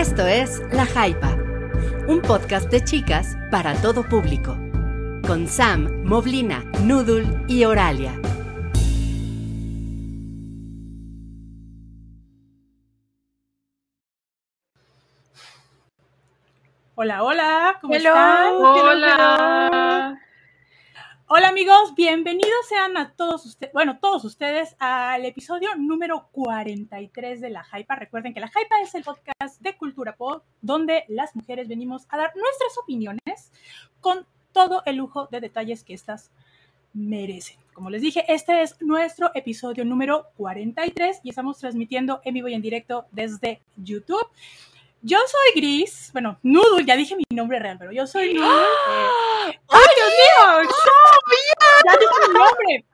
Esto es La Jaipa, un podcast de chicas para todo público, con Sam, Moblina, Noodle y Oralia. Hola, hola, ¿cómo Hello. están? Hola. Hola amigos, bienvenidos sean a todos ustedes, bueno, todos ustedes al episodio número 43 de La Hypa. Recuerden que La Hypa es el podcast de cultura pop donde las mujeres venimos a dar nuestras opiniones con todo el lujo de detalles que estas merecen. Como les dije, este es nuestro episodio número 43 y estamos transmitiendo en vivo y en directo desde YouTube. Yo soy Gris, bueno, Noodle, ya dije mi nombre real, pero yo soy Noodle. eh, ¡Ay, Dios mío! ¡Ya dije mi nombre!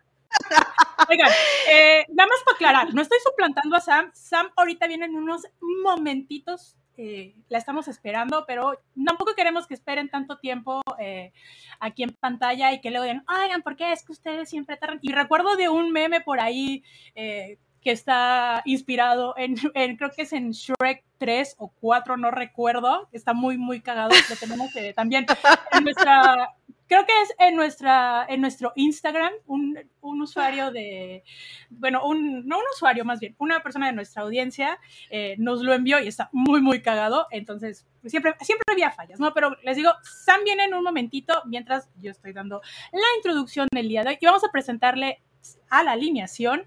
Oigan, eh, nada más para aclarar, no estoy suplantando a Sam. Sam ahorita viene en unos momentitos, eh, la estamos esperando, pero tampoco queremos que esperen tanto tiempo eh, aquí en pantalla y que luego digan, oigan, ¿por qué es que ustedes siempre tardan? Y recuerdo de un meme por ahí eh, que está inspirado en, creo que es en Shrek 3 o 4, no recuerdo, está muy, muy cagado, lo tenemos eh, también en nuestra, creo que es en, nuestra, en nuestro Instagram, un, un usuario de, bueno, un, no un usuario más bien, una persona de nuestra audiencia eh, nos lo envió y está muy, muy cagado, entonces siempre, siempre había fallas, ¿no? Pero les digo, Sam viene en un momentito mientras yo estoy dando la introducción del día de hoy y vamos a presentarle a la alineación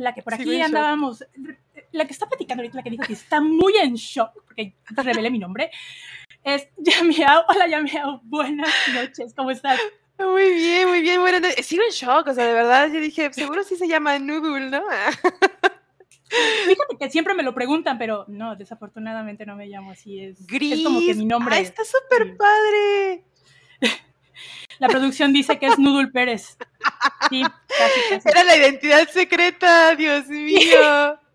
la que por aquí sí, andábamos, la que está platicando ahorita, la que dijo que está muy en shock, porque revelé mi nombre, es Yamiao. Hola Yamiao, buenas noches, ¿cómo estás? Muy bien, muy bien, noches. Sigo en shock, o sea, de verdad, yo dije, seguro sí se llama Noodle, ¿no? Fíjate que siempre me lo preguntan, pero no, desafortunadamente no me llamo así, es, Gris. es como que mi nombre. ¡Ah, está súper padre! La producción dice que es Noodle Pérez. Sí, casi, casi. Era la identidad secreta, Dios mío.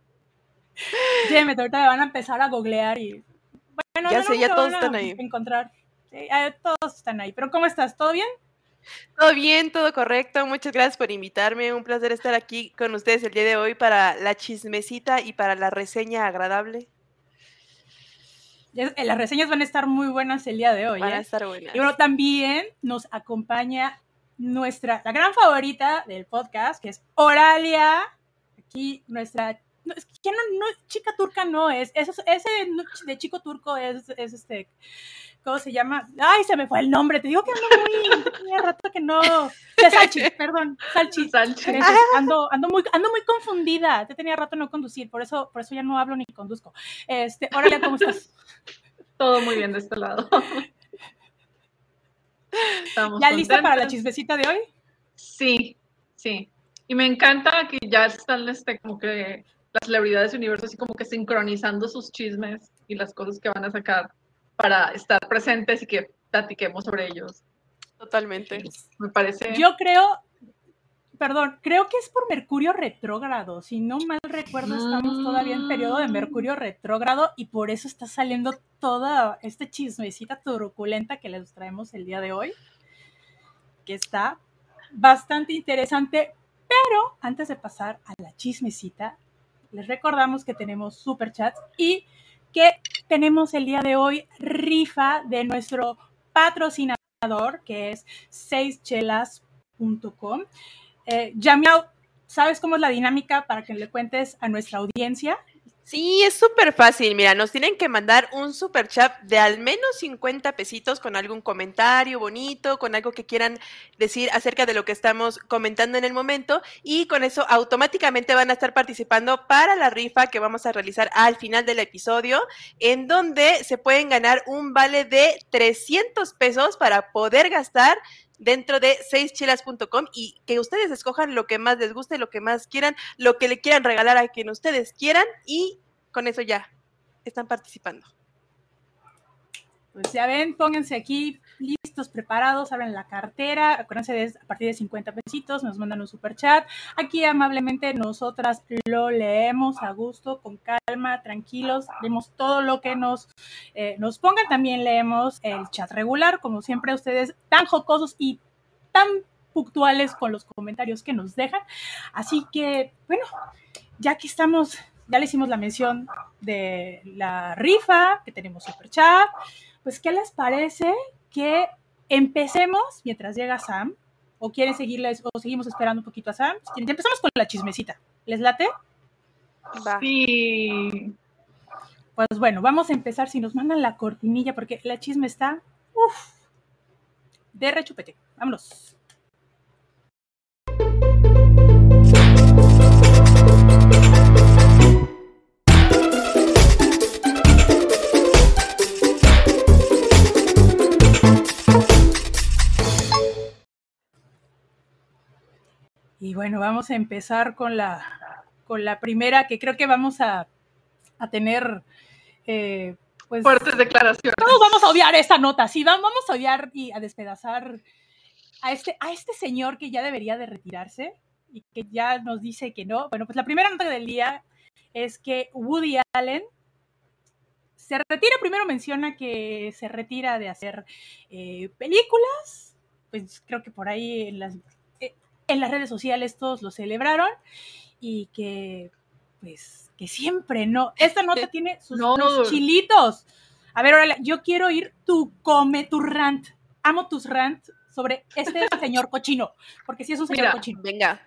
Sí, me ahorita me van a empezar a googlear y. Bueno, ya sé, ya todos están ahí. Encontrar. Sí, todos están ahí. Pero ¿cómo estás? ¿Todo bien? Todo bien, todo correcto. Muchas gracias por invitarme. Un placer estar aquí con ustedes el día de hoy para la chismecita y para la reseña agradable. Las reseñas van a estar muy buenas el día de hoy. Van ¿eh? a estar buenas. Y bueno, también nos acompaña nuestra, la gran favorita del podcast, que es Oralia. Aquí nuestra, no, es que no, no, chica turca no es, es ese de chico turco es, es este, ¿cómo se llama? Ay, se me fue el nombre, te digo que ando muy, tenía rato que no, de Salchi, perdón, Salchi. Salchi. Ando, ando, muy, ando muy confundida, te tenía rato no conducir, por eso, por eso ya no hablo ni conduzco. Este, Oralia, ¿cómo estás? Todo muy bien de este lado. Estamos ¿Ya lista para la chismecita de hoy? Sí, sí. Y me encanta que ya están este, como que las celebridades del universo así como que sincronizando sus chismes y las cosas que van a sacar para estar presentes y que platiquemos sobre ellos. Totalmente. Me parece. Yo creo, perdón, creo que es por Mercurio retrógrado. Si no mal recuerdo, estamos todavía en periodo de Mercurio retrógrado y por eso está saliendo toda esta chismecita turculenta que les traemos el día de hoy, que está bastante interesante. Pero antes de pasar a la chismecita, les recordamos que tenemos super chats y que tenemos el día de hoy rifa de nuestro patrocinador, que es seischelas.com. Eh, Yamiao, ¿sabes cómo es la dinámica para que le cuentes a nuestra audiencia? Sí, es súper fácil. Mira, nos tienen que mandar un super chat de al menos 50 pesitos con algún comentario bonito, con algo que quieran decir acerca de lo que estamos comentando en el momento y con eso automáticamente van a estar participando para la rifa que vamos a realizar al final del episodio, en donde se pueden ganar un vale de 300 pesos para poder gastar dentro de seischelas.com y que ustedes escojan lo que más les guste, lo que más quieran, lo que le quieran regalar a quien ustedes quieran y con eso ya están participando. Pues ya ven, pónganse aquí listos, preparados, abren la cartera, acuérdense de a partir de 50 pesitos, nos mandan un super chat. Aquí amablemente nosotras lo leemos a gusto, con calma, tranquilos, leemos todo lo que nos, eh, nos pongan. También leemos el chat regular, como siempre ustedes tan jocosos y tan puntuales con los comentarios que nos dejan. Así que, bueno, ya que estamos ya le hicimos la mención de la rifa, que tenemos super chat. Pues, ¿qué les parece que empecemos mientras llega Sam? ¿O quieren seguirles o seguimos esperando un poquito a Sam? Empezamos con la chismecita. ¿Les late? Va. Sí. Pues bueno, vamos a empezar si nos mandan la cortinilla porque la chisme está uf, de rechupete. Vámonos. Y bueno, vamos a empezar con la, con la primera que creo que vamos a, a tener eh, pues, Fuertes declaraciones. todos vamos a odiar esta nota, sí, va- vamos a odiar y a despedazar a este, a este señor que ya debería de retirarse y que ya nos dice que no. Bueno, pues la primera nota del día es que Woody Allen se retira, primero menciona que se retira de hacer eh, películas, pues creo que por ahí en las, en las redes sociales todos lo celebraron y que pues que siempre no, esta nota tiene sus No, chilitos. A ver, ahora yo quiero ir tu come tu rant. Amo tus rant sobre este señor cochino, porque sí es un señor Mira, cochino. Venga.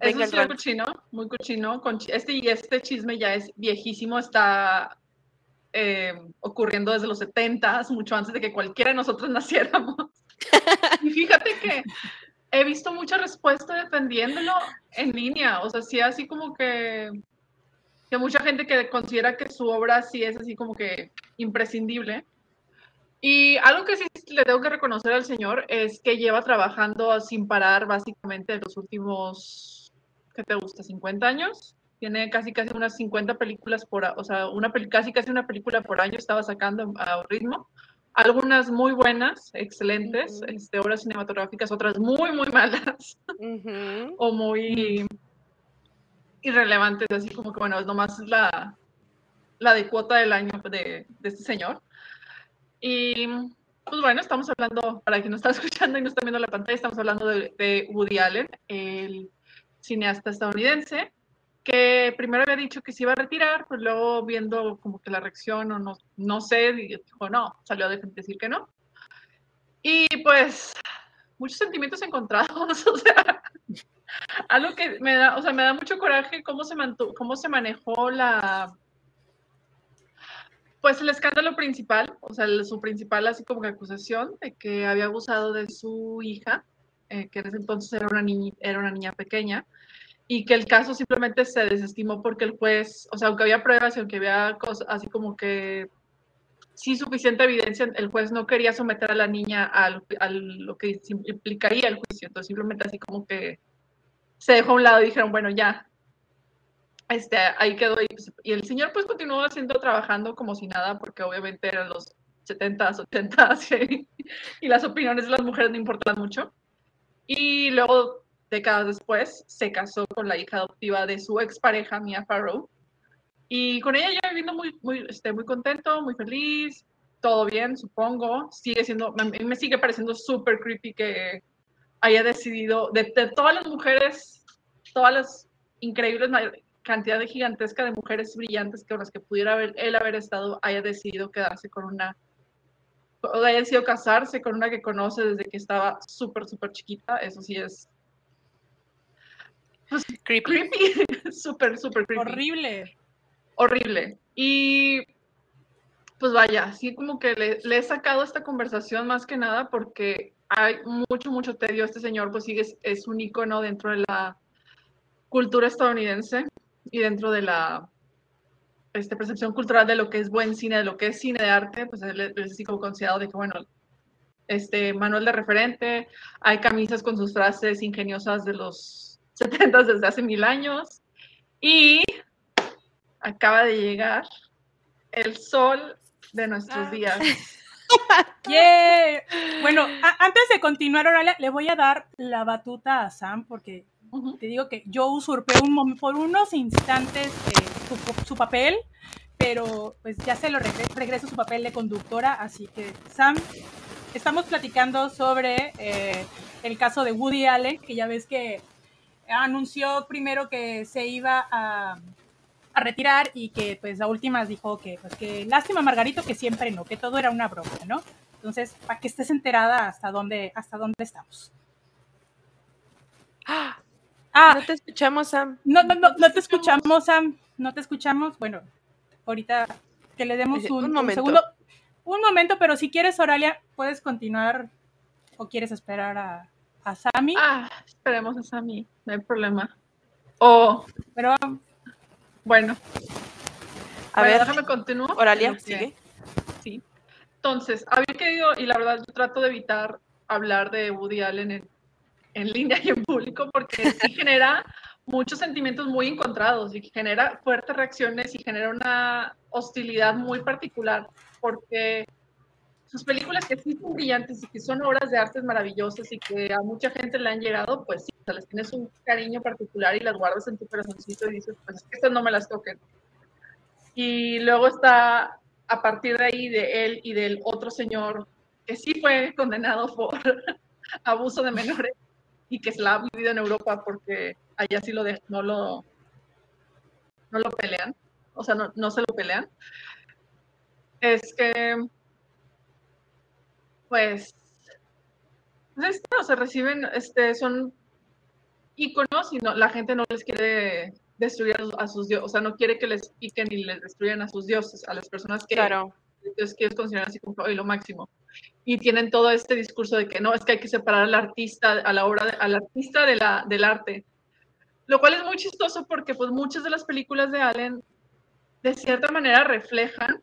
Es Venga un señor cochino, muy cochino. con Este y este chisme ya es viejísimo, está eh, ocurriendo desde los 70 mucho antes de que cualquiera de nosotros naciéramos. y fíjate que he visto mucha respuesta defendiéndolo en línea, o sea, sí, así como que, que mucha gente que considera que su obra sí es así como que imprescindible. Y algo que sí le tengo que reconocer al señor es que lleva trabajando sin parar básicamente los últimos, ¿qué te gusta? ¿50 años? Tiene casi casi unas 50 películas por, o sea, una casi casi una película por año estaba sacando a ritmo. Algunas muy buenas, excelentes, este, obras cinematográficas, otras muy, muy malas o muy irrelevantes, así como que, bueno, es nomás la, la de cuota del año de, de este señor. Y pues bueno, estamos hablando, para quien nos está escuchando y no está viendo la pantalla, estamos hablando de, de Woody Allen, el cineasta estadounidense, que primero había dicho que se iba a retirar, pues luego viendo como que la reacción o no, no sé, dijo no, salió a decir que no. Y pues muchos sentimientos encontrados, o sea, algo que me da, o sea, me da mucho coraje cómo se mantuvo, cómo se manejó la, pues el escándalo principal, o sea, su principal así como que acusación de que había abusado de su hija, eh, que en ese entonces era una, niña, era una niña pequeña, y que el caso simplemente se desestimó porque el juez, o sea, aunque había pruebas y aunque había cosas así como que sí suficiente evidencia, el juez no quería someter a la niña a a lo que implicaría el juicio, entonces simplemente así como que se dejó a un lado y dijeron, bueno, ya, este, ahí quedó. Y, pues, y el señor pues continuó haciendo, trabajando como si nada, porque obviamente eran los 70s, 80s y, y las opiniones de las mujeres no importan mucho. Y luego, décadas después, se casó con la hija adoptiva de su expareja, Mia Farrow. Y con ella ya viviendo muy, muy, este, muy contento, muy feliz, todo bien, supongo. Sigue siendo, me sigue pareciendo súper creepy que haya decidido, de, todas las mujeres, todas las increíbles cantidad de gigantesca de mujeres brillantes con las que pudiera haber, él haber estado, haya decidido quedarse con una, haya decidido casarse con una que conoce desde que estaba súper, súper chiquita. Eso sí es Creepy. creepy, súper, súper creepy. Horrible. horrible. Y pues vaya, así como que le, le he sacado esta conversación más que nada porque hay mucho, mucho tedio. Este señor pues sigue, es, es un icono dentro de la cultura estadounidense y dentro de la este, percepción cultural de lo que es buen cine, de lo que es cine de arte, pues él es así como considerado de que, bueno, este manual de referente, hay camisas con sus frases ingeniosas de los 70 desde hace mil años y acaba de llegar el sol de nuestros Ah. días. Yeah. Bueno, antes de continuar, Oralia, le voy a dar la batuta a Sam porque te digo que yo usurpé un por unos instantes eh, su, su papel, pero pues ya se lo regre- regreso su papel de conductora, así que Sam, estamos platicando sobre eh, el caso de Woody Allen, que ya ves que anunció primero que se iba a, a retirar y que pues a últimas dijo que pues que lástima Margarito que siempre no, que todo era una broma, ¿no? Entonces, para que estés enterada hasta dónde, hasta dónde estamos. Ah, no te escuchamos, Sam. no, no, no, no te escuchamos, Sam. No te escuchamos. Bueno, ahorita que le demos un, un segundo. Un momento, pero si quieres, Oralia, puedes continuar o quieres esperar a, a Sammy. Ah, esperemos a Sammy, no hay problema. O, Pero bueno, A bueno, ver, déjame continuar. Oralia, que- sigue. Sí. Entonces, había querido, y la verdad yo trato de evitar hablar de Woody Allen en, en línea y en público porque sí genera muchos sentimientos muy encontrados y genera fuertes reacciones y genera una hostilidad muy particular porque sus películas que sí son brillantes y que son obras de artes maravillosas y que a mucha gente le han llegado, pues sí, o sea, les tienes un cariño particular y las guardas en tu corazoncito y dices, pues estas no me las toquen. Y luego está a partir de ahí de él y del otro señor que sí fue condenado por abuso de menores y que se la ha vivido en Europa porque allá sí lo de, no lo no lo pelean, o sea, no, no se lo pelean. Es que pues pues esto, o sea, reciben, este, son íconos y no, la gente no les quiere destruir a, sus- dioses, o sea, no quiere que les piquen y les destruyan a sus dioses, a las personas que, Claro. Dios que ellos consideran así como "Ay, lo máximo. Y tienen todo este discurso de que no, es que hay que separar al artista, a la obra, de- al artista de la, del arte. Lo cual es muy chistoso porque pues muchas de las películas de Allen de cierta manera reflejan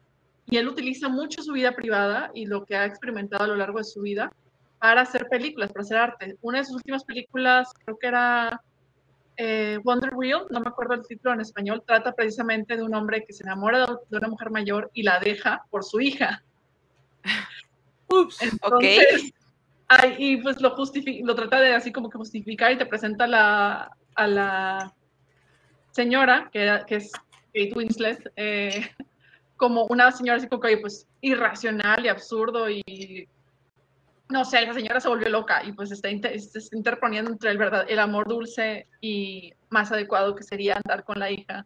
y él utiliza mucho su vida privada y lo que ha experimentado a lo largo de su vida para hacer películas, para hacer arte. Una de sus últimas películas, creo que era eh, Wonder Wheel, no me acuerdo el título en español, trata precisamente de un hombre que se enamora de- una mujer mayor y la deja por su hija. Ups. Entonces, ay, y pues lo, lo trata de así como que justificar y te presenta a la, a la señora, que, que es Kate Winslet, eh, como una señora así como que, pues irracional y absurdo y no sé, la señora se volvió loca y pues está, inter- está interponiendo entre el, verdad, el amor dulce y más adecuado que sería andar con la hija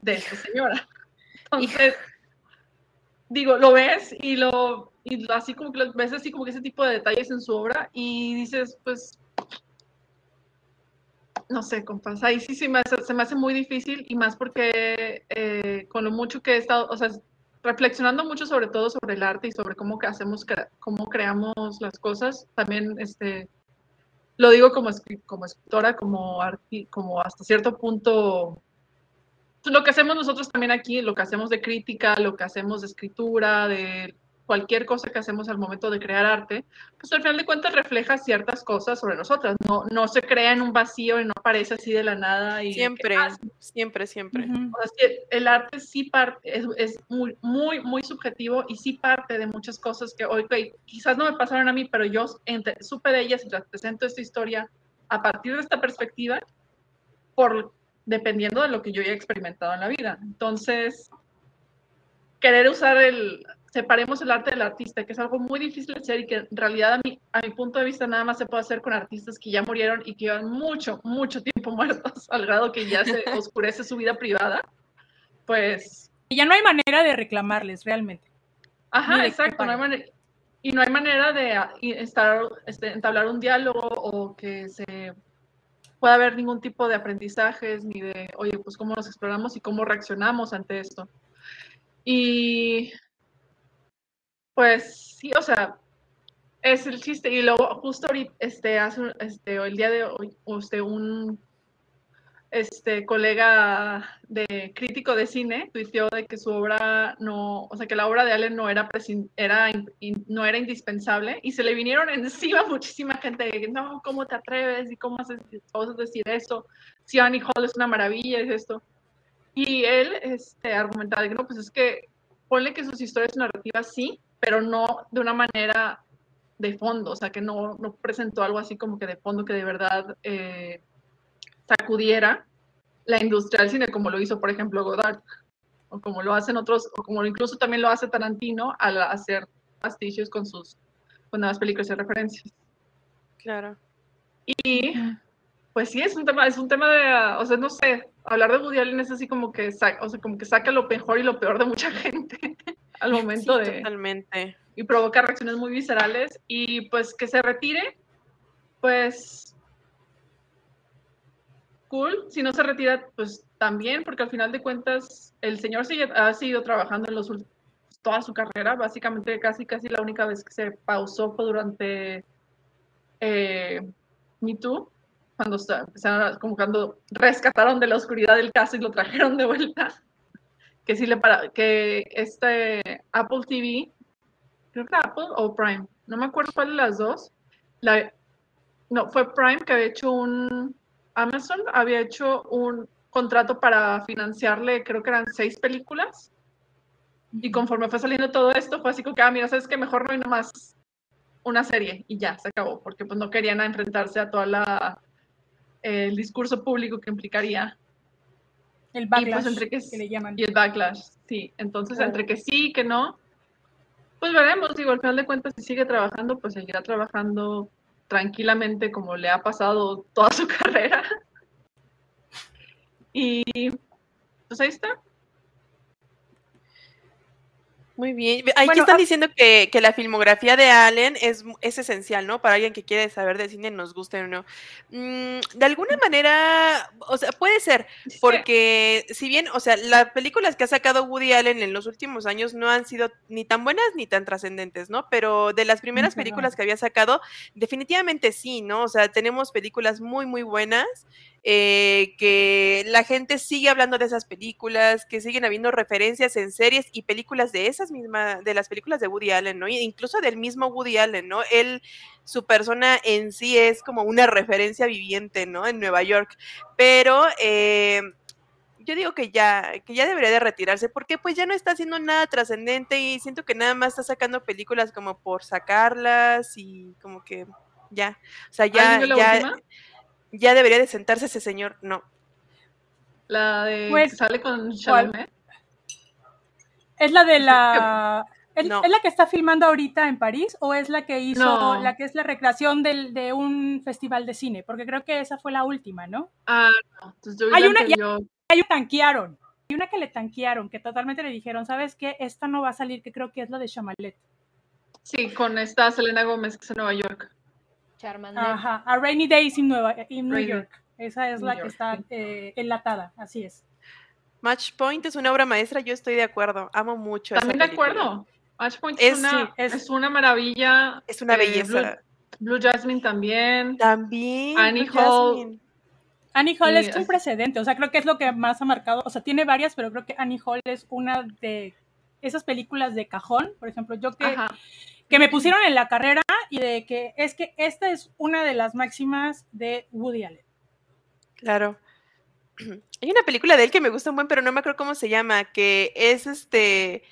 de esta señora. Entonces, digo, lo ves y lo, y lo- así como que lo ves así como que ese tipo de detalles en su obra y dices, pues, no sé, compas, ahí sí, sí me hace- se me hace muy difícil y más porque eh, con lo mucho que he estado, o sea, reflexionando mucho sobre todo sobre el arte y sobre cómo hacemos, cómo creamos las cosas, también, este, lo digo como, como escritora, como, arti- como hasta cierto punto lo que hacemos nosotros también aquí, lo que hacemos de crítica, lo que hacemos de escritura, de cualquier cosa que hacemos al momento de crear arte, pues al final de cuentas refleja ciertas cosas sobre nosotras. No, no se crea en un vacío y no aparece así de la nada. Y Siempre, ah, siempre, siempre. Ujú. o sea, el arte sí parte, es, es muy, muy, muy subjetivo y sí parte de muchas cosas que hoy, ok, quizás no me pasaron a mí, pero yo ente- supe de ellas y las presento esta historia a partir de esta perspectiva, por, dependiendo de lo que yo haya experimentado en la vida. Entonces, querer usar el, separemos el arte del artista, que es algo muy difícil de hacer y que en realidad a mi, a mi punto de vista nada más se puede hacer con artistas que ya murieron y que llevan mucho, mucho tiempo muertos, al grado que ya se oscurece su vida privada, pues, Y ya no hay manera de reclamarles realmente. Ajá, exacto, no hay y no hay manera de ah, estar, este, entablar un diálogo o que se pueda haber ningún tipo de aprendizajes ni de, oye, pues cómo nos exploramos y cómo reaccionamos ante esto. Y pues sí, o sea, es el chiste. Y luego justo ahorita, este, este, el día de hoy, un este colega de crítico de cine tuiteó de que su obra no, o sea, que la obra de Allen no era, era no era indispensable y se le vinieron encima muchísima gente de que no, ¿cómo te atreves? ¿Y cómo haces, osas decir eso? Si Annie Hall es una maravilla, es esto. Y él este, argumentaba que no, pues es que ponle que sus historias narrativas sí, pero no de una manera de fondo, o sea, que no, no presentó algo así como que de fondo que de verdad eh, sacudiera la industria del cine, como lo hizo, por ejemplo, Godard, o como lo hacen otros, o como incluso también lo hace Tarantino al hacer pastichos con sus con nuevas películas y referencias. Claro. Y pues sí, es un tema, es un tema de, o sea, no sé, hablar de Woody Allen es así como que saca, o sea, como que saca lo mejor y lo peor de mucha gente al momento Sí, de Totalmente. y provoca reacciones muy viscerales y pues que se retire, pues cool, si no se retira, pues también, porque al final de cuentas el señor sigue, ha seguido trabajando en los toda su carrera, básicamente casi casi la única vez que se pausó fue durante eh, Me Too, cuando empezaron como cuando rescataron de la oscuridad del caso y lo trajeron de vuelta. Que sí le para, que este Apple TV, creo que Apple o Prime, no me acuerdo cuál de las dos. La, no, fue Prime que había hecho un Amazon había hecho un contrato para financiarle, creo que eran seis películas. Y conforme fue saliendo todo esto, fue así como que, ah, mira, sabes que mejor no hay nomás una serie y ya, se acabó, porque pues no querían enfrentarse a todo la el discurso público que implicaría El y backlash pues entre que, que le llaman. y el backlash, sí. Entonces, entre que sí y que no, pues veremos. Digo, al final de cuentas, si sigue trabajando, pues seguirá trabajando tranquilamente como le ha pasado toda su carrera. Y pues ahí está. Muy bien. Aquí Bueno, están ah- diciendo que, que la filmografía de Allen es, es esencial, ¿no? Para alguien que quiere saber de cine, nos guste o no. Mm, de alguna manera, o sea, puede ser, porque si bien, o sea, las películas que ha sacado Woody Allen en los últimos años no han sido ni tan buenas ni tan trascendentes, ¿no? Pero de las primeras perdón. películas que había sacado, definitivamente sí, ¿no? O sea, tenemos películas muy, muy buenas, eh, que la gente sigue hablando de esas películas, que siguen habiendo referencias en series y películas de esas mismas, de las películas de Woody Allen, ¿no? E incluso del mismo Woody Allen, ¿no? Él, su persona en sí es como una referencia viviente, ¿no? En Nueva York. Pero eh, yo digo que ya, que ya debería de retirarse, porque pues ya no está haciendo nada trascendente y siento que nada más está sacando películas como por sacarlas y como que ya, o sea, ya, ¿Alguien vio la ya, última? Ya debería de sentarse ese señor, no. La de Pues, que sale con Chalamet. ¿Es la de la... ¿Es, No. es la que está filmando ahorita en París o es la que hizo, No. la que es la recreación del, de un festival de cine? Porque creo que esa fue la última, ¿no? Ah, no. Entonces yo vi Hay una-. Hay que tanquearon. Hay una que le tanquearon, que totalmente le dijeron, ¿sabes qué? Esta no va a salir, que creo que es la de Chamalet. Sí, con esta Selena Gómez que es en Nueva York. Charmander. Ajá, A Rainy Days in, Nueva, in New Rainy- York. Esa es New la que está eh, enlatada, así es. Match Point es una obra maestra, yo estoy de acuerdo, amo mucho. esa También de acuerdo. Matchpoint es, Es- una, sí, es- es, una maravilla. Es una Eh, belleza. Blue, Blue Jasmine también. También. Annie Blue Hall. Jasmine. Annie Hall es un precedente, o sea, creo que es lo que más ha marcado, o sea, tiene varias, pero creo que Annie Hall es una de esas películas de cajón, por ejemplo, yo que, Ajá. Que me pusieron en la carrera y de que es que esta es una de las máximas de Woody Allen. Claro. Hay una película de él que me gusta un buen, pero no me acuerdo cómo se llama, que es este.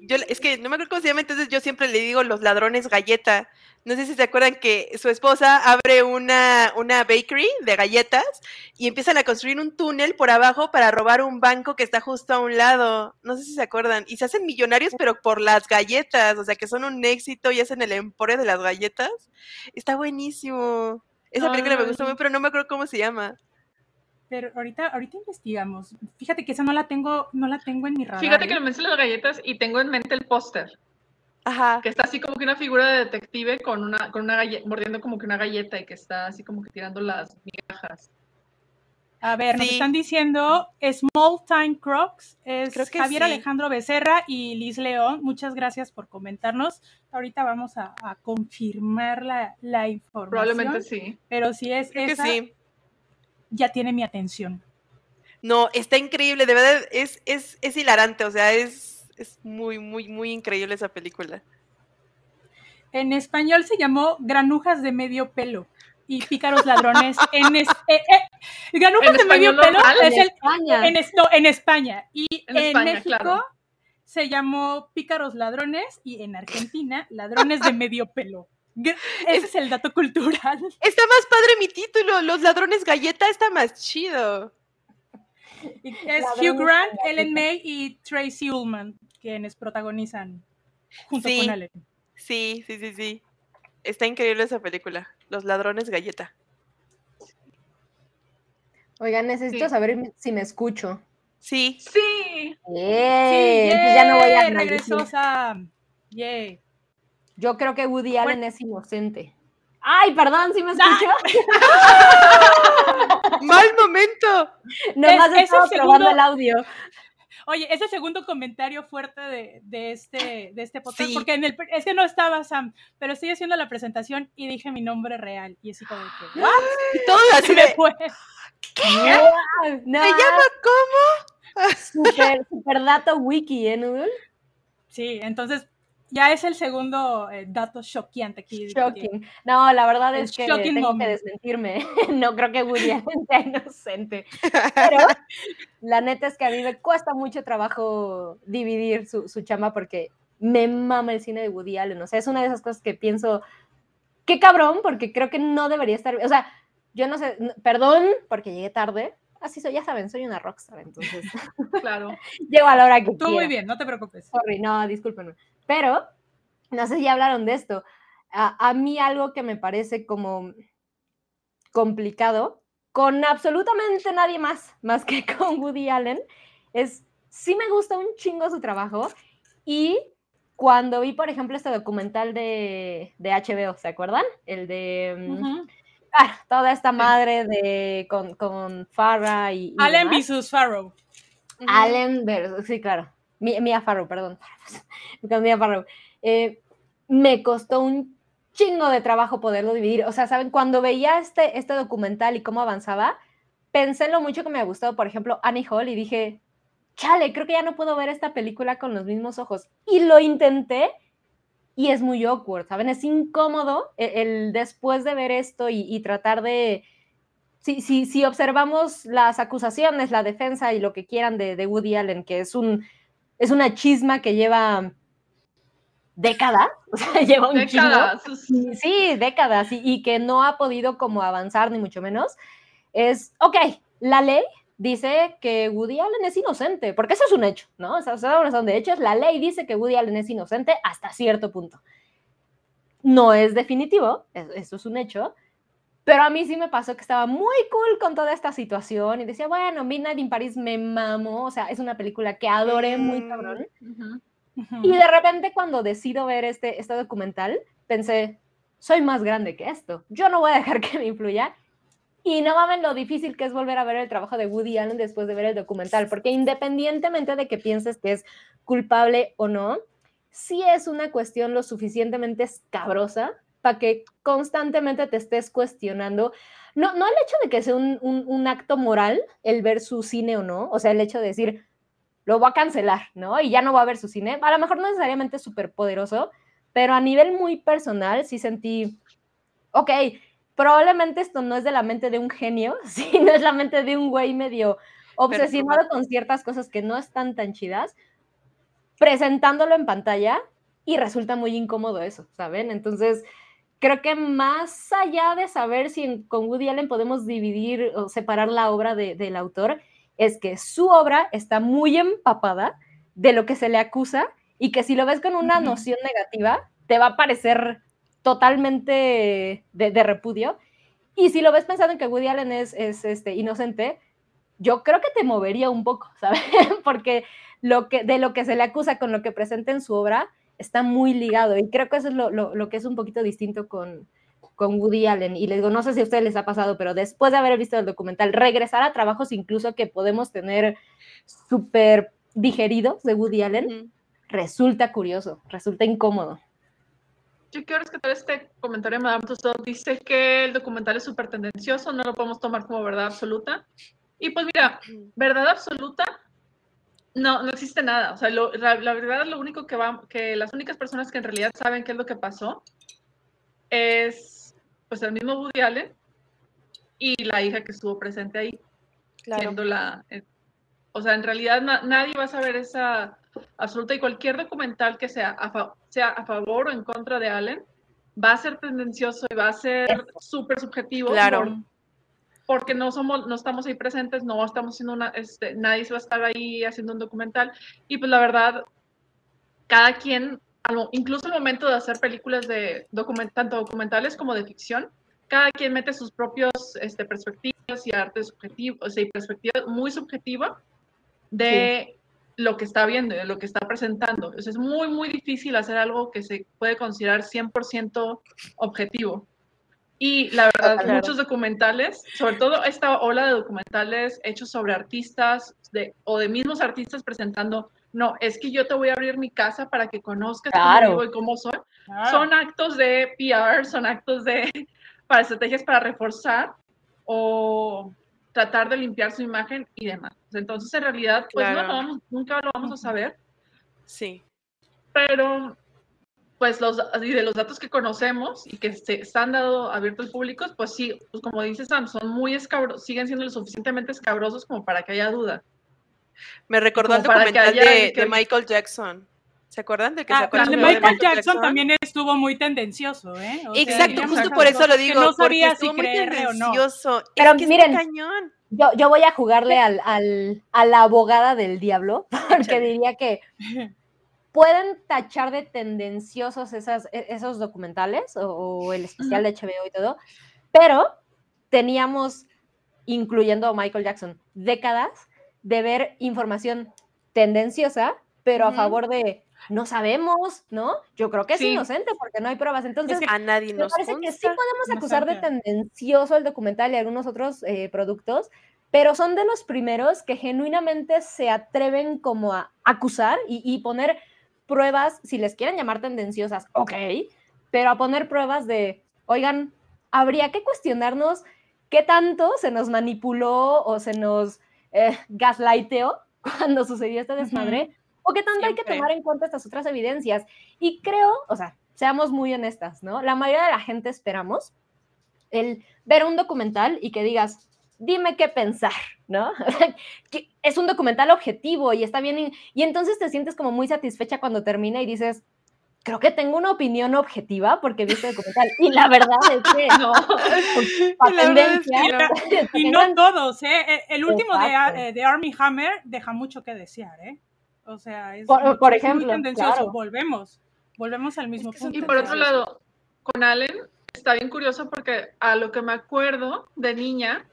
Yo, es que no me acuerdo cómo se llama, entonces yo siempre le digo los ladrones galleta. No sé si se acuerdan que su esposa abre una, una bakery de galletas y empiezan a construir un túnel por abajo para robar un banco que está justo a un lado. No sé si se acuerdan. Y se hacen millonarios, pero por las galletas. O sea, que son un éxito y hacen el emporio de las galletas. Está buenísimo. Esa película me gusta Ay. mucho, pero no me acuerdo cómo se llama. Pero ahorita, ahorita investigamos. Fíjate que esa no la tengo, no la tengo en mi radar. Fíjate que ¿eh? me mencioné las galletas y tengo en mente el póster, Ajá. que está así como que una figura de detective con una, con una galleta, mordiendo como que una galleta y que está así como que tirando las migajas. A ver, nos Sí. están diciendo Small Time Crocs, es Creo que Javier sí. Alejandro Becerra y Liz León. Muchas gracias por comentarnos. Ahorita vamos a, a confirmar la, la información. Probablemente sí. Pero si es Creo que esa, sí. Ya tiene mi atención. No, está increíble, de verdad, es, es, es hilarante, o sea, es, es muy, muy, muy increíble esa película. En español se llamó Granujas de medio pelo y Pícaros Ladrones. en es- eh, eh, Granujas ¿En de medio pelo es el, España. en, es- no, en España. Y En en, España, México claro. se llamó Pícaros Ladrones y en Argentina Ladrones de medio pelo. Ese es el dato cultural. Está más padre mi título, Los Ladrones Galleta está más chido. Es Ladrones Hugh Grant, Ellen. May y Tracy Ullman quienes protagonizan junto Sí. con Allen. Sí, sí, sí, sí. Está increíble esa película, Los Ladrones Galleta. Oigan, necesito Sí. saber si me escucho. Sí. Sí. ¡Eh! Sí, entonces ya no voy a. Yay. Yo creo que Woody Bueno. Allen es inocente. Ay, perdón, ¿sí me escuchó? ¡Mal momento! Nomás es estaba segundo- probando el audio. Oye, ese segundo comentario fuerte de, de este, de este podcast, Sí. porque en el, es que no estaba Sam, pero estoy haciendo la presentación y dije mi nombre real. Y así como que, ¿what? Y todo así Me fue. No, ¿se llama cómo? super, super dato wiki, ¿eh, Noodle? Sí, entonces ya es el segundo eh, dato choqueante aquí. Shocking. No, la verdad es que tengo moment. que desmentirme. No creo que Woody Allen sea inocente. Pero la neta es que a mí me cuesta mucho trabajo dividir su, su chamba porque me mama el cine de Woody Allen. O sea, es una de esas cosas que pienso, qué cabrón, porque creo que no debería estar. O sea, yo no sé, perdón porque llegué tarde. Así soy, ya saben, soy una rockstar, entonces Claro. llego a la hora que Tú quiera. muy bien, no te preocupes. Sorry, no, discúlpenme. Pero, no sé si ya hablaron de esto. A, a mí algo que me parece como complicado, con absolutamente nadie más, más que con Woody Allen, es, sí me gusta un chingo su trabajo y cuando vi, por ejemplo, este documental de, de HBO, ¿se acuerdan? El de... mm, ah, toda esta madre de con, con Farrah y... y Allen demás. Farrow. Allen versus, sí, claro. Mi- Mia Farrow, perdón. Mia. Eh, me costó un chingo de trabajo poderlo dividir. O sea, ¿saben? Cuando veía este, este documental y cómo avanzaba, pensé en lo mucho que me ha gustado, por ejemplo, Annie Hall y dije, chale, creo que ya no puedo ver esta película con los mismos ojos. Y lo intenté y es muy awkward, ¿saben? Es incómodo el, el después de ver esto y, tratar de... Si, si, si observamos las acusaciones, la defensa y lo que quieran de Woody Allen, que es, un, es una chisma que lleva décadas, o sea, lleva un. Décadas. Sí, décadas, y, y que no ha podido como avanzar, ni mucho menos, es, ok, la ley dice que Woody Allen es inocente, porque eso es un hecho, ¿no? O sea, son son de hechos, la ley dice que Woody Allen es inocente hasta cierto punto. No es definitivo, es- eso es un hecho, pero a mí sí me pasó que estaba muy cool con toda esta situación y decía, bueno, Midnight in Paris me mamó, o sea, es una película que adoré muy Mm. cabrón. Ujú. Ujú. Y de repente cuando decido ver este, este documental, pensé, soy más grande que esto, yo no voy a dejar que me influya. Y no mames lo difícil que es volver a ver el trabajo de Woody Allen después de ver el documental, porque independientemente de que pienses que es culpable o no, sí es una cuestión lo suficientemente escabrosa para que constantemente te estés cuestionando, no, no el hecho de que sea un, un- un acto moral el ver su cine o no, o sea, el hecho de decir, lo voy a cancelar, ¿no? Y ya no va a ver su cine. A lo mejor no necesariamente súper poderoso, pero a nivel muy personal sí sentí, ok, probablemente esto no es de la mente de un genio, sino es la mente de un güey medio obsesionado con ciertas cosas que no están tan chidas, presentándolo en pantalla y resulta muy incómodo eso, ¿saben? Entonces, creo que más allá de saber si en- con Woody Allen podemos dividir o separar la obra de- del autor, es que su obra está muy empapada de lo que se le acusa y que si lo ves con una noción negativa, te va a parecer totalmente de, de repudio. Y si lo ves pensando en que Woody Allen es, es, este, inocente, yo creo que te movería un poco, ¿sabes? Porque lo que, de lo que se le acusa con lo que presenta en su obra está muy ligado. Y creo que eso es lo, lo- lo que es un poquito distinto con, con Woody Allen. Y les digo, no sé si a ustedes les ha pasado, pero después de haber visto el documental, regresar a trabajos incluso que podemos tener súper digeridos de Woody Allen, resulta curioso, resulta incómodo. Yo quiero rescatar este comentario de Madame Tussauds. Dice que el documental es súper tendencioso, no lo podemos tomar como verdad absoluta. Y pues mira, verdad absoluta, no, no existe nada. O sea, lo- la, la verdad, lo único que va, que las únicas personas que en realidad saben qué es lo que pasó es pues el mismo Woody Allen y la hija que estuvo presente ahí, Claro. siendo la... eh, o sea, en realidad na- nadie va a saber esa absoluta y cualquier documental que sea a, fa- sea a favor o en contra de Allen va a ser tendencioso y va a ser súper subjetivo. Claro. por- porque no somos, no estamos ahí presentes, no estamos haciendo una, este, nadie se va a estar ahí haciendo un documental. Y pues la verdad, cada quien, incluso al momento de hacer películas de document, tanto documentales como de ficción, cada quien mete sus propios este, perspectivas y arte subjetivo, o sea, y perspectiva muy subjetiva de lo que está viendo, de lo que está presentando. Entonces, es muy, muy difícil hacer algo que se puede considerar 100% objetivo. Y la verdad, muchos documentales, sobre todo esta ola de documentales hechos sobre artistas de, o de mismos artistas presentando, no, es que yo te voy a abrir mi casa para que conozcas cómo vivo y cómo soy. Son actos de PR, son actos de para estrategias para reforzar o tratar de limpiar su imagen y demás. Entonces, en realidad, pues no, nunca lo vamos a saber. Sí. Pero, pues, los, y de los datos que conocemos y que se, han dado abiertos al público, pues sí, pues como dice Sam, son muy escabrosos, siguen siendo lo suficientemente escabrosos como para que haya duda. Me recordó el documental de, de Michael Jackson. ¿Se acuerdan de que ah, se de Michael, Jackson, también estuvo muy tendencioso, ¿eh? Exacto, justo por eso lo digo. no sabía si creerle o no. Pero miren, Yo, yo voy a jugarle al, al, a la abogada del diablo, porque diría que pueden tachar de tendenciosos esas, e, esos documentales o, el especial de HBO y todo, pero teníamos, incluyendo a Michael Jackson, décadas de ver información tendenciosa, pero a favor de no sabemos, ¿no? Yo creo que es inocente porque no hay pruebas. Entonces, a nadie nos me parece que sí podemos acusar de tendencioso el documental y algunos otros eh, productos, pero son de los primeros que genuinamente se atreven como a acusar y, poner pruebas, si les quieren llamar tendenciosas, ok, pero a poner pruebas de, oigan, habría que cuestionarnos qué tanto se nos manipuló o se nos eh, gaslighteó cuando sucedió este desmadre, o qué tanto hay que tomar en cuenta estas otras evidencias. Y creo, o sea, seamos muy honestas, ¿no? La mayoría de la gente esperamos el ver un documental y que digas, dime qué pensar, ¿no? es un documental objetivo y está bien, y, entonces te sientes como muy satisfecha cuando termina y dices, creo que tengo una opinión objetiva porque viste el documental. Y la verdad es que no. y no todos, ¿eh? E, el último de, de, Army Hammer deja mucho que desear, ¿eh? O sea, es por, ejemplo, tendencioso. Volvemos, volvemos al mismo punto. Y por otro lado, con Allen está bien curioso porque a lo que me acuerdo de niña,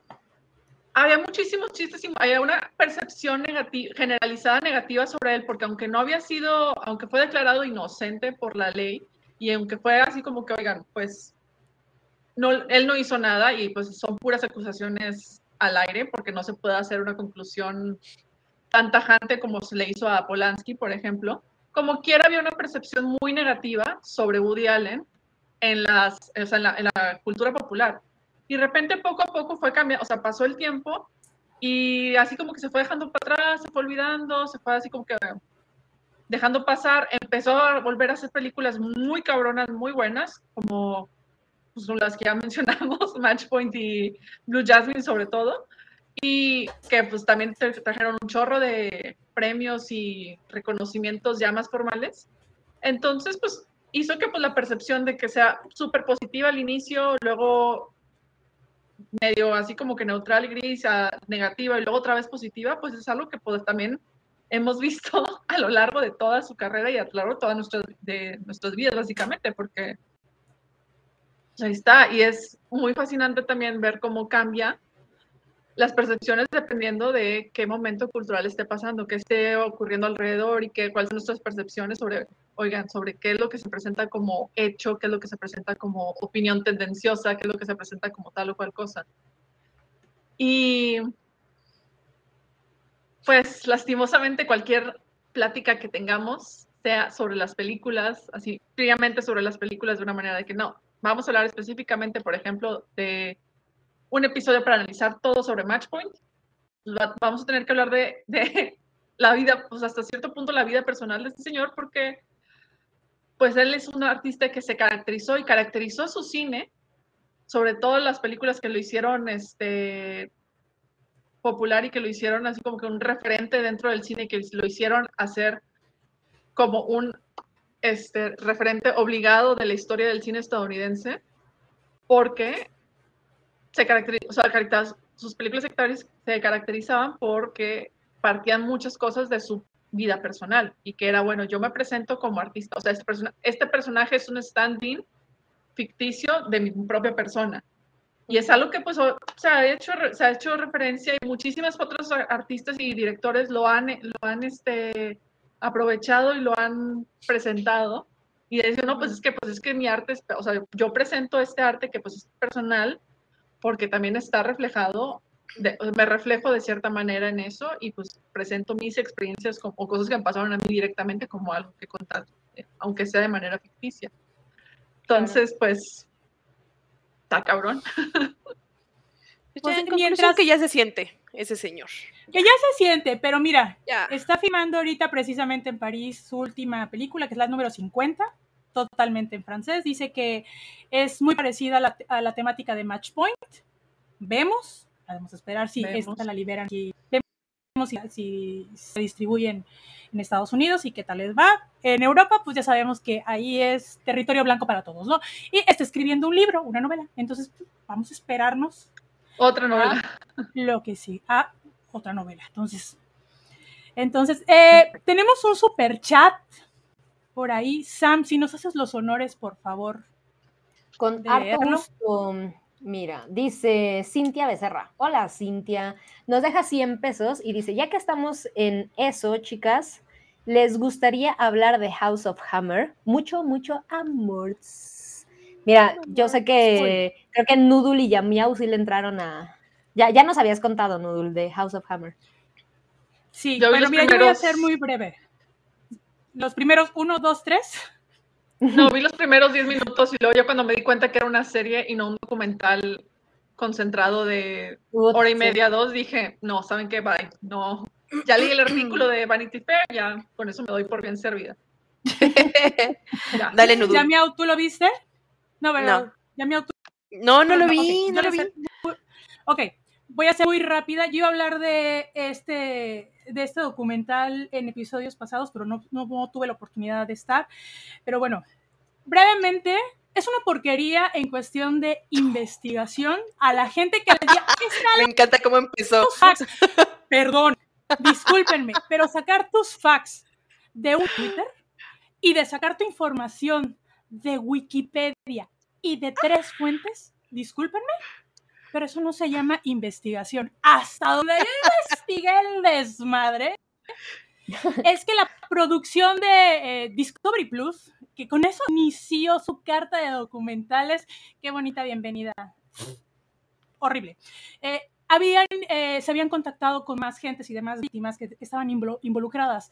había muchísimos chistes y había una percepción generalizada negativa sobre él, porque aunque no había sido, aunque fue declarado inocente por la ley, y aunque fue así como que, oigan, pues no, él no hizo nada y pues son puras acusaciones al aire, porque no se puede hacer una conclusión tan tajante como se le hizo a Polanski, por ejemplo, como quiera había una percepción muy negativa sobre Woody Allen en, las, en, la, cultura popular. Y de repente poco a poco fue cambiando, o sea, pasó el tiempo y así como que se fue dejando para atrás, se fue olvidando, se fue así como que dejando pasar, empezó a volver a hacer películas muy cabronas, muy buenas, como pues, las que ya mencionamos, Matchpoint y Blue Jasmine sobre todo, y que pues también trajeron un chorro de premios y reconocimientos ya más formales. Entonces, pues hizo que pues la percepción de que sea súper positiva al inicio, luego medio así como que neutral gris, a negativa y luego otra vez positiva, pues es algo que pues también hemos visto a lo largo de toda su carrera y a lo largo de todas nuestras, de nuestras vidas, básicamente, porque ahí está. Y es muy fascinante también ver cómo cambia las percepciones dependiendo de qué momento cultural esté pasando, qué esté ocurriendo alrededor y qué, cuáles son nuestras percepciones sobre, oigan, sobre qué es lo que se presenta como hecho, qué es lo que se presenta como opinión tendenciosa, qué es lo que se presenta como tal o cual cosa. Y pues lastimosamente cualquier plática que tengamos, sea sobre las películas, así fríamente sobre las películas de una manera de que no, vamos a hablar específicamente, por ejemplo, de un episodio para analizar todo sobre Matchpoint. Vamos a tener que hablar de, la vida, pues hasta cierto punto la vida personal de este señor, porque pues él es un artista que se caracterizó y caracterizó su cine, sobre todo las películas que lo hicieron este, popular y que lo hicieron así como que un referente dentro del cine, que lo hicieron hacer como un este, referente obligado de la historia del cine estadounidense, porque se caracteriza, sus películas se caracterizaban porque partían muchas cosas de su vida personal y que era, bueno, yo me presento como artista, o sea, este, este personaje es un stand-in ficticio de mi propia persona. Y es algo que pues o- se ha hecho, se ha hecho referencia y muchísimas otros artistas y directores lo han, lo han este, aprovechado y lo han presentado. Y dicen, no, pues es que, pues es que mi arte, es, o sea, yo presento este arte que pues es personal porque también está reflejado, de- me reflejo de cierta manera en eso y pues presento mis experiencias como, o cosas que me pasaron a mí directamente como algo que contar, eh, aunque sea de manera ficticia. Entonces, pues, está cabrón. Pues en mientras- conclusión que ya se siente ese señor. Que ya se siente, pero mira, Ya. está filmando ahorita precisamente en París su última película, que es la número 50, totalmente en francés. Dice que es muy parecida a la, a la temática de Match Point. Vemos, a esperar si Vemos. esta la liberan, si vemos si, si se distribuyen en Estados Unidos y qué tal les va. En Europa, pues ya sabemos que ahí es territorio blanco para todos, ¿no? Y está escribiendo un libro, una novela. Entonces, pues, vamos a esperarnos Otra novela. lo que sí, a otra novela. Entonces, entonces eh, tenemos un super chat por ahí. Sam, si nos haces los honores, por favor. Con harto gusto. Mira, dice Cintia Becerra. Hola, Cintia. Nos deja 100 pesos y dice, ya que estamos en eso, chicas, ¿les gustaría hablar de House of Hammer? Mucho, mucho amor. Mira, yo sé que creo que Noodle y Yamiau sí le entraron a... Ya, ya nos habías contado, Noodle, de House of Hammer. Sí, Yo los mira, yo voy a ser muy breve. Los primeros uno, dos, tres. No, vi los primeros 10 minutos y luego ya cuando me di cuenta que era una serie y no un documental concentrado de hora y media, dos, dije, no, ¿saben qué? Bye. No. Ya leí el artículo de Vanity Fair, ya con eso me doy por bien servida. Ya. Dale, Nudul. Yamiau, ¿tú lo viste? No, ¿verdad? No. Yamiau, ¿tú No, no lo vi, yo no lo vi. muy- Ok, voy a ser muy rápida. Yo iba a hablar de este, de este documental en episodios pasados, pero no, no, no tuve la oportunidad de estar. Pero bueno, brevemente, es una porquería en cuestión de investigación a la gente que les diga, "Está Me encanta cómo empezó. facts. Perdón, discúlpenme, pero sacar tus facts de un Twitter y de sacar tu información de Wikipedia y de tres fuentes, discúlpenme, pero eso no se llama investigación. Hasta donde yo investigué el desmadre, es que la producción de eh, Discovery Plus, que con eso inició su carta de documentales, qué bonita bienvenida. Horrible. Eh, habían, eh, se habían contactado con más gentes y demás víctimas que estaban involu- involucradas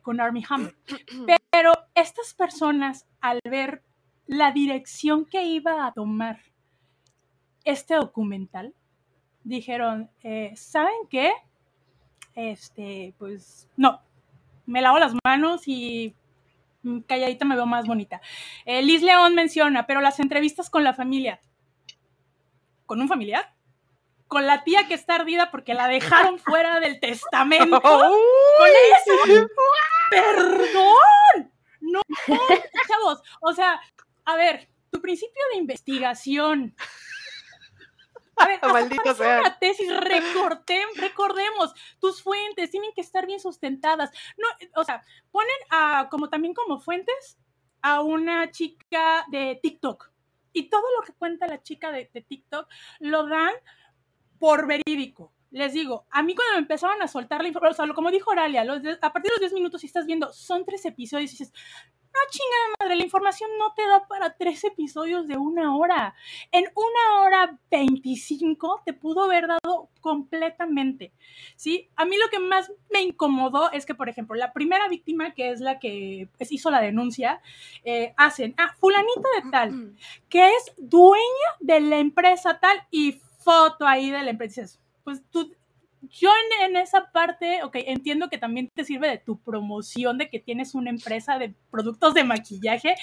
con Army Hammer. Pero estas personas, al ver la dirección que iba a tomar este documental, dijeron, eh, ¿saben qué? Este, pues no, me lavo las manos y calladita me veo más bonita. Eh, Liz León menciona, pero las entrevistas con la familia, ¿con un familiar? Con la tía que está ardida porque la dejaron fuera del testamento. Con eso. Perdón. No, chavos. O sea, a ver, tu principio de investigación. A ver, Maldito sea. una tesis, recortem- recordemos, tus fuentes tienen que estar bien sustentadas. No, o sea, ponen a, como también como fuentes a una chica de TikTok. Y todo lo que cuenta la chica de, de TikTok lo dan por verídico. Les digo, a mí cuando me empezaron a soltar la información, o sea, como dijo Oralia, los de- a partir de los 10 minutos, si estás viendo, son tres episodios y dices, no chingada madre, la información no te da para tres episodios de una hora. En una hora 25 te pudo haber dado completamente. ¿Sí? A mí lo que más me incomodó es que, por ejemplo, la primera víctima, que es la que pues, hizo la denuncia, eh, hacen, ah, fulanito de tal, que es dueña de la empresa tal y foto ahí de la empresa. Dices, Pues tú, yo en, en esa parte, ok, entiendo que también te sirve de tu promoción de que tienes una empresa de productos de maquillaje,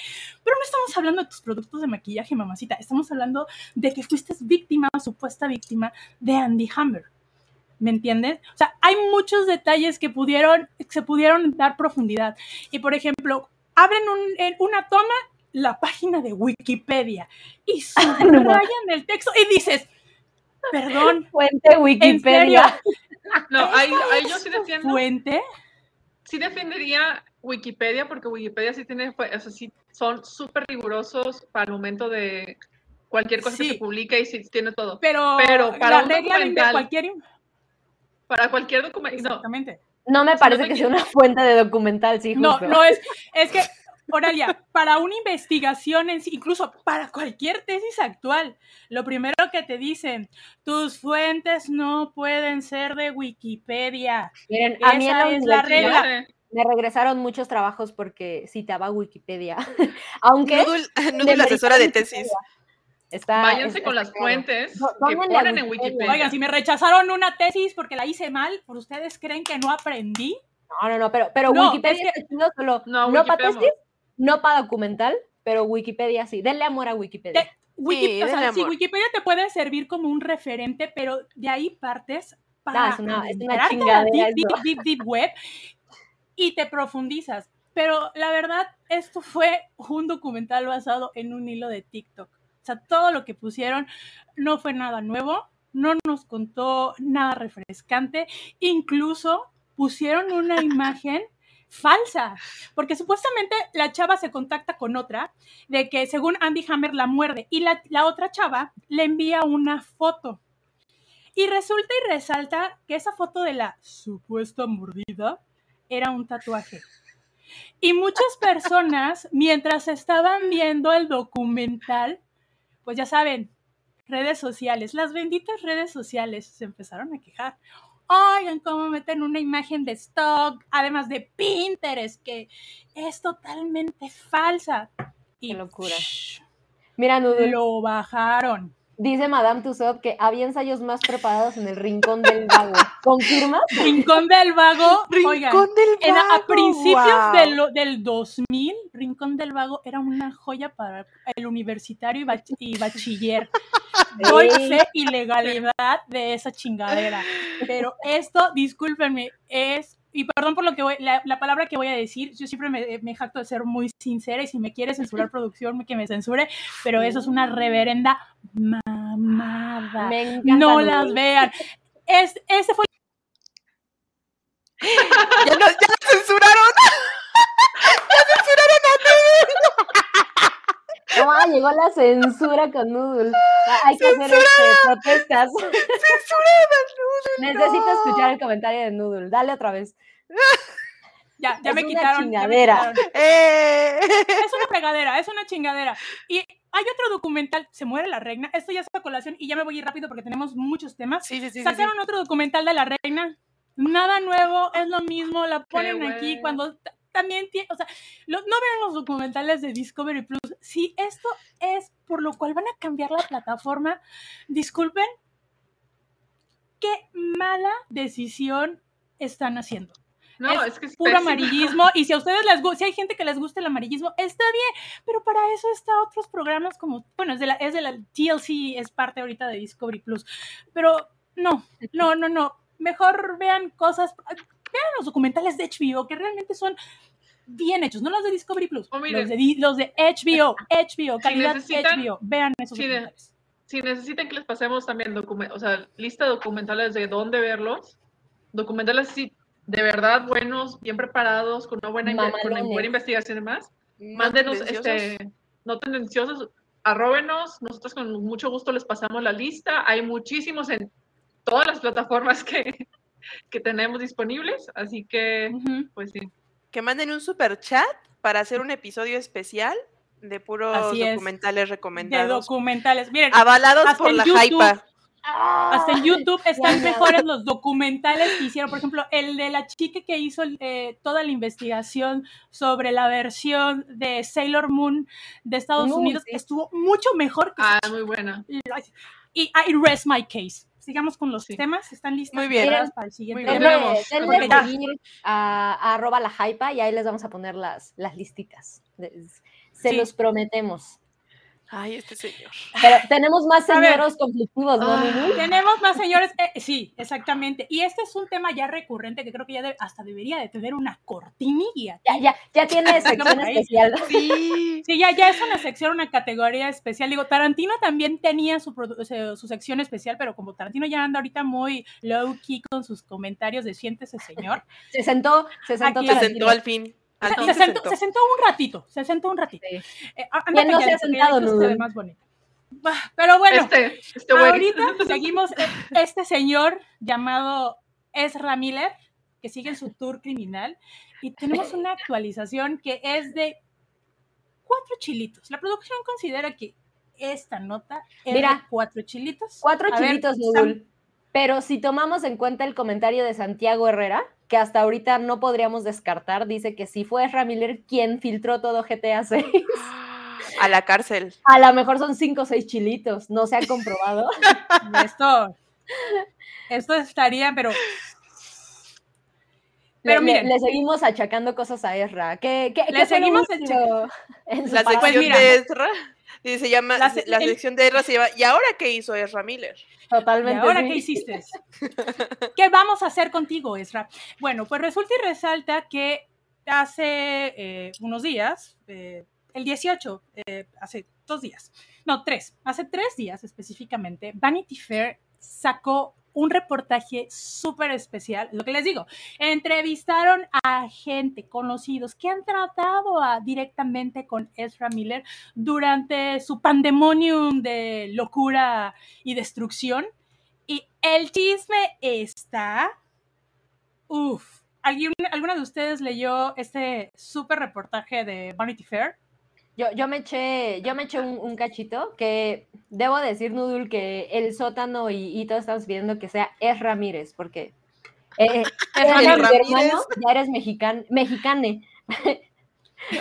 pero no estamos hablando de tus productos de maquillaje, mamacita, estamos hablando de que fuiste víctima, supuesta víctima de Andy Hammer. ¿Me entiendes? O sea, hay muchos detalles que pudieron, se pudieron dar profundidad. Y por ejemplo, abren un- en una toma la página de Wikipedia y subrayan el texto y dices, perdón, Fuente Wikipedia. No, ahí, ¿Esta ahí yo sí defiendo. fuente. sí defendería Wikipedia porque Wikipedia sí tiene, o sea, sí son súper rigurosos para el momento de cualquier cosa que se publique y sí tiene todo. Pero, Pero para la un regla de documental- cualquier... Para cualquier documento, no, Exactamente. No me no parece que sea una fuente de documental, sí, No, justo. no es, es que, Oralia, para una investigación, en sí, incluso para cualquier tesis actual, lo primero que te dicen, tus fuentes no pueden ser de Wikipedia. Miren, a mí en la es la regla. me regresaron muchos trabajos porque citaba Wikipedia. Aunque Nudul, Nudul, asesora de tesis. está. Váyanse con las claro. fuentes No, que ponen en Wikipedia. Oigan, si me rechazaron una tesis porque la hice mal, ¿por ustedes creen que no aprendí? No, no, no, pero, pero No, Wikipedia es que- solo. No, No, para tesis, no para documental, pero Wikipedia sí. Denle amor a Wikipedia. Te- Wiki- o sea, denle sí, amor. Wikipedia te puede servir como un referente, pero de ahí partes para No, es una- es una adentrarte a la chingadera deep, deep, deep, deep web y te profundizas. Pero la verdad, esto fue un documental basado en un hilo de TikTok. O sea, todo lo que pusieron no fue nada nuevo, no nos contó nada refrescante, incluso pusieron una imagen falsa, porque supuestamente la chava se contacta con otra, de que según Andy Hammer la muerde, y la, la otra chava le envía una foto. Y resulta y resalta que esa foto de la supuesta mordida era un tatuaje. Y muchas personas, mientras estaban viendo el documental, pues ya saben, redes sociales, las benditas redes sociales se empezaron a quejar. Oigan, cómo meten una imagen de stock, además de Pinterest, que es totalmente falsa. Y Qué locura. psh, Mira, Nudul, lo bajaron. Dice Madame Tussaud que había ensayos más preparados en el rincón del vago. ¿Confirmas? Rincón del Vago, oigan, Rincón del en- a Vago, principios guau. de lo- del 2000, Rincón del Vago era una joya para el universitario y, bach- y bachiller. Doy Sí. fe y legalidad de esa chingadera. Pero esto, discúlpenme, es, y perdón por lo que voy, la, la palabra que voy a decir, yo siempre me, me jacto de ser muy sincera y si me quiere censurar producción, que me censure, pero eso es una reverenda mamada. Me encanta. No las vean. Es, ese fue Ya nos, ya nos censuraron. Ah, llegó la censura con Noodle. Ah, Hay que hacer este, protestas. Necesito escuchar el comentario de Noodle. Dale otra vez. Ya, ya Es me una quitaron. ya me chingadera. quitaron. Eh. Es una fregadera, es una chingadera. Y hay otro documental, Se muere la reina. Esto ya es a colación y ya me voy a ir rápido porque tenemos muchos temas. Sí, sí, sí, sí, sí. Sacaron otro documental de la reina. Nada nuevo, es lo mismo, la ponen Qué aquí bueno. cuando también tiene, o sea, lo- no vean los documentales de Discovery Plus. Si esto es por lo cual van a cambiar la plataforma, disculpen, qué mala decisión están haciendo. No, es es, que es puro amarillismo y si a ustedes les gusta, si hay gente que les gusta el amarillismo, está bien, pero para eso está otros programas como, bueno, es de la, es de la TLC, es parte ahorita de Discovery Plus, pero no, no, no, no, mejor vean cosas, vean los documentales de HBO que realmente son bien hechos, no los de Discovery Plus, O miren. los, de, los de HBO, HBO, calidad necesitan- HBO, vean esos de- documentales. Si necesitan que les pasemos también o sea, lista de documentales de dónde verlos, documentales sí, de verdad buenos, bien preparados, con una buena, con una buena investigación y demás, No mándenos, este, no tendenciosos, arróbenos, nosotros con mucho gusto les pasamos la lista, hay muchísimos en todas las plataformas que, que tenemos disponibles, así que, Ujú. pues sí. Que manden un super chat para hacer un episodio especial de puros Así es. documentales De recomendados. documentales. Miren, avalados Hasta por la YouTube. hypa. Hasta en YouTube están ya. mejores los documentales que hicieron. Por ejemplo, el de la chica que hizo eh, toda la investigación sobre la versión de Sailor Moon de Estados Uh, Unidos sí. estuvo mucho mejor que Ah, muy buena. y I rest my case. Sigamos con los Sí. temas. ¿Están listos Muy bien. para el siguiente? Muy bien. tema? Denle, a, a arroba la hypa y ahí les vamos a poner las, las listitas. Se Sí. los prometemos. Ay, este señor. Pero tenemos más señoros conflictivos, ¿no, Ah. Tenemos más señores, eh, sí, exactamente. Y este es un tema ya recurrente que creo que ya de- hasta debería de tener una cortinilla. Ya, ya, ya tiene sección especial. Sí. Sí, ya, ya es una sección, una categoría especial. Digo, Tarantino también tenía su, produ- o sea, su sección especial, pero como Tarantino ya anda ahorita muy low key con sus comentarios de siéntese señor, Se sentó, se sentó Aquí Se sentó al fin. Se, se sentó, se sentó un ratito, se sentó un ratito. Sí. Eh, ¿Quién no se ha ya sentado, Nudul? más bonito. Pero bueno, Este, este güey. ahorita seguimos eh, este señor llamado Ezra Miller, que sigue en su tour criminal, y tenemos una actualización que es de cuatro chilitos. La producción considera que esta nota es Mira. de cuatro chilitos. Cuatro A ver, chilitos, Sam, Nudul. Pero si tomamos en cuenta el comentario de Santiago Herrera, que hasta ahorita no podríamos descartar, dice que si fue Ezra Miller quien filtró todo GTA 6, A la cárcel. a lo mejor son cinco o seis chilitos, no se ha comprobado. Esto, esto estaría, pero Pero le, le- miren. le seguimos achacando cosas a Ezra. ¿Qué, qué, Le qué seguimos su La pasado? Pues sección mira. de Ezra. Y se llama, La la, se- el- sección de Ezra se llama ¿Y ahora qué hizo Ezra Miller? ¿y Totalmente. ahora sí. qué hiciste? ¿Qué vamos a hacer contigo, Ezra? Bueno, pues resulta y resalta que hace eh, unos días, eh, el 18, eh, hace dos días, no, tres, hace tres días específicamente, Vanity Fair sacó un reportaje súper especial, lo que les digo, entrevistaron a gente, conocidos, que han tratado a- directamente con Ezra Miller durante su pandemonium de locura y destrucción. Y el chisme está... Uf. ¿Alguien, ¿Alguna de ustedes leyó este súper reportaje de Vanity Fair? Yo, yo me eché, yo me eché un, un cachito que debo decir, Nudul, que el sótano y, y todos estamos pidiendo que sea Es Ramírez, porque eh, eh, Ezra eres hermano, ya eres mexican, mexicane,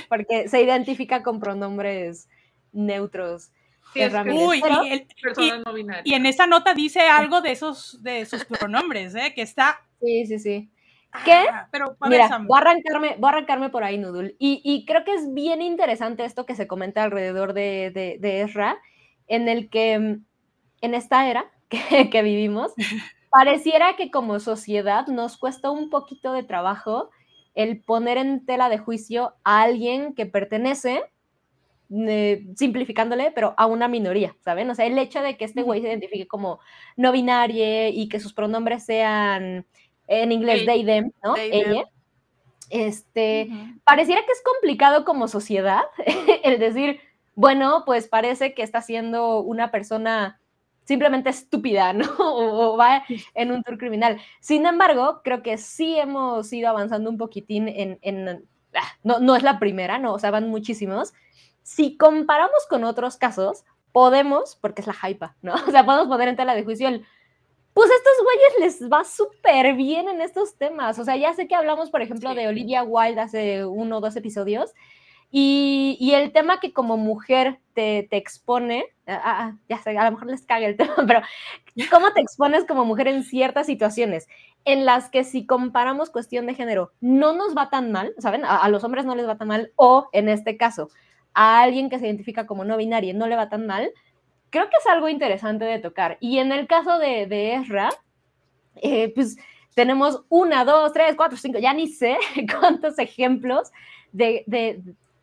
porque se identifica con pronombres neutros. Sí, Es que Ramírez. Uy, Pero- y, el- no binaria. y en esta nota dice algo de esos de sus pronombres, ¿eh? Que está... Sí, sí, sí. ¿Qué? Ah, pero, Mira, voy a arrancarme, voy a arrancarme por ahí, Nudul. Y, y creo que es bien interesante esto que se comenta alrededor de, de, de Ezra, en el que mm, en esta era que, que vivimos, pareciera que como sociedad nos cuesta un poquito de trabajo el poner en tela de juicio a alguien que pertenece, eh, simplificándole, pero a una minoría, ¿saben? O sea, el hecho de que este güey se identifique como no binario y que sus pronombres sean en inglés Ey. they, them, ¿no? They. Ella. Este, pareciera que es complicado como sociedad el decir, bueno, pues parece que está siendo una persona simplemente estúpida, ¿no? O, o va en un tour criminal. Sin embargo, creo que sí hemos ido avanzando un poquitín en, en- ah, no, no es la primera, no, o sea, van muchísimos. Si comparamos con otros casos, podemos, porque es la hypa, ¿no? O sea, podemos poner en tela de juicio el, pues a estos güeyes les va súper bien en estos temas. O sea, ya sé que hablamos, por ejemplo, de Olivia Wilde hace uno o dos episodios. Y, y el tema que como mujer te, te expone, ah, ah, ya sé, a lo mejor les caga el tema, pero cómo te expones como mujer en ciertas situaciones en las que si comparamos cuestión de género, no nos va tan mal, ¿saben? A, a los hombres no les va tan mal, o en este caso, a alguien que se identifica como no binario no le va tan mal, creo que es algo interesante de tocar. Y en el caso de, de Ezra, eh, pues tenemos una, dos, tres, cuatro, cinco, ya ni sé cuántos ejemplos de, de,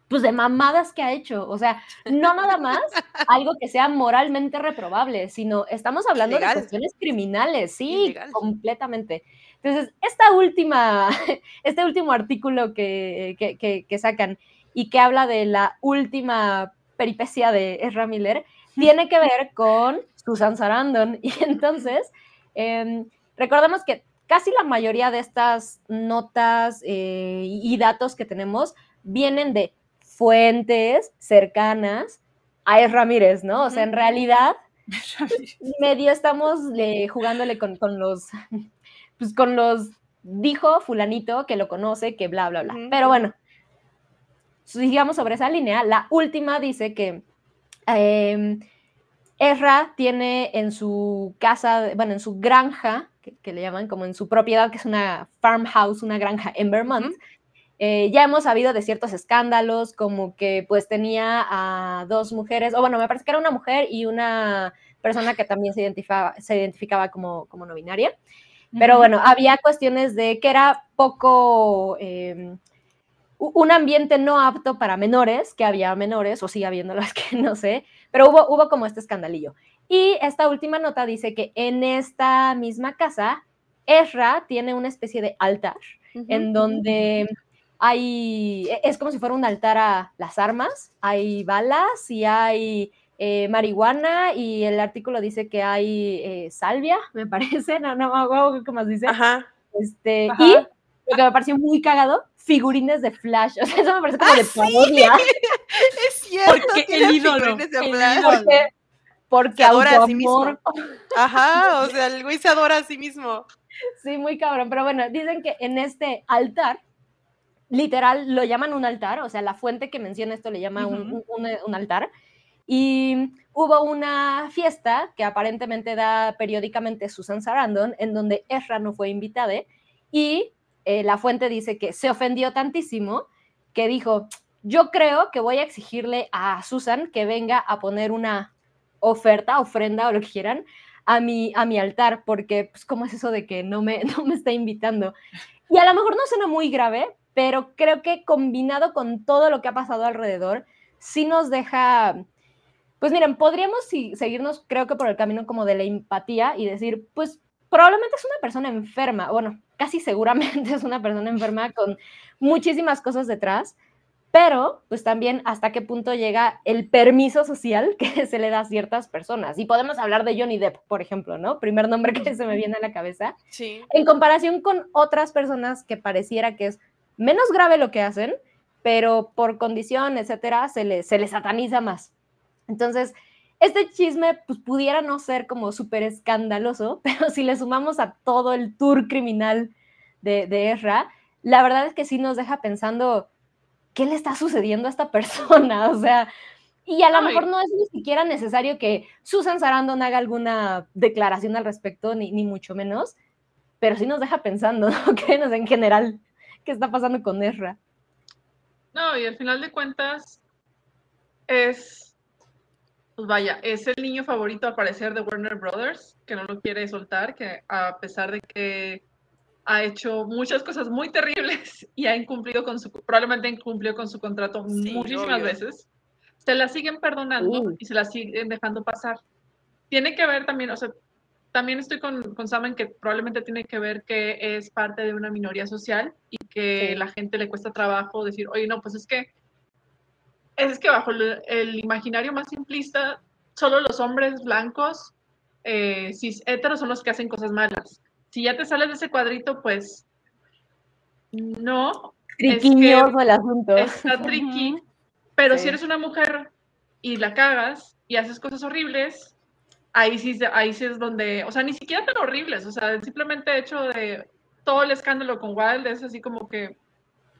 pues de mamadas que ha hecho. O sea, no nada más algo que sea moralmente reprobable, sino estamos hablando Legal. de cuestiones criminales, sí, Ilegal. completamente. Entonces, esta última, este último artículo que, que, que- que sacan y que habla de la última peripecia de Ezra Miller, tiene que ver con Susan Sarandon. Y entonces, em, recordemos que casi la mayoría de estas notas eh, y datos que tenemos vienen de fuentes cercanas a Ezra Ramírez, ¿no? O sea, en realidad, medio estamos eh, jugándole con, con los, pues con los, dijo fulanito que lo conoce, que bla, bla, bla. Pero bueno, sigamos sobre esa línea. La última dice que eh, Ezra tiene en su casa, bueno, en su granja, que, que le llaman como en su propiedad, que es una farmhouse, una granja en Vermont. Eh, ya hemos sabido de ciertos escándalos, como que pues tenía a dos mujeres, o bueno, me parece que era una mujer y una persona que también se identificaba, se identificaba como, como no binaria. Pero bueno, había cuestiones de que era poco, eh, u- un ambiente no apto para menores, que había menores, o sigue habiendo las que no sé, pero hubo, hubo como este escandalillo. Y esta última nota dice que en esta misma casa, Ezra tiene una especie de altar en donde hay, e- es como si fuera un altar a las armas, hay balas y hay eh, marihuana y el artículo dice que hay eh, salvia, me parece, no, no acuerdo qué más dice. Ajá. Este, Ajá. y lo que me pareció muy cagado, figurines de Flash. O sea, eso me parece como ¡Ah, de sí! parodia. Es cierto. Porque el ídolo, figurines de el Flash. ídolo. Porque, porque Se adora a sí autoamor. Ajá, o sea, el güey se adora a sí mismo. Sí, muy cabrón. Pero bueno, dicen que en este altar, literal, lo llaman un altar, o sea, la fuente que menciona esto le llama un, Ujú. un- un- un altar. Y hubo una fiesta que aparentemente da periódicamente Susan Sarandon, en donde Ezra no fue invitada, y eh, la fuente dice que se ofendió tantísimo que dijo, yo creo que voy a exigirle a Susan que venga a poner una oferta, ofrenda o lo que quieran, a mi, a mi altar, porque, pues, ¿cómo es eso de que no me, no me está invitando? Y a lo mejor no suena muy grave, pero creo que combinado con todo lo que ha pasado alrededor, sí nos deja, pues miren, podríamos seguirnos, creo que por el camino como de la empatía y decir, pues probablemente es una persona enferma, bueno, casi seguramente es una persona enferma con muchísimas cosas detrás, pero pues también hasta qué punto llega el permiso social que se le da a ciertas personas. Y podemos hablar de Johnny Depp, por ejemplo, ¿no? Primer nombre que se me viene a la cabeza, Sí. en comparación con otras personas que pareciera que es menos grave lo que hacen, pero por condición, etcétera, se le, se le sataniza más. Entonces, este chisme pues, pudiera no ser como súper escandaloso, pero si le sumamos a todo el tour criminal de, de Ezra, la verdad es que sí nos deja pensando, ¿qué le está sucediendo a esta persona? O sea, y a lo Ay. mejor no es ni siquiera necesario que Susan Sarandon haga alguna declaración al respecto, ni, ni mucho menos, pero sí nos deja pensando, ¿no? ¿Qué nos en general? ¿Qué está pasando con Ezra? No, y al final de cuentas es, pues vaya, es el niño favorito al parecer de Warner Brothers, que no lo quiere soltar, que a pesar de que ha hecho muchas cosas muy terribles y ha incumplido con su, probablemente incumplió con su contrato Sí, muchísimas obvio. veces, se la siguen perdonando Uh. y se la siguen dejando pasar. Tiene que ver también, o sea, también estoy con, con Sam en que probablemente tiene que ver que es parte de una minoría social y que Sí. la gente le cuesta trabajo decir, oye, no, pues es que es que bajo el, el imaginario más simplista, solo los hombres blancos, eh, cis heteros son los que hacen cosas malas. Si ya te sales de ese cuadrito, pues no, Triquiñoso el asunto. está tricky. Pero si eres una mujer y la cagas y haces cosas horribles, ahí sí, ahí sí es donde, o sea, ni siquiera tan horribles, o sea, simplemente hecho de todo el escándalo con Wild es así como que es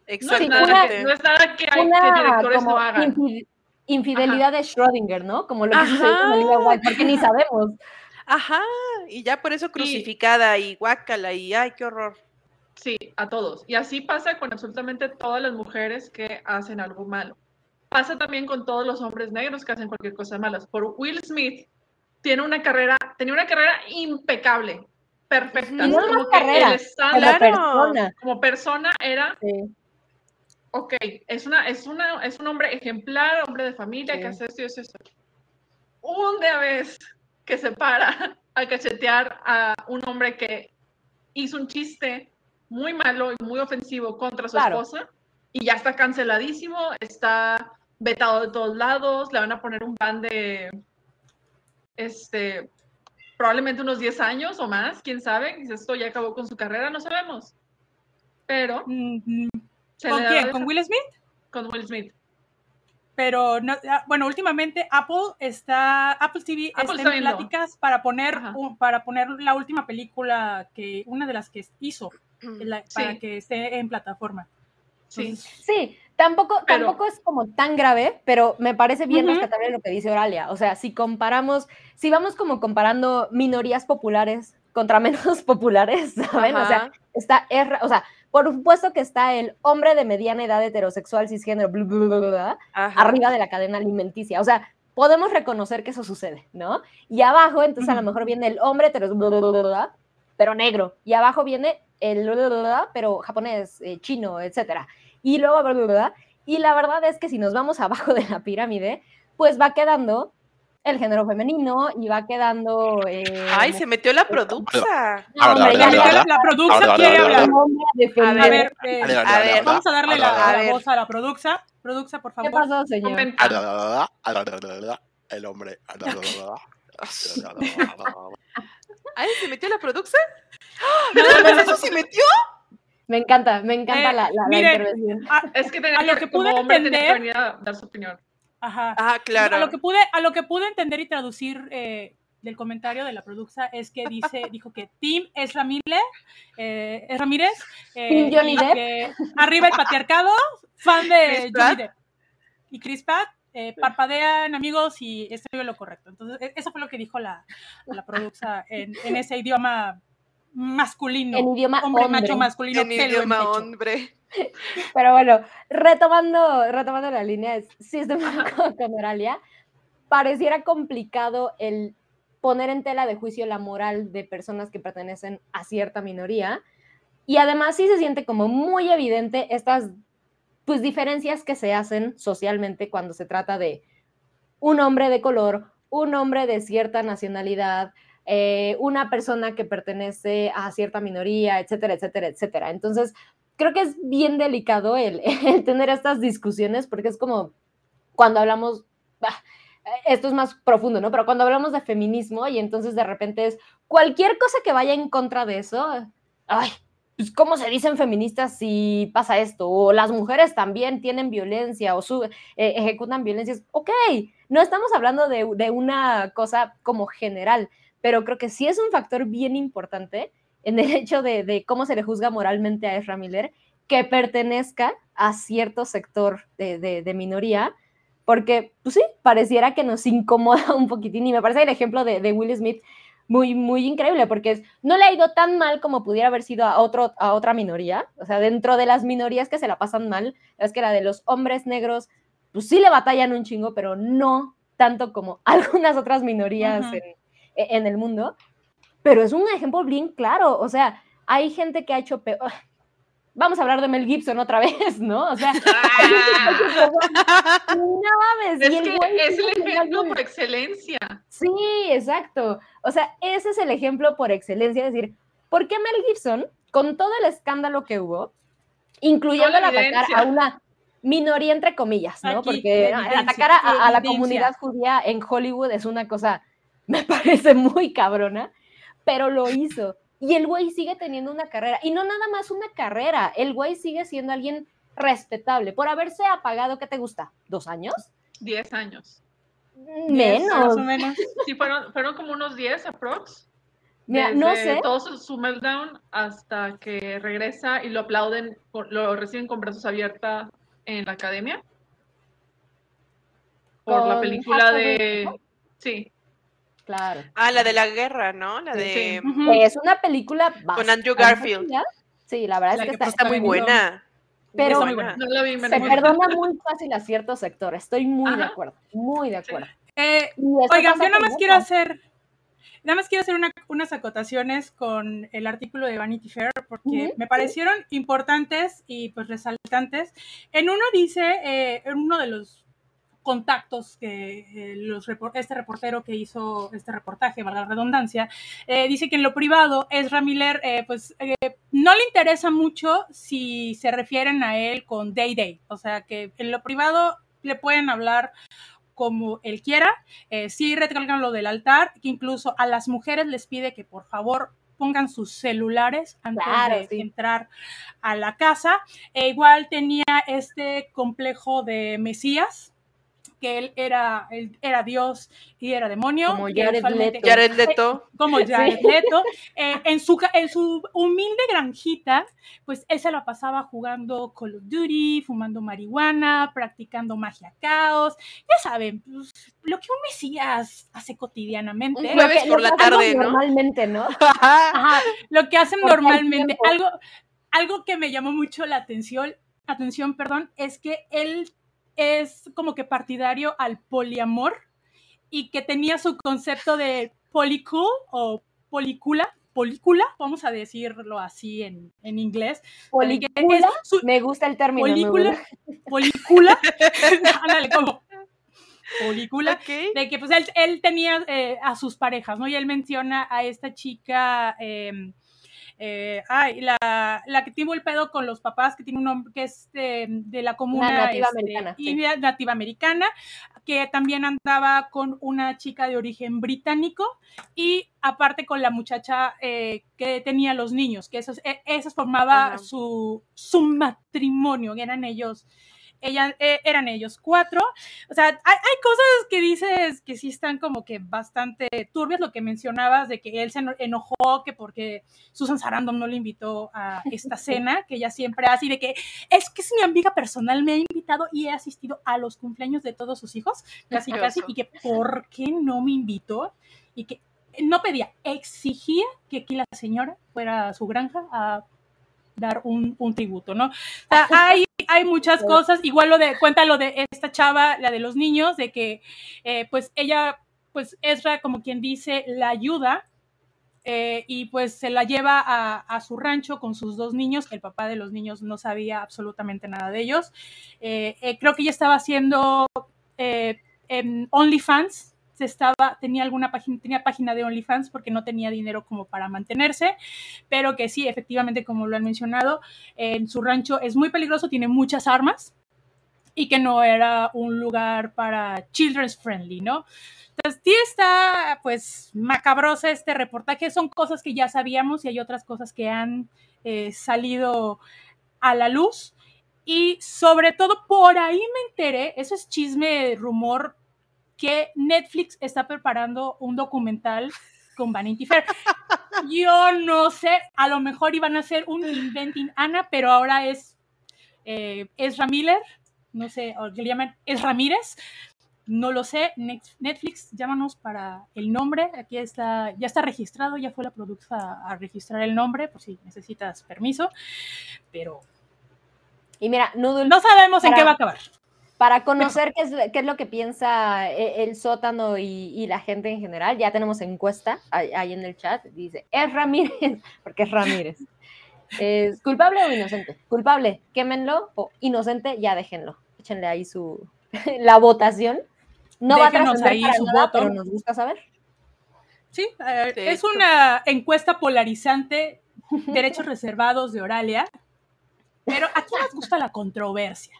Exactamente. no es nada que, hay, que directores como no hagan. infi- infidelidad de Schrödinger, ¿no? Como lo que sucedió con Ajá. Olivia Wilde, porque ni sabemos. Ajá. Y ya por eso crucificada y guácala y ay, qué horror. Sí, a todos. Y así pasa con absolutamente todas las mujeres que hacen algo malo. Pasa también con todos los hombres negros que hacen cualquier cosa mala. Por Will Smith tiene una carrera, tenía una carrera impecable, perfecta. No como una que carrera, el estándar Como Claro. persona. como persona era, Sí. Ok, es una, es una, es un hombre ejemplar, hombre de familia, que Sí. hace esto y esto. esto. Un de vez que se para a cachetear a un hombre que hizo un chiste muy malo y muy ofensivo contra su Claro. esposa y ya está canceladísimo, está vetado de todos lados, le van a poner un ban de este probablemente unos 10 años o más, quién sabe, esto ya acabó con su carrera, no sabemos. Pero Mm, ¿Con quién? ¿Con Will Smith? con Will Smith. Pero, no, ah, bueno, últimamente Apple está, Apple TV Apple está está en pláticas para poner, Ajá. un- para poner la última película que, una de las que hizo, la- para Sí. que esté en plataforma. Sí. Entonces, Sí, tampoco, Pero- tampoco es como tan grave, pero me parece bien Ujú. rescatable lo que dice Oralia. O sea, si comparamos, si vamos como comparando minorías populares contra menos populares, ¿saben? O sea, Ajá. está o sea, por supuesto que está el hombre de mediana edad heterosexual cisgénero, bla, bla, bla, arriba de la cadena alimenticia. O sea, podemos reconocer que eso sucede, ¿no? Y abajo, entonces a lo mejor viene el hombre heterosexual, pero negro. Y abajo viene el pero japonés, eh, chino, etcétera. Y luego, y la verdad es que si nos vamos abajo de la pirámide, pues va quedando el género femenino y va quedando... eh, Ay, se metió la produxa. la, Ahora, quiere hablar. a ver, eh, vamos a darle la, voz a la produxa. Produxa, por ¿Qué favor. pasó, señor? El hombre. ¿Ay, se metió la más eso se metió? Me encanta, me encanta Eh, la, la- la miren, intervención. a- Es que tenía A lo que, que como hombre tenía que entender- venir a dar su opinión. Ajá. Ah, claro. A lo que pude, a lo que pude entender y traducir eh, del comentario de la producta es que dice, dijo que Tim es Ramírez, eh, es Ramírez, eh, Team Johnny y Depp. que arriba el patriarcado, fan de Chris Johnny. Depp. Y Chris Pratt, eh, parpadean amigos y escribe lo correcto. Entonces, e- eso fue lo que dijo la, la en ese idioma masculino. En idioma hombre, hombre. macho masculino. En pelo en idioma pecho. hombre. Pero bueno, retomando, retomando la línea, de acuerdo con Oralia. Pareciera complicado el poner en tela de juicio la moral de personas que pertenecen a cierta minoría. Y además sí se siente como muy evidente estas pues, diferencias que se hacen socialmente cuando se trata de un hombre de color, un hombre de cierta nacionalidad, eh, una persona que pertenece a cierta minoría, etcétera, etcétera, etcétera. Entonces, creo que es bien delicado el, el tener estas discusiones porque es como cuando hablamos, bah, esto es más profundo, ¿no? Pero cuando hablamos de feminismo y entonces de repente es cualquier cosa que vaya en contra de eso, ay, pues ¿cómo se dicen feministas si pasa esto? O las mujeres también tienen violencia o su, eh, ejecutan violencias. Ok, no estamos hablando de, de una cosa como general, pero creo que sí es un factor bien importante en el hecho de, de, cómo se le juzga moralmente a Ezra Miller que pertenezca a cierto sector de, de, de, minoría, porque, pues sí, pareciera que nos incomoda un poquitín. Y me parece el ejemplo de, de Will Smith muy, muy increíble, porque es, no le ha ido tan mal como pudiera haber sido a, otro, a otra minoría. O sea, dentro de las minorías que se la pasan mal, es que la de los hombres negros, pues sí le batallan un chingo, pero no tanto como algunas otras minorías uh -huh. en, en el mundo pero es un ejemplo bien claro. O sea, hay gente que ha hecho peor. Vamos a hablar de Mel Gibson otra vez, ¿no? O sea, no mames. Es, que es el ejemplo por excelencia. Sí, exacto. O sea, ese es el ejemplo por excelencia. Es decir, ¿por qué Mel Gibson, con todo el escándalo que hubo, incluyendo el atacar a una minoría entre comillas, ¿no? Aquí, Porque atacar a, a la comunidad judía en Hollywood es una cosa, me parece muy cabrona pero lo hizo. Y el güey sigue teniendo una carrera. Y no nada más una carrera, el güey sigue siendo alguien respetable. Por haberse apagado, ¿qué te gusta? ¿Dos años? Diez años. Menos. Más o menos. Sí, fueron, fueron como unos diez aprox. Mira, no sé. Todo su, su, meltdown hasta que regresa y lo aplauden, lo reciben con brazos abiertos en la academia. Por la película de... Sí, Claro. Ah, la de la guerra, ¿no? La de. Uh -huh. Es una película. Con Andrew Garfield. Sí, la verdad la es que, que está, está, muy buena. Pero muy buena. No la vi, se perdona muy fácil a cierto sector. Estoy muy Ajá. de acuerdo. Muy de acuerdo. Eh, oigan, yo nada más quiero hacer. Nada más quiero hacer una, unas acotaciones con el artículo de Vanity Fair porque uh -huh. me parecieron importantes y pues resaltantes. En uno dice, eh, en uno de los contactos que eh, los, este reportero que hizo este reportaje, valga la redundancia, eh, dice que en lo privado Ezra Miller eh, pues no le interesa mucho si se refieren a él con Day Day, o sea que en lo privado le pueden hablar como él quiera, sí recalcan lo del altar, que incluso a las mujeres les pide que por favor pongan sus celulares antes claro, de sí. entrar a la casa. E igual tenía este complejo de Mesías, que él era, él era Dios y era demonio. Como Jared Leto. Jared Leto. Como Jared sí. Leto. Eh, en, su, en su humilde granjita, pues él se la pasaba jugando Call of Duty, fumando marihuana, practicando magia caos. Ya saben, pues, lo que un Mesías hace cotidianamente. Un jueves por la tarde, ¿no? Normalmente, ¿no? Ajá, lo que hacen normalmente. Algo, algo que me llamó mucho la atención, atención, perdón, es que él es como que partidario al poliamor y que tenía su concepto de polycool o policula, polícula, vamos a decirlo así en, en inglés. Policula, su, me gusta el término. Polícula, polícula, ándale, como polícula, okay. de que pues él, él tenía eh, a sus parejas, ¿no? Y él menciona a esta chica... Eh, Eh, ay, la, la que tuvo el pedo con los papás, que tiene un nombre que es de, de la comuna nativa este, americana, sí. nativa americana, que también andaba con una chica de origen británico y aparte con la muchacha eh, que tenía los niños, que esos, eh, esas formaba su, su matrimonio, eran ellos. Ella, eh, eran ellos cuatro. O sea, hay, hay cosas que dices que sí están como que bastante turbias, lo que mencionabas de que él se eno- enojó que porque Susan Sarandon no le invitó a esta cena, que ella siempre hace, y de que es que es mi amiga personal, me ha invitado y he asistido a los cumpleaños de todos sus hijos, casi casi, y que por qué no me invitó, y que no pedía, exigía que aquí la señora fuera a su granja a dar un, un tributo, ¿no? O sea, hay, hay muchas cosas, igual lo de, cuenta lo de esta chava, la de los niños, de que eh, pues ella, pues Ezra, como quien dice, la ayuda eh, y pues se la lleva a, a su rancho con sus dos niños. El papá de los niños no sabía absolutamente nada de ellos. Eh, creo que ella estaba haciendo en OnlyFans. Se estaba, tenía alguna página, tenía página de OnlyFans porque no tenía dinero como para mantenerse, pero que sí, efectivamente, como lo han mencionado, en su rancho es muy peligroso, tiene muchas armas y que no era un lugar para children's friendly, ¿no? Entonces, sí está, pues, macabrosa este reportaje. Son cosas que ya sabíamos y hay otras cosas que han eh, salido a la luz. Y sobre todo, por ahí me enteré, eso es chisme, rumor, que Netflix está preparando un documental con Vanity Fair. Yo no sé, a lo mejor iban a hacer un Inventing Anna, pero ahora es eh, Ezra Miller, no sé, o que le llaman Es Ramírez, no lo sé, Netflix, llámanos para el nombre, aquí está, ya está registrado, ya fue la productora a registrar el nombre, por si necesitas permiso, pero Y mira, Noodle, no sabemos en qué va a acabar. Para conocer qué es, qué es lo que piensa e- el sótano y, y la gente en general, ya tenemos encuesta ahí, ahí en el chat. Dice, es Ramírez, porque es Ramírez. ¿Es culpable o inocente? Culpable, quémenlo, o inocente, ya déjenlo. Échenle ahí su la votación. No va a Déjenos ahí para su nada, voto. pero nos gusta saber. Sí, eh, Sí, es una encuesta polarizante, derechos reservados de Oralia, pero aquí nos gusta la controversia,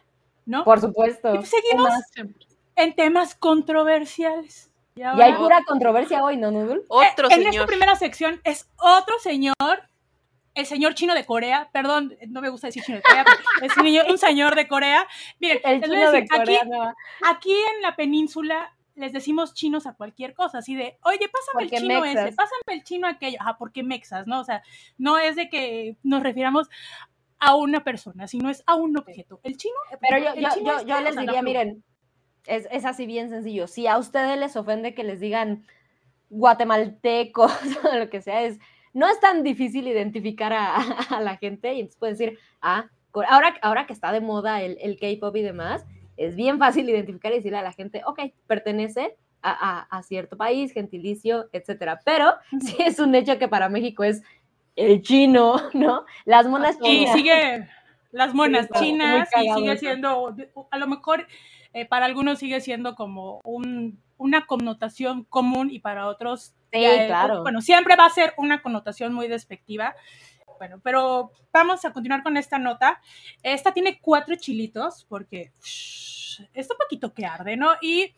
¿no? Por supuesto. Y pues seguimos en temas controversiales. Y hay pura controversia hoy, ¿no, Noodle? Otro Eh, en esta señor. primera sección es otro señor, el señor chino de Corea, perdón, no me gusta decir chino de Corea, pero es un, niño- un señor de Corea. Miren, El les de Corea. aquí, no. aquí en la península les decimos chinos a cualquier cosa, así de, oye, pásame Porque el chino mexas. ese, pásame el chino aquello, ajá, porque mexas, ¿no? O sea, no es de que nos refiramos a una persona, sino es a un objeto. El chino, Pero yo, yo, chino yo, les diría, miren, es, es así bien sencillo. Si a ustedes les ofende que les digan guatemaltecos o lo que sea, es, no es tan difícil identificar a, a la gente y entonces pueden decir, ah, ahora, ahora que está de moda el, el K-pop y demás, es bien fácil identificar y decirle a la gente, ok, pertenece a, a- a cierto país, gentilicio, etcétera. Pero sí es un hecho que para México es el chino, ¿no? Las monas Y chinas. sigue las monas Sí, chinas y sigue siendo, a lo mejor eh, para algunos sigue siendo como un, una connotación común y para otros, Sí, ya, claro. bueno, siempre va a ser una connotación muy despectiva. Bueno, pero vamos a continuar con esta nota. Esta tiene cuatro chilitos porque shh, está un poquito que arde, ¿no? Y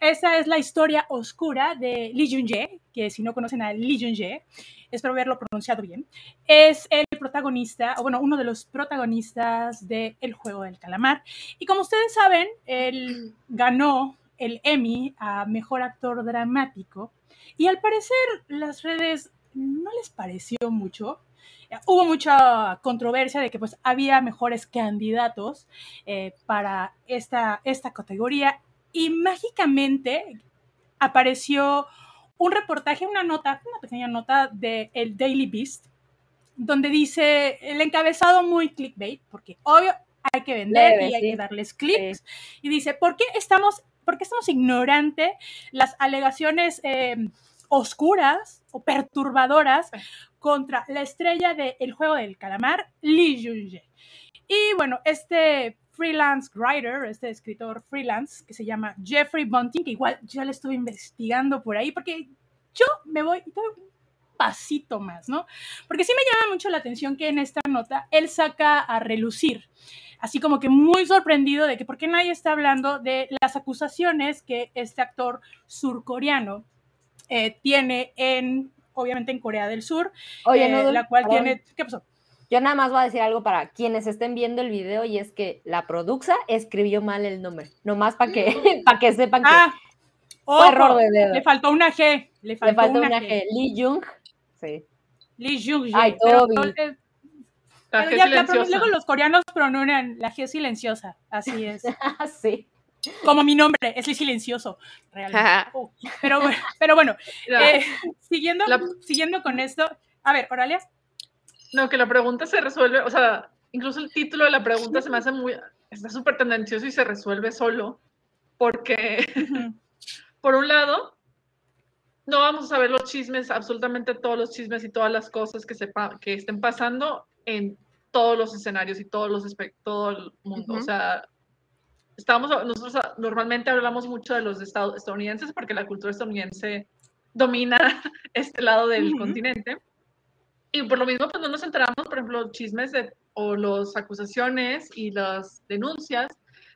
esa es la historia oscura de Lee Jun-jae, que si no conocen a Lee Jun-jae, espero haberlo pronunciado bien, es el protagonista, o bueno, uno de los protagonistas de El Juego del Calamar. Y como ustedes saben, él ganó el Emmy a Mejor Actor Dramático y al parecer las redes no les pareció mucho. Hubo mucha controversia de que pues había mejores candidatos eh, para esta, esta categoría y mágicamente apareció un reportaje, una nota, una pequeña nota de el Daily Beast, donde dice el encabezado muy clickbait, porque obvio hay que vender Leve, y hay sí. que darles clics, y dice, ¿por qué estamos, por qué estamos ignorante las alegaciones eh, oscuras o perturbadoras contra la estrella de El Juego del Calamar, Lee Jun-jae? Y bueno, este freelance writer, este escritor freelance que se llama Jeffrey Bunting, que igual ya le estuve investigando por ahí, porque yo me voy, pasito más, ¿no? Porque sí me llama mucho la atención que en esta nota él saca a relucir, así como que muy sorprendido de que por qué nadie está hablando de las acusaciones que este actor surcoreano eh, tiene en, obviamente en Corea del Sur, Oye, eh, la cual perdón. tiene, ¿qué pasó? Yo nada más voy a decir algo para quienes estén viendo el video y es que la produxa escribió mal el nombre, nomás para que, para que sepan que Ah, fue error de dedo. le faltó una G, le Le faltó, una, una G. G. Lee Jung, sí. Lee Jung Ay, pero, La pero G ya- silenciosa. luego los coreanos pronuncian la G silenciosa, así es. Ah, sí. Como mi nombre, es silencioso, realmente. Oh, pero, bueno- pero bueno, eh, siguiendo, La- siguiendo con esto, a ver, Oralia. No, que la pregunta se resuelve, o sea, incluso el título de la pregunta se me hace muy, está súper tendencioso y se resuelve solo, porque por un lado, no vamos a saber los chismes, absolutamente todos los chismes y todas las cosas que, sepa, que estén pasando en todos los escenarios y todos los todo el mundo. O sea, estamos, nosotros normalmente hablamos mucho de los estadounidenses porque la cultura estadounidense domina este lado del continente. Y por lo mismo, pues no nos enteramos, por ejemplo, chismes de, o las acusaciones y las denuncias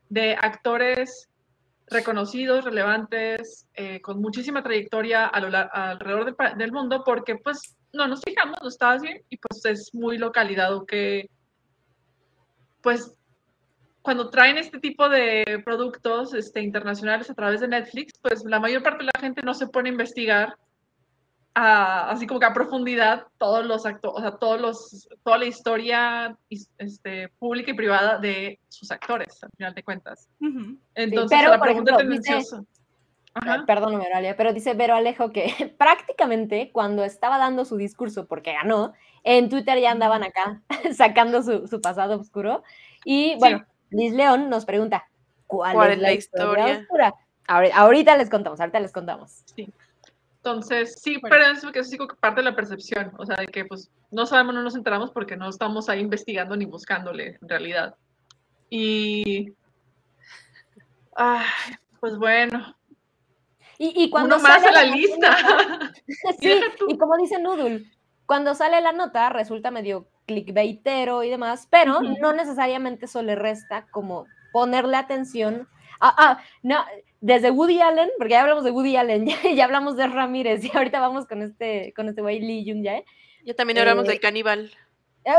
de actores reconocidos, relevantes, eh, con muchísima trayectoria a lo alrededor del, del mundo, porque pues no nos fijamos, no está así, y pues es muy localidad que pues cuando traen este tipo de productos este, internacionales a través de Netflix, pues la mayor parte de la gente no se pone a investigar a- así como que a profundidad todos los actores, o sea, todos los, toda la historia is- este, pública y privada de sus actores, al final de cuentas. ujú. Entonces, pero, la por pregunta ejemplo, dice- tendenciosa. Ay, Ajá. Perdóname, Oralia, pero dice Vero Alejo que prácticamente cuando estaba dando su discurso, porque ganó, en Twitter ya andaban acá sacando su, su pasado oscuro. Y bueno, Liz León nos pregunta, ¿cuál, ¿Cuál es la, es la historia, historia? oscura? Ahori- ahorita les contamos, ahorita les contamos. Entonces, sí, Bueno. pero eso que es como que parte de la percepción, o sea, de que pues no sabemos, no nos enteramos porque no estamos ahí investigando ni buscándole en realidad. Y, ay, pues bueno, Y, y cuando uno más sale a la nota- lista. Sí, deja tú. y como dice Noodle, cuando sale la nota resulta medio clickbaitero y demás, pero Ujú. no necesariamente eso le resta como ponerle atención. Ah, ah, no, desde Woody Allen, porque ya hablamos de Woody Allen, ya, ya hablamos de Ramírez y ahorita vamos con este, con este güey Lee Jung Jae. Ya también hablamos Eh, del caníbal. Eh,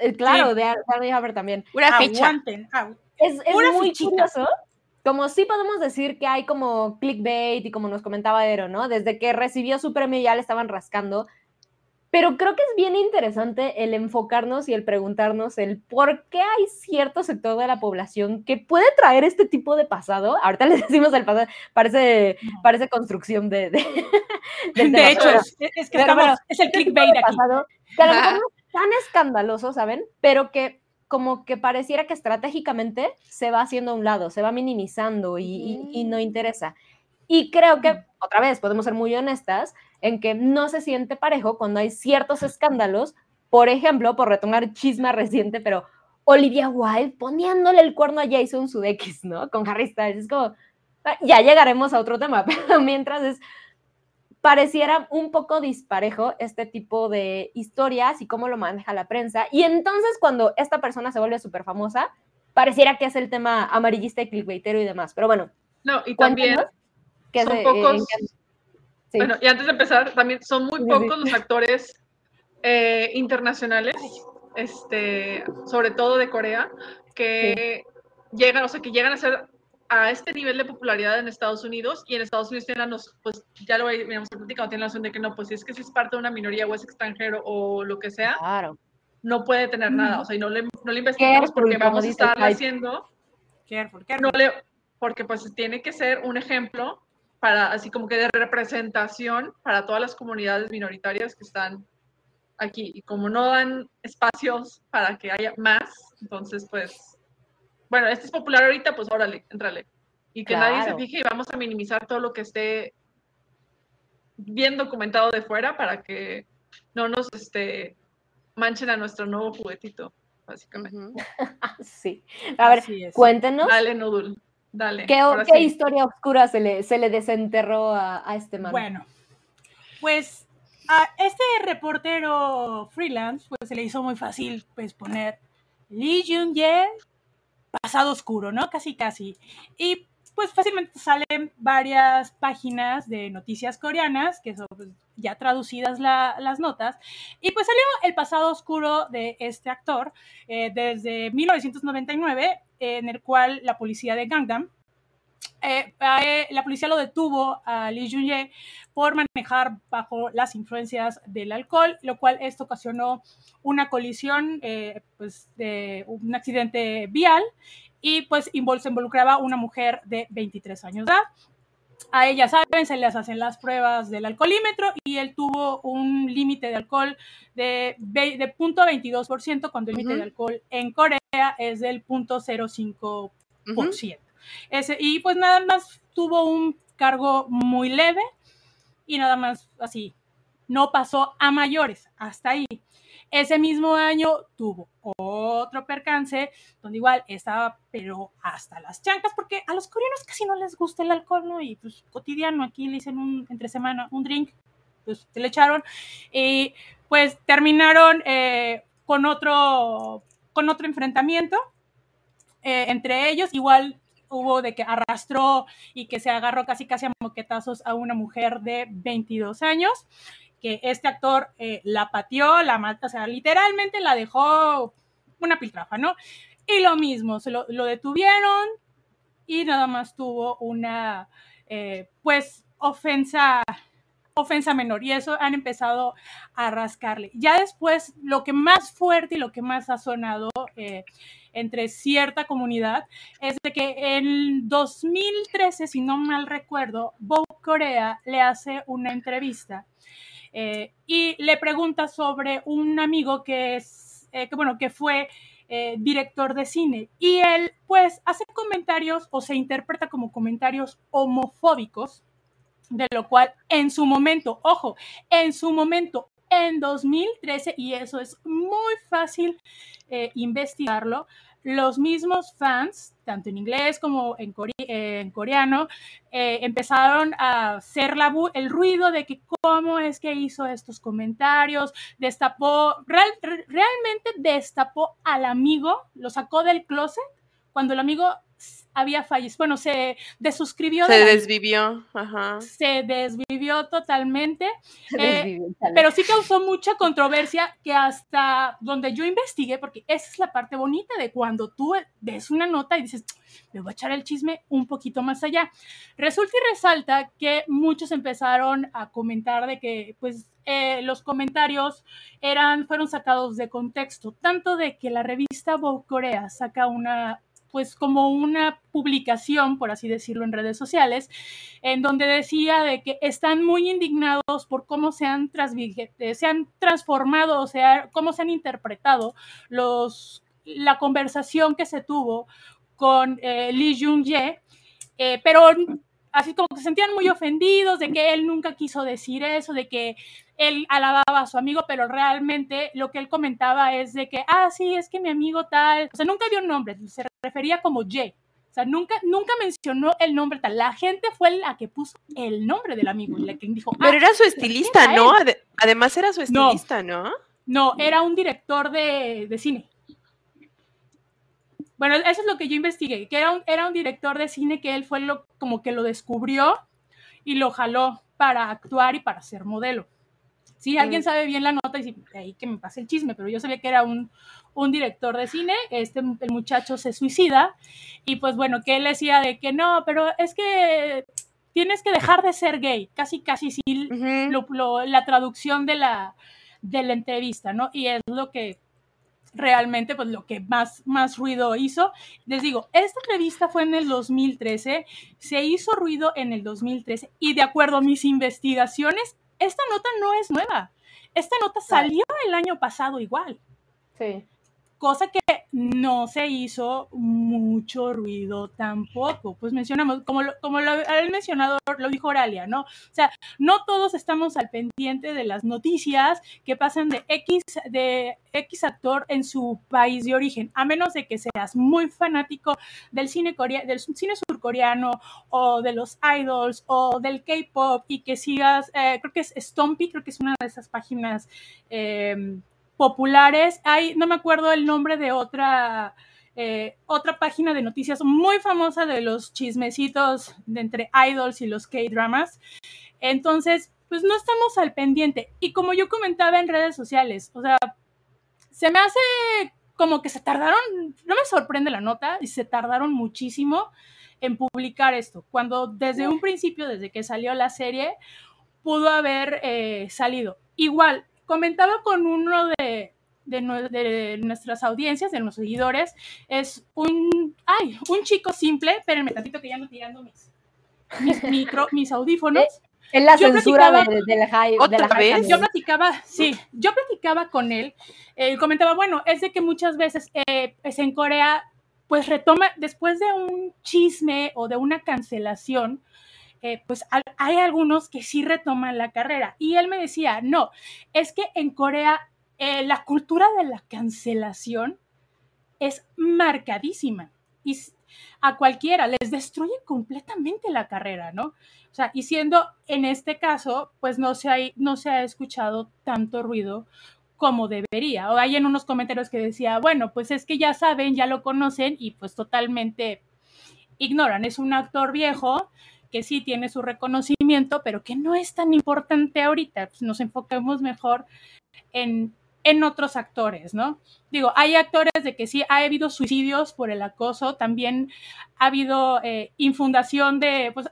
eh, claro, Sí. de Ar- Armie Hammer también. Una ficha. Aguanten. au. Es, es Una muy fichita. curioso. Como sí podemos decir que hay como clickbait y como nos comentaba Ero, ¿no? Desde que recibió su premio ya le estaban rascando. Pero creo que es bien interesante el enfocarnos y el preguntarnos el por qué hay cierto sector de la población que puede traer este tipo de pasado. Ahorita les decimos el pasado, parece, parece construcción de... de, tema, De hecho, es, es que estamos, bueno, es el este clickbait de aquí. pasado, que a lo mejor no es tan escandaloso, ¿saben? Pero que como que pareciera que estratégicamente se va haciendo a un lado, se va minimizando y, y- y no Mm. interesa. Y creo que, otra vez, podemos ser muy honestas en que no se siente parejo cuando hay ciertos escándalos, por ejemplo, por retomar chisma reciente, pero Olivia Wilde poniéndole el cuerno a Jason Sudeikis, ¿no? Con Harry Styles. Es como, ah, ya llegaremos a otro tema, pero mientras es, pareciera un poco disparejo este tipo de historias y cómo lo maneja la prensa. Y entonces cuando esta persona se vuelve súper famosa, pareciera que es el tema amarillista y clickbaitero y demás. Pero bueno, No, y también, son pocos- sí. bueno, y antes de empezar, también son muy Sí, sí, pocos los actores eh, internacionales, este, sobre todo de Corea, que llegan, o sea, que llegan a ser a este nivel de popularidad en Estados Unidos y en Estados Unidos tienen la pues ya lo habíamos platicado, tienen la noción de que no, pues si es que si es parte de una minoría o es extranjero o lo que sea, Claro. no puede tener nada, o sea, y no le, no le investigamos porque vamos a estar haciendo Careful, careful. no le, porque pues tiene que ser un ejemplo para, así como que de representación para todas las comunidades minoritarias que están aquí. Y como no dan espacios para que haya más, entonces pues, bueno, este es popular ahorita, pues órale, entrale. Y que nadie se fije y vamos a minimizar todo lo que esté bien documentado de fuera para que no nos este, manchen a nuestro nuevo juguetito, básicamente. Sí. A ver, cuéntenos Dale, Nudul, dale. qué, ahora qué sí. historia oscura se le, se le desenterró a, a este man. Bueno, pues a este reportero freelance, pues se le hizo muy fácil pues poner Lee Jung-ye, pasado oscuro, ¿no? Casi, casi. Y pues fácilmente salen varias páginas de noticias coreanas, que son pues, ya traducidas las notas, y pues salió el pasado oscuro de este actor eh, desde 1999, en el cual la policía de Gangnam eh, eh, la policía lo detuvo a Lee Jun-ye por manejar bajo las influencias del alcohol, lo cual esto ocasionó una colisión, pues, de un accidente vial y pues se involucraba una mujer de 23 años de edad. A ella, saben, se les hacen las pruebas del alcoholímetro y él tuvo un límite de alcohol de, de 0.22% cuando el límite de alcohol en Corea es del 0.05%. Ese, y pues nada más tuvo un cargo muy leve y nada más así. No pasó a mayores, hasta ahí. Ese mismo año tuvo otro percance donde igual estaba, pero hasta las chancas, porque a los coreanos casi no les gusta el alcohol, ¿no? Y pues cotidiano, aquí le dicen un, entre semana un drink, pues se le echaron. Y pues terminaron eh, con, otro, con otro enfrentamiento eh, entre ellos. Igual hubo de que arrastró y que se agarró casi casi a moquetazos a una mujer de 22 años, este actor eh, la pateó, la mató, o sea, literalmente la dejó una piltrafa, ¿no? Y lo mismo, se lo, detuvieron y nada más tuvo una, eh, pues, ofensa ofensa menor y eso han empezado a rascarle. Ya después, lo que más fuerte y lo que más ha sonado eh, entre cierta comunidad es de que en 2013, si no mal recuerdo, Vogue Corea le hace una entrevista eh, y le pregunta sobre un amigo que es, eh, bueno, que fue eh, director de cine. Y él pues hace comentarios o se interpreta como comentarios homofóbicos de lo cual en su momento, ojo, en su momento, en 2013, y eso es muy fácil investigarlo, los mismos fans, tanto en inglés como en, coreano, eh, empezaron a hacer el ruido de que cómo es que hizo estos comentarios, destapó, realmente destapó al amigo, lo sacó del closet cuando el amigo había fallecido, bueno, se desuscribió. Se desvivió, ajá. Se desvivió totalmente, eh, pero sí causó mucha controversia que hasta donde yo investigué, porque esa es la parte bonita de cuando tú ves una nota y dices, le voy a echar el chisme un poquito más allá. Resulta y resalta que muchos empezaron a comentar de que, pues, eh, los comentarios eran, fueron sacados de contexto, tanto de que la revista Vogue Corea saca una, pues como una publicación, por así decirlo, en redes sociales, en donde decía de que están muy indignados por cómo se han, eh, se han transformado, o sea, cómo se han interpretado los, la conversación que se tuvo con eh, Lee Jung-jae, eh, pero así como que se sentían muy ofendidos de que él nunca quiso decir eso, de que él alababa a su amigo, pero realmente lo que él comentaba es de que, ah, sí, es que mi amigo tal, o sea, nunca dio nombre, se refería como Ye. O sea, nunca, nunca mencionó el nombre tal. La gente fue la que puso el nombre del amigo. La que dijo, pero ah, era su estilista, ¿no? Además era su estilista, ¿no? No, era un director de, de, cine. Bueno, eso es lo que yo investigué, que era un, era un director de cine que él fue lo, como que lo descubrió y lo jaló para actuar y para ser modelo. Si alguien sabe bien la nota, y ahí que me pase el chisme, pero yo sabía que era un, director de cine, este, el muchacho se suicida, y pues bueno, que él decía de que no, pero es que tienes que dejar de ser gay, casi, casi sí, la traducción de la, de la entrevista, ¿no? Y es lo que realmente pues lo que más, más ruido hizo. Les digo, esta entrevista fue en el 2013, se hizo ruido en el 2013 y de acuerdo a mis investigaciones, esta nota no es nueva. Esta nota salió el año pasado igual. Sí. Cosa que no se hizo mucho ruido tampoco. Pues mencionamos, como lo, como lo ha mencionado, lo dijo Oralia, ¿no? O sea, no todos estamos al pendiente de las noticias que pasan de X, de X actor en su país de origen, a menos de que seas muy fanático del cine, del cine surcoreano o de los idols o del K-pop y que sigas, eh, creo que es Stompy, creo que es una de esas páginas. Eh, populares. Hay, no me acuerdo el nombre de otra, eh, otra página de noticias muy famosa de los chismecitos de entre idols y los K-dramas. Entonces, pues no estamos al pendiente. Y como yo comentaba en redes sociales, o sea, se me hace como que se tardaron, no me sorprende la nota, y se tardaron muchísimo en publicar esto, cuando desde un principio, desde que salió la serie, pudo haber eh, salido. Igual, comentaba con uno de, nuestras audiencias, de nuestros seguidores, es un, ay, un chico simple, espérenme tantito que ya ando tirando mis, mis, micro, mis audífonos. En la censura de, la high, vez? Yo platicaba, sí, yo platicaba con él, él comentaba, bueno, es de que muchas veces eh, pues en Corea, pues retoma, después de un chisme o de una cancelación, eh, pues hay algunos que sí retoman la carrera. Y él me decía, no, es que en Corea eh, la cultura de la cancelación es marcadísima y a cualquiera les destruye completamente la carrera, ¿no? O sea, y siendo en este caso, pues no se ha, no se ha escuchado tanto ruido como debería. O hay en unos comentarios que decía, bueno, pues es que ya saben, ya lo conocen y pues totalmente ignoran. Es un actor viejo que sí tiene su reconocimiento, pero que no es tan importante ahorita. Pues nos enfocamos mejor en, en otros actores, ¿no? Digo, hay actores de que sí ha habido suicidios por el acoso, también ha habido eh, infundación de, pues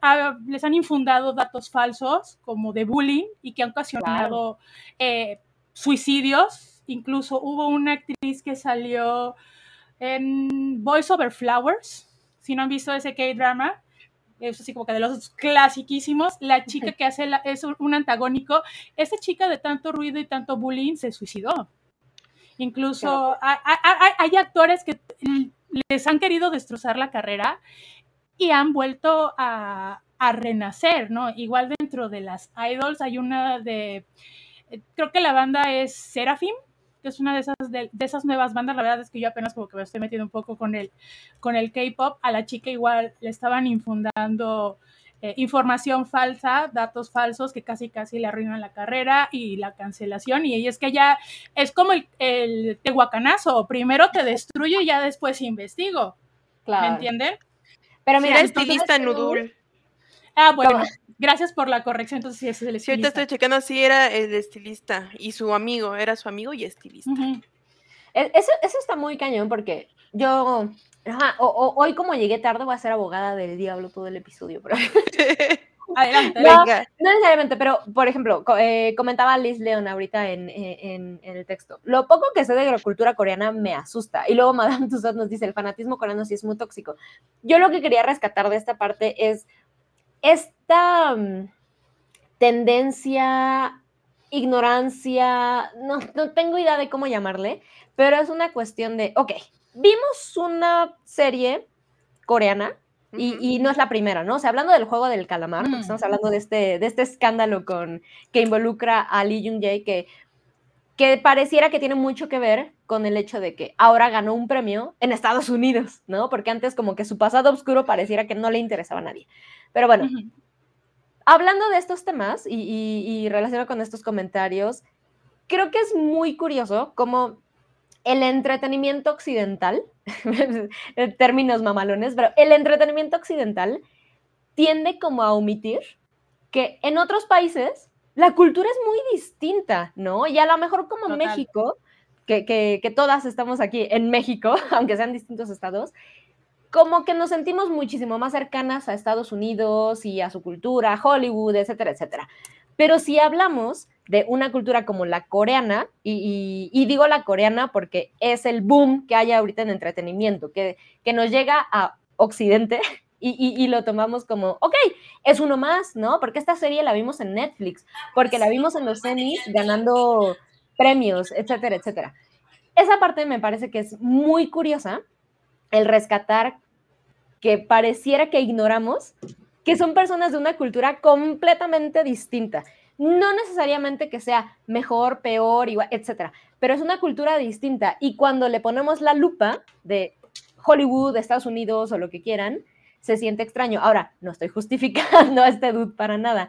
les han infundado datos falsos como de bullying y que han ocasionado eh, suicidios. Incluso hubo una actriz que salió en Voice Over Flowers, si no han visto ese K-drama, es así como que de los clasiquísimos, la chica que hace es un antagónico, esa chica de tanto ruido y tanto bullying se suicidó. Incluso hay, actores que les han querido destrozar la carrera y han vuelto a, a, renacer, ¿no? Igual dentro de las idols hay una de, creo que la banda es Seraphim, que es una de esas, de, esas nuevas bandas. La verdad es que yo apenas como que me estoy metiendo un poco con el, con el K-pop. A la chica igual le estaban infundando eh, información falsa, datos falsos que casi casi le arruinan la carrera y la cancelación. Y es que ya es como el, el tehuacanazo. Primero te destruyo y ya después investigo. ¿Me entienden? Pero mira, estilista Nudul. Ah, bueno, gracias por la corrección. Entonces sí es el estilista. Sí, ahorita estoy checando si era el estilista y su amigo, era su amigo y estilista. E, eso, eso está muy cañón porque yo, hoy como llegué tarde voy a ser abogada del diablo todo el episodio, pero... Adelante, no, no, necesariamente, pero por ejemplo, eh, comentaba Liz Leon ahorita en, en, en, el texto. Lo poco que sé de la cultura coreana me asusta. Y luego Madame Tussauds nos dice: el fanatismo coreano sí es muy tóxico. Yo lo que quería rescatar de esta parte es esta mm, tendencia, ignorancia, no, tengo idea de cómo llamarle, pero es una cuestión de, ok, vimos una serie coreana y, no es la primera, ¿no? O sea, hablando del juego del calamar, porque estamos hablando de este, de este escándalo con, que involucra a Lee Jung Jae, que, que pareciera que tiene mucho que ver con el hecho de que ahora ganó un premio en Estados Unidos, ¿no? Porque antes como que su pasado oscuro pareciera que no le interesaba a nadie. Pero bueno, hablando de estos temas y, relacionado con estos comentarios, creo que es muy curioso cómo el entretenimiento occidental, términos mamalones, pero el entretenimiento occidental tiende como a omitir que en otros países la cultura es muy distinta, ¿no? Y a lo mejor como México, que, que, todas estamos aquí en México, aunque sean distintos estados, como que nos sentimos muchísimo más cercanas a Estados Unidos y a su cultura, Hollywood, etcétera, etcétera. Pero si hablamos de una cultura como la coreana, y, digo la coreana porque es el boom que hay ahorita en entretenimiento, que, que nos llega a Occidente y, y, lo tomamos como, ok, es uno más, ¿no? Porque esta serie la vimos en Netflix, porque la vimos en los semis ganando premios, etcétera, etcétera. esa parte me parece que es muy curiosa, el rescatar que pareciera que ignoramos, que son personas de una cultura completamente distinta. No necesariamente que sea mejor, peor, igual, etcétera, pero es una cultura distinta. Y cuando le ponemos la lupa de Hollywood, de Estados Unidos o lo que quieran, se siente extraño. Ahora, no estoy justificando a este dude para nada,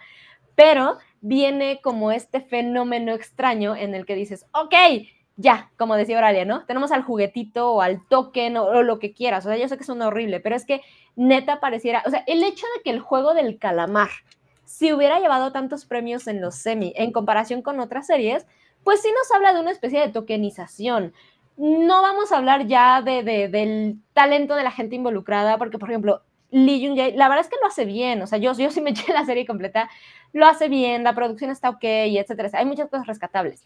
pero viene como este fenómeno extraño en el que dices, ok, ya, como decía Oralia, ¿no? Tenemos al juguetito o al token o, lo que quieras. O sea, yo sé que suena horrible, pero es que neta pareciera, o sea, el hecho de que el juego del calamar, si hubiera llevado tantos premios en los semi en comparación con otras series, pues sí nos habla de una especie de tokenización. No vamos a hablar ya de, del talento de la gente involucrada, porque, por ejemplo, Lee Jung Jae, la verdad es que lo hace bien, o sea, yo, yo sí me eché la serie completa, lo hace bien, la producción está ok, etcétera, hay muchas cosas rescatables.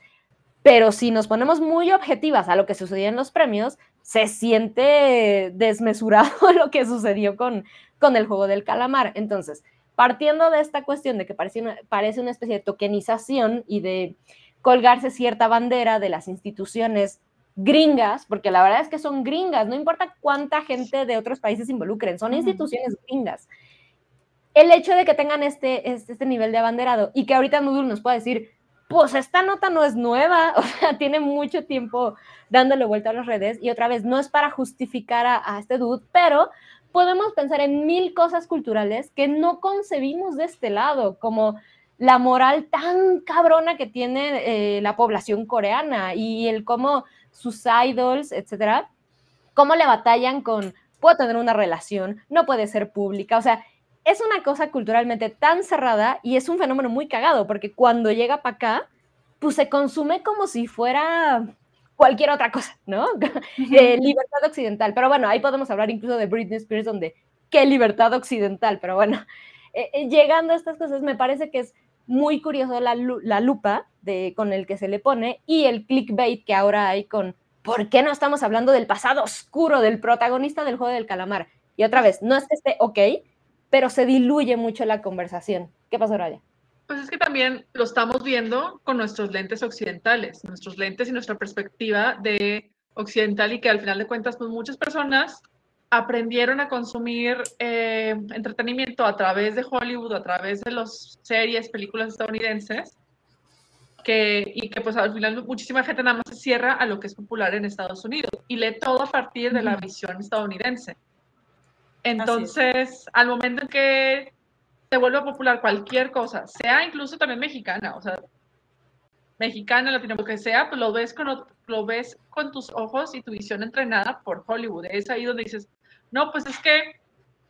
Pero si nos ponemos muy objetivas a lo que sucedió en los premios, se siente desmesurado lo que sucedió con, con el juego del calamar. Entonces, partiendo de esta cuestión de que parece parece una especie de tokenización y de colgarse cierta bandera de las instituciones gringas, porque la verdad es que son gringas, no importa cuánta gente de otros países involucren, son instituciones gringas. El hecho de que tengan este, este, este nivel de abanderado y que ahorita Noodle nos pueda decir, pues esta nota no es nueva, o sea, tiene mucho tiempo dándole vuelta a las redes y otra vez no es para justificar a, este dude, pero podemos pensar en mil cosas culturales que no concebimos de este lado, como la moral tan cabrona que tiene eh, la población coreana y el cómo sus idols, etcétera, cómo le batallan con, puedo tener una relación, no puede ser pública, o sea, es una cosa culturalmente tan cerrada y es un fenómeno muy cagado, porque cuando llega para acá, pues se consume como si fuera cualquier otra cosa, ¿no? Eh, libertad occidental. Pero bueno, ahí podemos hablar incluso de Britney Spears, donde qué libertad occidental, pero bueno, eh, eh, llegando a estas cosas, me parece que es muy curioso la, la lupa de, con el que se le pone y el clickbait que ahora hay con ¿por qué no estamos hablando del pasado oscuro del protagonista del juego del calamar? Y otra vez, no es que esté ok, pero se diluye mucho la conversación. ¿Qué pasó, Raya? Pues es que también lo estamos viendo con nuestros lentes occidentales, nuestros lentes y nuestra perspectiva de occidental y que al final de cuentas, pues muchas personas aprendieron a consumir eh, entretenimiento a través de Hollywood, a través de las series, películas estadounidenses, que, y que pues al final muchísima gente nada más se cierra a lo que es popular en Estados Unidos y lee todo a partir de la visión estadounidense. Entonces, al momento en que se vuelve popular cualquier cosa, sea incluso también mexicana, o sea, mexicana, latino, que sea, pues lo ves, con, lo ves con tus ojos y tu visión entrenada por Hollywood. Es ahí donde dices, no, pues es que,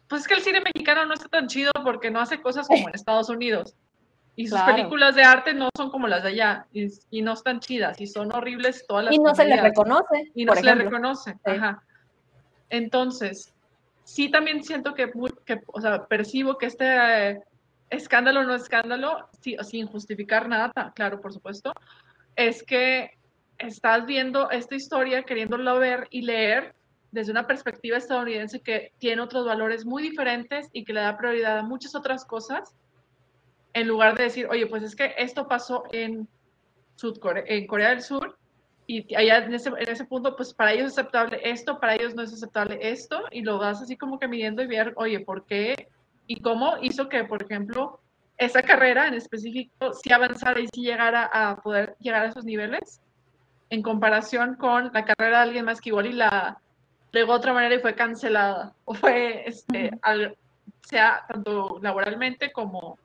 pues es que el cine mexicano no está tan chido porque no hace cosas como en Estados Unidos. Y sus películas de arte no son como las de allá y, no están chidas y son horribles todas las Y no se les reconoce. Y no se les reconoce. Ajá. Entonces, sí también siento que, que o sea, percibo que este eh, escándalo no escándalo, sí, sin justificar nada, claro, por supuesto, es que estás viendo esta historia queriéndolo ver y leer desde una perspectiva estadounidense que tiene otros valores muy diferentes y que le da prioridad a muchas otras cosas, en lugar de decir, oye, pues es que esto pasó en, en Corea del Sur y allá en ese, en ese punto, pues para ellos es aceptable esto, para ellos no es aceptable esto, y lo vas así como que midiendo y ver, oye, ¿por qué? Y cómo hizo que, por ejemplo, esa carrera en específico si avanzara y si llegara a poder llegar a esos niveles, en comparación con la carrera de alguien más que igual y la llegó de otra manera y fue cancelada, o fue, este, sea tanto laboralmente como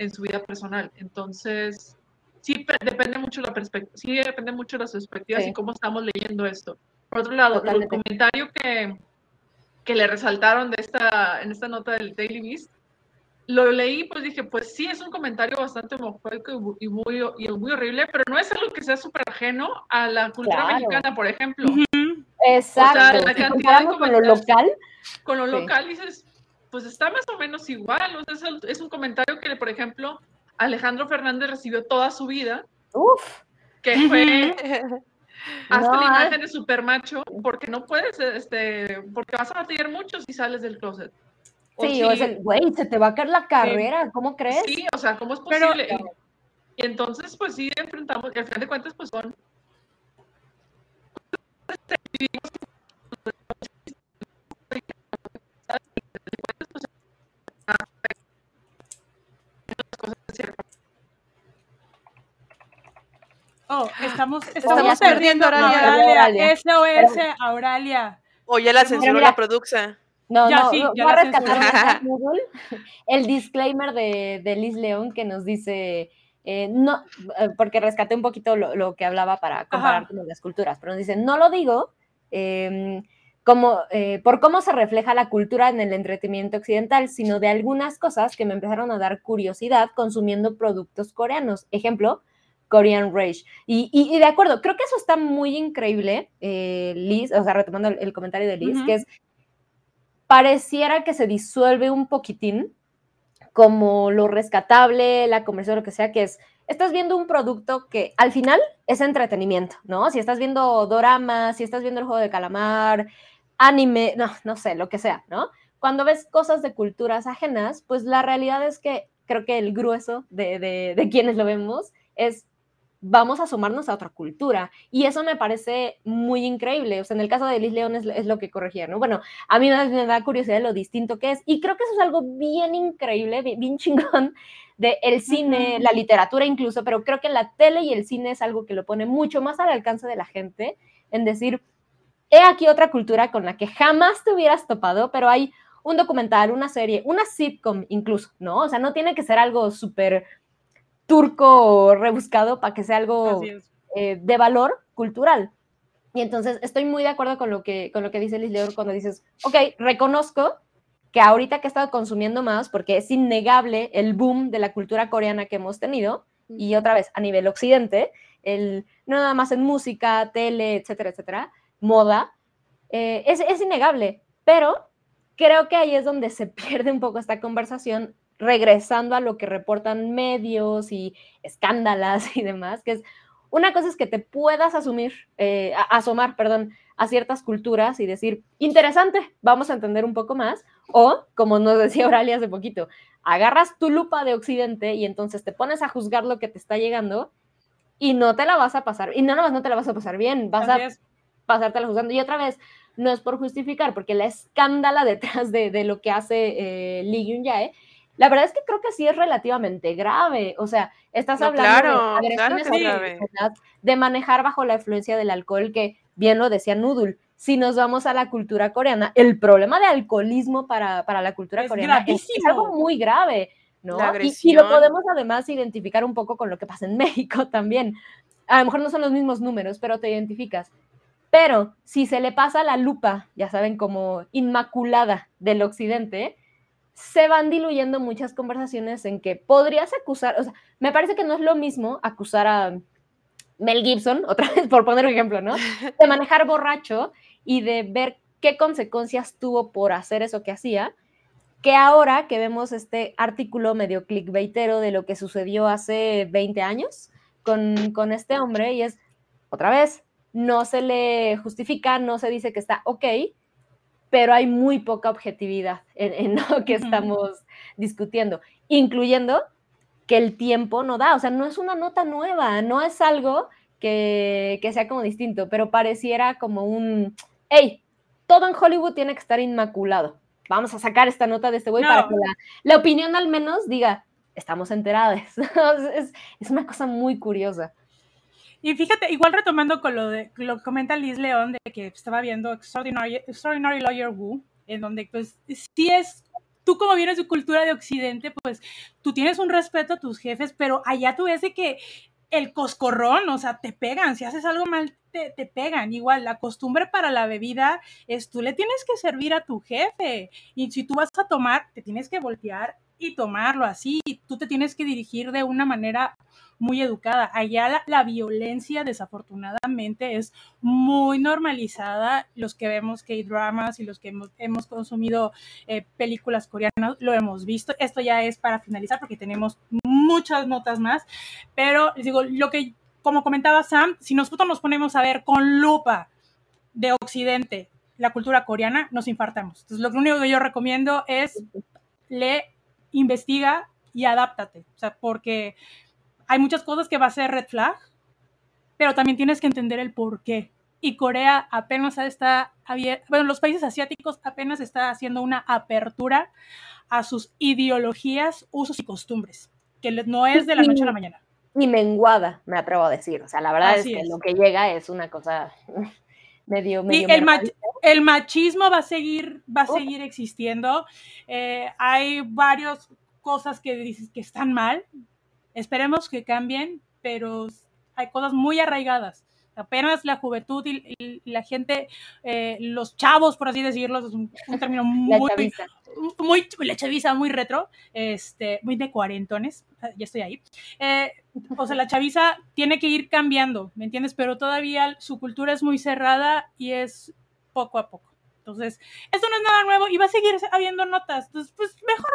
en su vida personal. Entonces, sí depende mucho la perspectiva, sí depende mucho de las perspectivas y cómo estamos leyendo esto. Por otro lado, el comentario que, que le resaltaron de esta, en esta nota del Daily Beast, lo leí, pues dije, pues sí, es un comentario bastante homofóbico y muy, y muy horrible, pero no es algo que sea súper ajeno a la cultura mexicana, por ejemplo. Exacto. O sea, la cantidad de con lo local. Con lo local dices, pues está más o menos igual. O sea, es un comentario que, por ejemplo, Alejandro Fernández recibió toda su vida. Uf. Que fue hasta la imagen de super macho, porque no puedes, este, porque vas a batallar mucho si sales del closet. sí, o es el, güey, se te va a caer la carrera, ¿cómo crees? Sí, o sea, ¿cómo es posible? y, entonces, pues sí, enfrentamos, y al final de cuentas, pues son Oh, estamos, Estamos estamos perdiendo perdiendo Auralia. Auralia. SOS Auralia. O ya la mira- la produxa. No, Ya no, sí, no, ya voy a rescatar Google, el disclaimer de, de Liz León que nos dice, eh, no, eh, porque rescaté un poquito lo, lo que hablaba para comparar con las culturas, pero nos dice, no lo digo em, como, eh, por cómo se refleja la cultura en el entretenimiento occidental, sino de algunas cosas que me empezaron a dar curiosidad consumiendo productos coreanos. Ejemplo, Korean Rage. Y, y- y de acuerdo, creo que eso está muy increíble, eh, Liz, o sea, retomando el, el comentario de Liz, que es, pareciera que se disuelve un poquitín como lo rescatable, la conversión, lo que sea, que es, estás viendo un producto que al final es entretenimiento, ¿no? Si estás viendo doramas, si estás viendo el juego de calamar, anime, no, no sé, lo que sea, ¿no? Cuando ves cosas de culturas ajenas, pues la realidad es que creo que el grueso de, de- de quienes lo vemos es vamos a sumarnos a otra cultura. Y eso me parece muy increíble. O sea, en el caso de Liz León es, es lo que corregía, ¿no? Bueno, a mí me, me da curiosidad lo distinto que es. Y creo que eso es algo bien increíble, bien, bien chingón de el cine, Ujú. la literatura incluso, pero creo que la tele y el cine es algo que lo pone mucho más al alcance de la gente en decir, he aquí otra cultura con la que jamás te hubieras topado, pero hay un documental, una serie, una sitcom incluso, ¿no? O sea, no tiene que ser algo súper turco rebuscado para que sea algo eh, de valor cultural. Y entonces estoy muy de acuerdo con lo que, con lo que dice Liz cuando dices, ok, reconozco que ahorita que he estado consumiendo más, porque es innegable el boom de la cultura coreana que hemos tenido, y otra vez a nivel occidente, el, no nada más en música, tele, etcétera, etcétera, moda, eh, es, es innegable, pero creo que ahí es donde se pierde un poco esta conversación, regresando a lo que reportan medios y escándalas y demás, que es una cosa es que te puedas asumir, eh, asomar, perdón, a ciertas culturas y decir, interesante, vamos a entender un poco más, o, como nos decía Oralia hace poquito, agarras tu lupa de Occidente y entonces te pones a juzgar lo que te está llegando y no te la vas a pasar, y no nada más no te la vas a pasar bien, vas a pasártela juzgando. Y otra vez, no es por justificar, porque la escándala detrás de, de lo que hace eh, Lee Yun Jae, la verdad es que creo que sí es relativamente grave. O sea, estás No, hablando claro, de agresiones sociedad, de manejar bajo la influencia del alcohol, que bien lo decía Noodle. Si nos vamos a la cultura coreana, el problema de alcoholismo para, para la cultura Es coreana es, es algo muy grave, ¿no? Y- y, lo podemos además identificar un poco con lo que pasa en México también. A lo mejor no son los mismos números, pero te identificas. Pero si se le pasa la lupa, ya saben, como inmaculada del occidente, se van diluyendo muchas conversaciones en que podrías acusar, o sea, me parece que no es lo mismo acusar a Mel Gibson, otra vez por poner un ejemplo, ¿no? De manejar borracho y de ver qué consecuencias tuvo por hacer eso que hacía, que ahora que vemos este artículo medio clickbaitero de lo que sucedió hace 20 años con, con este hombre y es, otra vez, no se le justifica, no se dice que está ok, pero hay muy poca objetividad en, en lo que estamos discutiendo, incluyendo que el tiempo no da, o sea, no es una nota nueva, no es algo que, que sea como distinto, pero pareciera como un, hey, todo en Hollywood tiene que estar inmaculado. Vamos a sacar esta nota de este güey para que la, la opinión al menos diga, estamos enterados. es, es una cosa muy curiosa. Y fíjate, igual retomando con lo de lo que comenta Liz León, de que estaba viendo Extraordinary, Extraordinary Lawyer Wu, en donde pues sí es, tú como vienes de cultura de Occidente, pues tú tienes un respeto a tus jefes, pero allá tú ves de que el coscorrón, o sea, te pegan, si haces algo mal, te, te pegan. Igual, la costumbre para la bebida es tú le tienes que servir a tu jefe. Y si tú vas a tomar, te tienes que voltear y tomarlo así. Tú te tienes que dirigir de una manera muy educada. Allá la, violencia, desafortunadamente, es muy normalizada. Los que vemos K-dramas y los que hemos, consumido eh, películas coreanas lo hemos visto. Esto ya es para finalizar porque tenemos muchas notas más. Pero les digo, lo que, como comentaba Sam, si nosotros nos ponemos a ver con lupa de Occidente la cultura coreana, nos infartamos. Entonces, lo único que yo recomiendo es le investiga y adáptate. O sea, porque hay muchas cosas que va a ser red flag, pero también tienes que entender el por qué. y Corea apenas está abierta, bueno, los países asiáticos apenas está haciendo una apertura a sus ideologías, usos y costumbres, que no es de la noche a la mañana. Y menguada, me atrevo a decir. O sea, la verdad es que lo que llega es una cosa medio, medio. Y el, el, machismo va a seguir, va a seguir existiendo. Eh, hay varias cosas que dices que están mal. Esperemos que cambien, pero hay cosas muy arraigadas apenas la juventud y, la gente, eh, los chavos, por así decirlo, es un, término muy, muy, la chaviza, muy retro, este, muy de cuarentones, ya estoy ahí. Eh, o sea, la chaviza tiene que ir cambiando, ¿me entiendes? Pero todavía su cultura es muy cerrada y es poco a poco. Entonces, esto no es nada nuevo y va a seguir habiendo notas. Entonces, pues mejor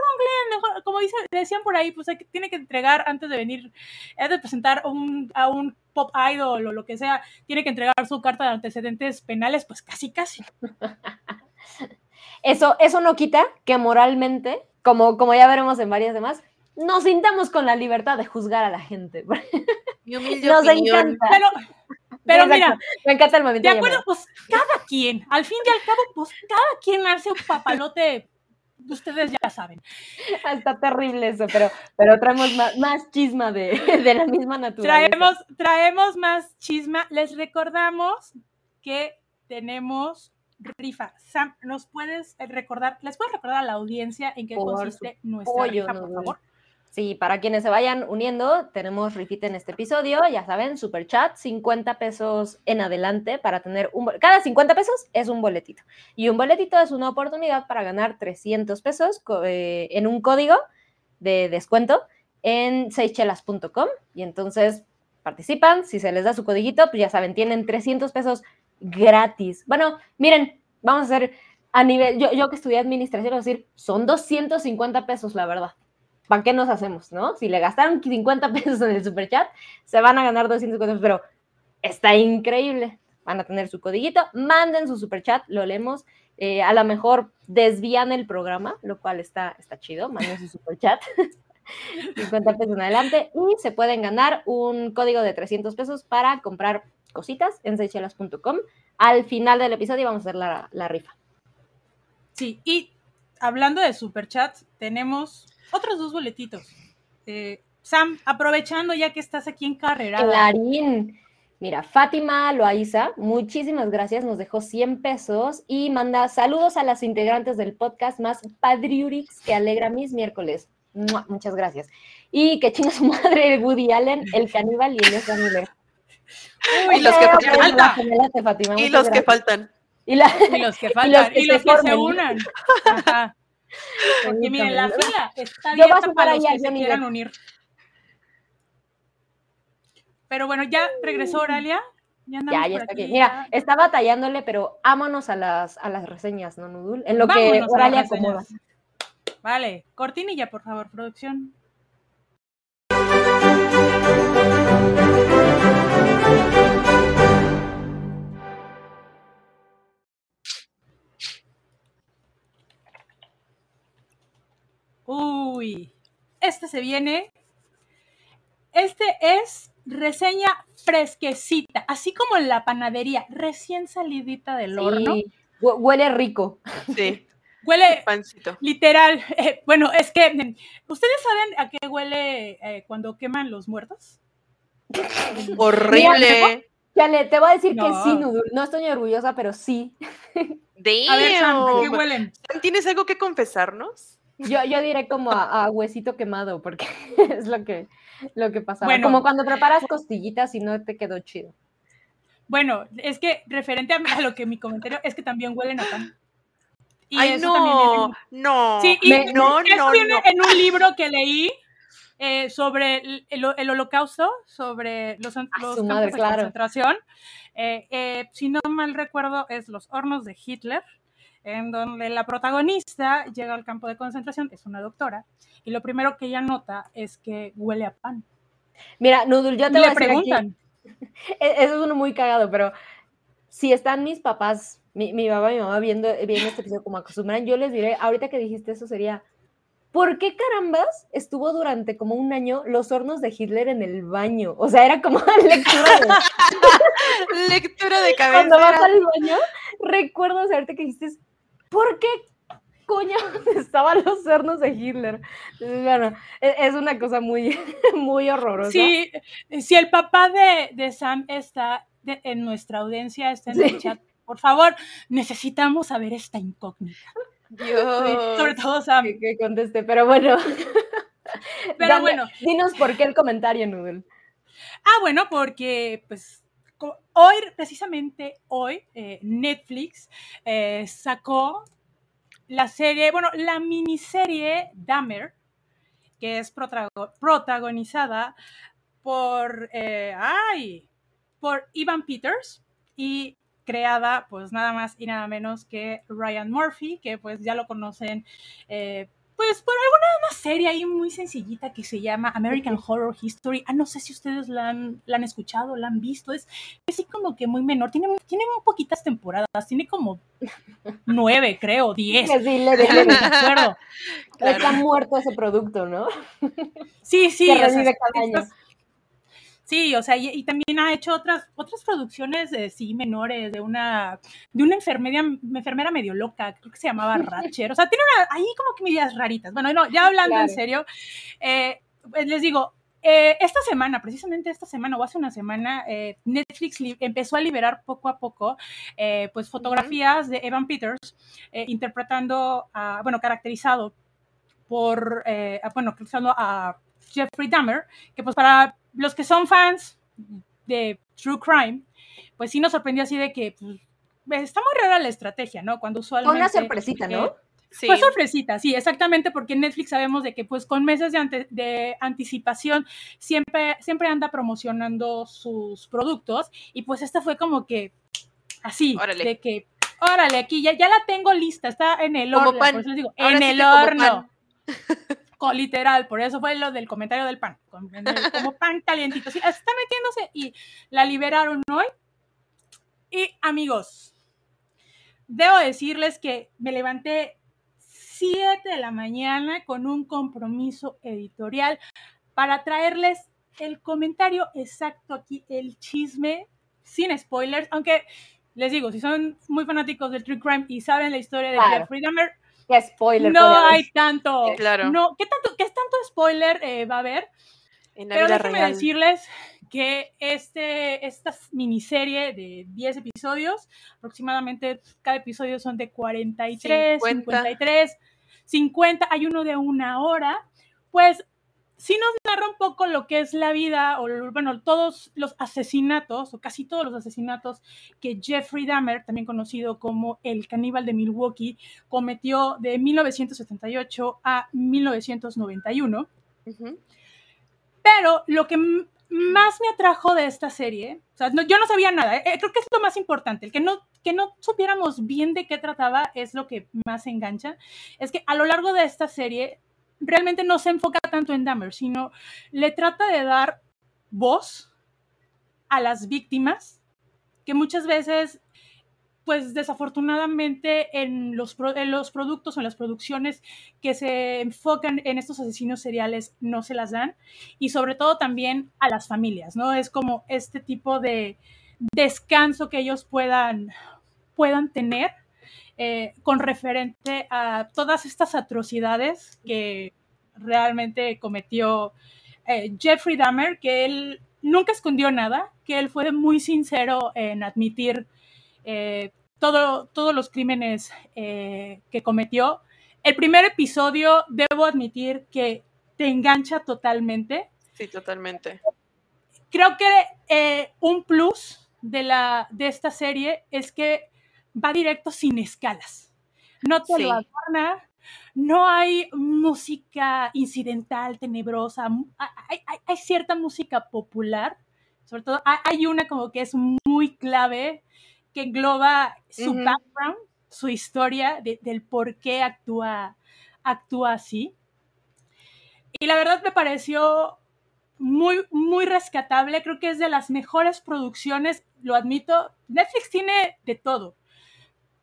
mejor, como dice, decían por ahí, pues hay que, tiene que entregar antes de venir, antes de presentar un, a un pop idol o lo que sea, tiene que entregar su carta de antecedentes penales, pues casi, casi. Eso, eso no quita que moralmente, como, como ya veremos en varias demás, nos sintamos con la libertad de juzgar a la gente. nos encanta. Pero, pero mira, me encanta el momento. De acuerdo, pues cada quien, al fin y al cabo, pues cada quien hace un papalote ustedes ya saben. Está terrible eso, pero, pero traemos más, chisma de, de, la misma naturaleza. Traemos, traemos más chisma. Les recordamos que tenemos rifa. Sam, ¿nos puedes recordar, les puedes recordar a la audiencia en qué consiste nuestra rifa, por favor? Sí, para quienes se vayan uniendo, tenemos rifita en este episodio, ya saben, super chat, 50 pesos en adelante para tener un... Cada 50 pesos es un boletito. Y un boletito es una oportunidad para ganar 300 pesos eh, en un código de descuento en seychelas.com. Y entonces participan, si se les da su codiguito, pues ya saben, tienen 300 pesos gratis. Bueno, miren, vamos a hacer a nivel, yo, yo que estudié administración, decir, son 250 pesos, la verdad. ¿Para qué nos hacemos, no? Si le gastaron 50 pesos en el super chat, se van a ganar 250 pesos, pero está increíble. Van a tener su codiguito, manden su super chat, lo leemos. Eh, a lo mejor desvían el programa, lo cual está, está chido, manden su super chat. 50 pesos en adelante y se pueden ganar un código de 300 pesos para comprar cositas en seychelas.com. Al final del episodio vamos a hacer la, la rifa. Sí, y hablando de superchats, tenemos otros dos boletitos. Eh, Sam, aprovechando ya que estás aquí en carrera. Clarín. Mira, Fátima Loaiza, muchísimas gracias, nos dejó 100 pesos y manda saludos a las integrantes del podcast más Padriurix que alegra mis miércoles. Muchas gracias. Y que chinga su madre Woody Allen, el caníbal y el Miller. Uy, y los que faltan. Y los que faltan. Y, los que faltan. Y los que, se, unan. Ajá. Porque miren, la fila está abierta para, los que se quieran unir. Pero bueno, ya regresó Oralia. Ya, ya, ya está aquí. Mira, está batallándole, pero ámonos a las, a las reseñas, ¿no, Nudul? En lo que Oralia acomoda. Vale, cortinilla, por favor, producción. Uy, este se viene. Este es reseña fresquecita, así como en la panadería, recién salidita del horno. Huele rico. Sí. Huele literal. Eh, bueno, es que ustedes saben a qué huele eh, cuando queman los muertos. Horrible. Chale, te voy a decir que sí, No estoy orgullosa, pero sí. A ver, ¿a qué huelen? ¿Tienes algo que confesarnos? Yo, yo diré como a, huesito quemado, porque es lo que, lo que pasaba. Bueno, como cuando preparas costillitas y no te quedó chido. Bueno, es que referente a, lo que mi comentario es que también huelen a pan. Y Ay, no, no. Sí, y no, no, viene en un libro que leí eh, sobre el, el, holocausto, sobre los, los campos de concentración. Eh, eh, si no mal recuerdo, es los hornos de Hitler en donde la protagonista llega al campo de concentración, es una doctora, y lo primero que ella nota es que huele a pan. Mira, Nudul, yo te Le preguntan. E-, eso es uno muy cagado, pero si están mis papás, mi, mi papá y mi mamá viendo, viendo este episodio como acostumbran, yo les diré, ahorita que dijiste eso sería, ¿por qué carambas estuvo durante como un año los hornos de Hitler en el baño? O sea, era como lectura de... lectura de cabeza. Cuando vas al baño, recuerdo saberte que dijiste, ¿por qué coño estaban los hornos de Hitler? Bueno, e-, es una cosa muy, muy horrorosa. Sí, si el papá de, de Sam está en nuestra audiencia, está en el chat, por favor, necesitamos saber esta incógnita. Dios. sobre todo Sam. Que, que conteste, pero bueno. Pero bueno. Dinos por qué el comentario, Noodle. Ah, bueno, porque pues hoy, precisamente hoy, eh, Netflix eh, sacó la serie, bueno, la miniserie Dahmer, que es protago- protagonizada por, eh, ay, por Ivan Peters y creada pues nada más y nada menos que Ryan Murphy, que pues ya lo conocen pues por alguna una serie ahí muy sencillita que se llama American Horror History. Ah, no sé si ustedes la han, la han escuchado, la han visto. Es así como que muy menor. Tiene, tiene muy poquitas temporadas. Tiene como nueve, creo, diez. Que sí, le deben- me acuerdo. Claro. Está muerto ese producto, ¿no? Sí, sí. que revive cada estas- año. Sí, o sea, y, y también ha hecho otras, otras producciones, eh, sí, menores, de una, de una enfermera, enfermera medio loca, creo que se llamaba Ratcher. O sea, tiene una, ahí como que medidas raritas. Bueno, no, ya hablando en serio, eh, pues les digo, eh, esta semana, precisamente esta semana o hace una semana, eh, Netflix li- empezó a liberar poco a poco, eh, pues, fotografías de Evan Peters interpretando, a, bueno, caracterizado por, a- bueno, caracterizando a Jeffrey Dahmer, que pues para los que son fans de True Crime, pues sí nos sorprendió así de que pues, está muy rara la estrategia, ¿no? Cuando usualmente... Una sorpresita, ¿no? eh, Sí. Fue sorpresita, sí, exactamente, porque en Netflix sabemos de que pues con meses de, ante- de anticipación siempre, siempre anda promocionando sus productos y pues esta fue como que así, Órale. de que, órale, aquí ya, ya la tengo lista, está en el Como horno, pan. por eso les digo, Ahora en sí el horno. Con- literal, por eso fue lo del comentario del pan, con- como pan calientito, sí, está metiéndose y la liberaron hoy. Y amigos, debo decirles que me levanté 7 de la mañana con un compromiso editorial para traerles el comentario exacto aquí, el chisme, sin spoilers, aunque les digo, si son muy fanáticos del True Crime y saben la historia de Claro. Jeffrey Dahmer, Qué spoiler. no hay tanto, Sí, claro. no, ¿qué tanto, qué tanto spoiler eh, va a haber? En la Pero vida déjenme real. decirles que este, esta miniserie de 10 episodios, aproximadamente cada episodio son de 43, 50. 53, 50, hay uno de una hora, pues sí nos narra un poco lo que es la vida, o bueno, todos los asesinatos, o casi todos los asesinatos que Jeffrey Dahmer, también conocido como el caníbal de Milwaukee, cometió de 1978 a 1991. Ujú. Pero lo que más me atrajo de esta serie, o sea, no- yo no sabía nada, eh, creo que es lo más importante, el que no, que no supiéramos bien de qué trataba es lo que más engancha, es que a lo largo de esta serie realmente no se enfoca tanto en Dahmer, sino le trata de dar voz a las víctimas que muchas veces pues desafortunadamente en los, en los productos o en las producciones que se enfocan en estos asesinos seriales no se las dan y sobre todo también a las familias, ¿no? Es como este tipo de descanso que ellos puedan, puedan tener eh, con referente a todas estas atrocidades que realmente cometió eh, Jeffrey Dahmer, que él nunca escondió nada, que él fue muy sincero en admitir eh, todo, todos los crímenes que cometió. El primer episodio, debo admitir que te engancha totalmente. Sí, totalmente. Creo que un plus de, la, de esta serie es que va directo sin escalas. No te Sí. lo adorna, no hay música incidental, tenebrosa, hay, hay- hay cierta música popular, sobre todo hay, hay una como que es muy clave, que engloba su background, su historia de- del por qué actúa, actúa así. Y la verdad me pareció muy, muy rescatable. Creo que es de las mejores producciones, lo admito. Netflix tiene de todo,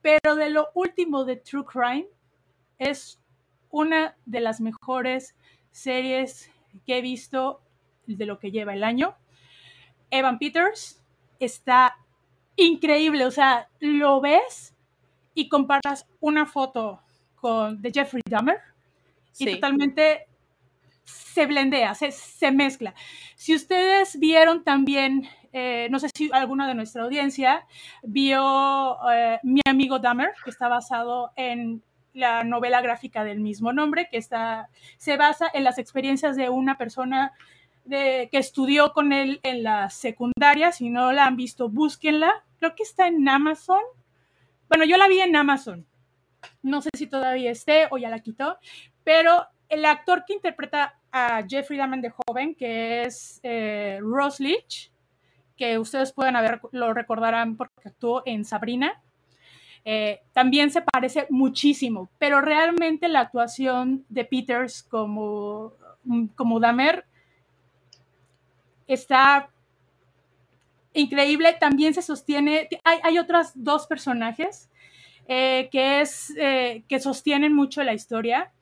pero de lo último de True Crime es una de las mejores series que he visto de lo que lleva el año. Evan Peters está increíble, o sea, lo ves y comparas una foto con de Jeffrey Dahmer y totalmente se blendea, se, se mezcla. Si ustedes vieron también, eh, no sé si alguna de nuestra audiencia vio eh, Mi amigo Dahmer, que está basado en la novela gráfica del mismo nombre, que está, se basa en las experiencias de una persona de, que estudió con él en la secundaria. Si no la han visto, búsquenla. Creo que está en Amazon. Bueno, yo la vi en Amazon. No sé si todavía esté o ya la quitó, pero el actor que interpreta a Jeffrey Dahmer de joven, que es eh, Ross Leach, que ustedes pueden haber, lo recordarán porque actuó en Sabrina, eh, también se parece muchísimo, pero realmente la actuación de Peters como, como Dahmer está increíble. También se sostiene, hay, hay otros dos personajes eh, que, es, eh, que sostienen mucho la historia,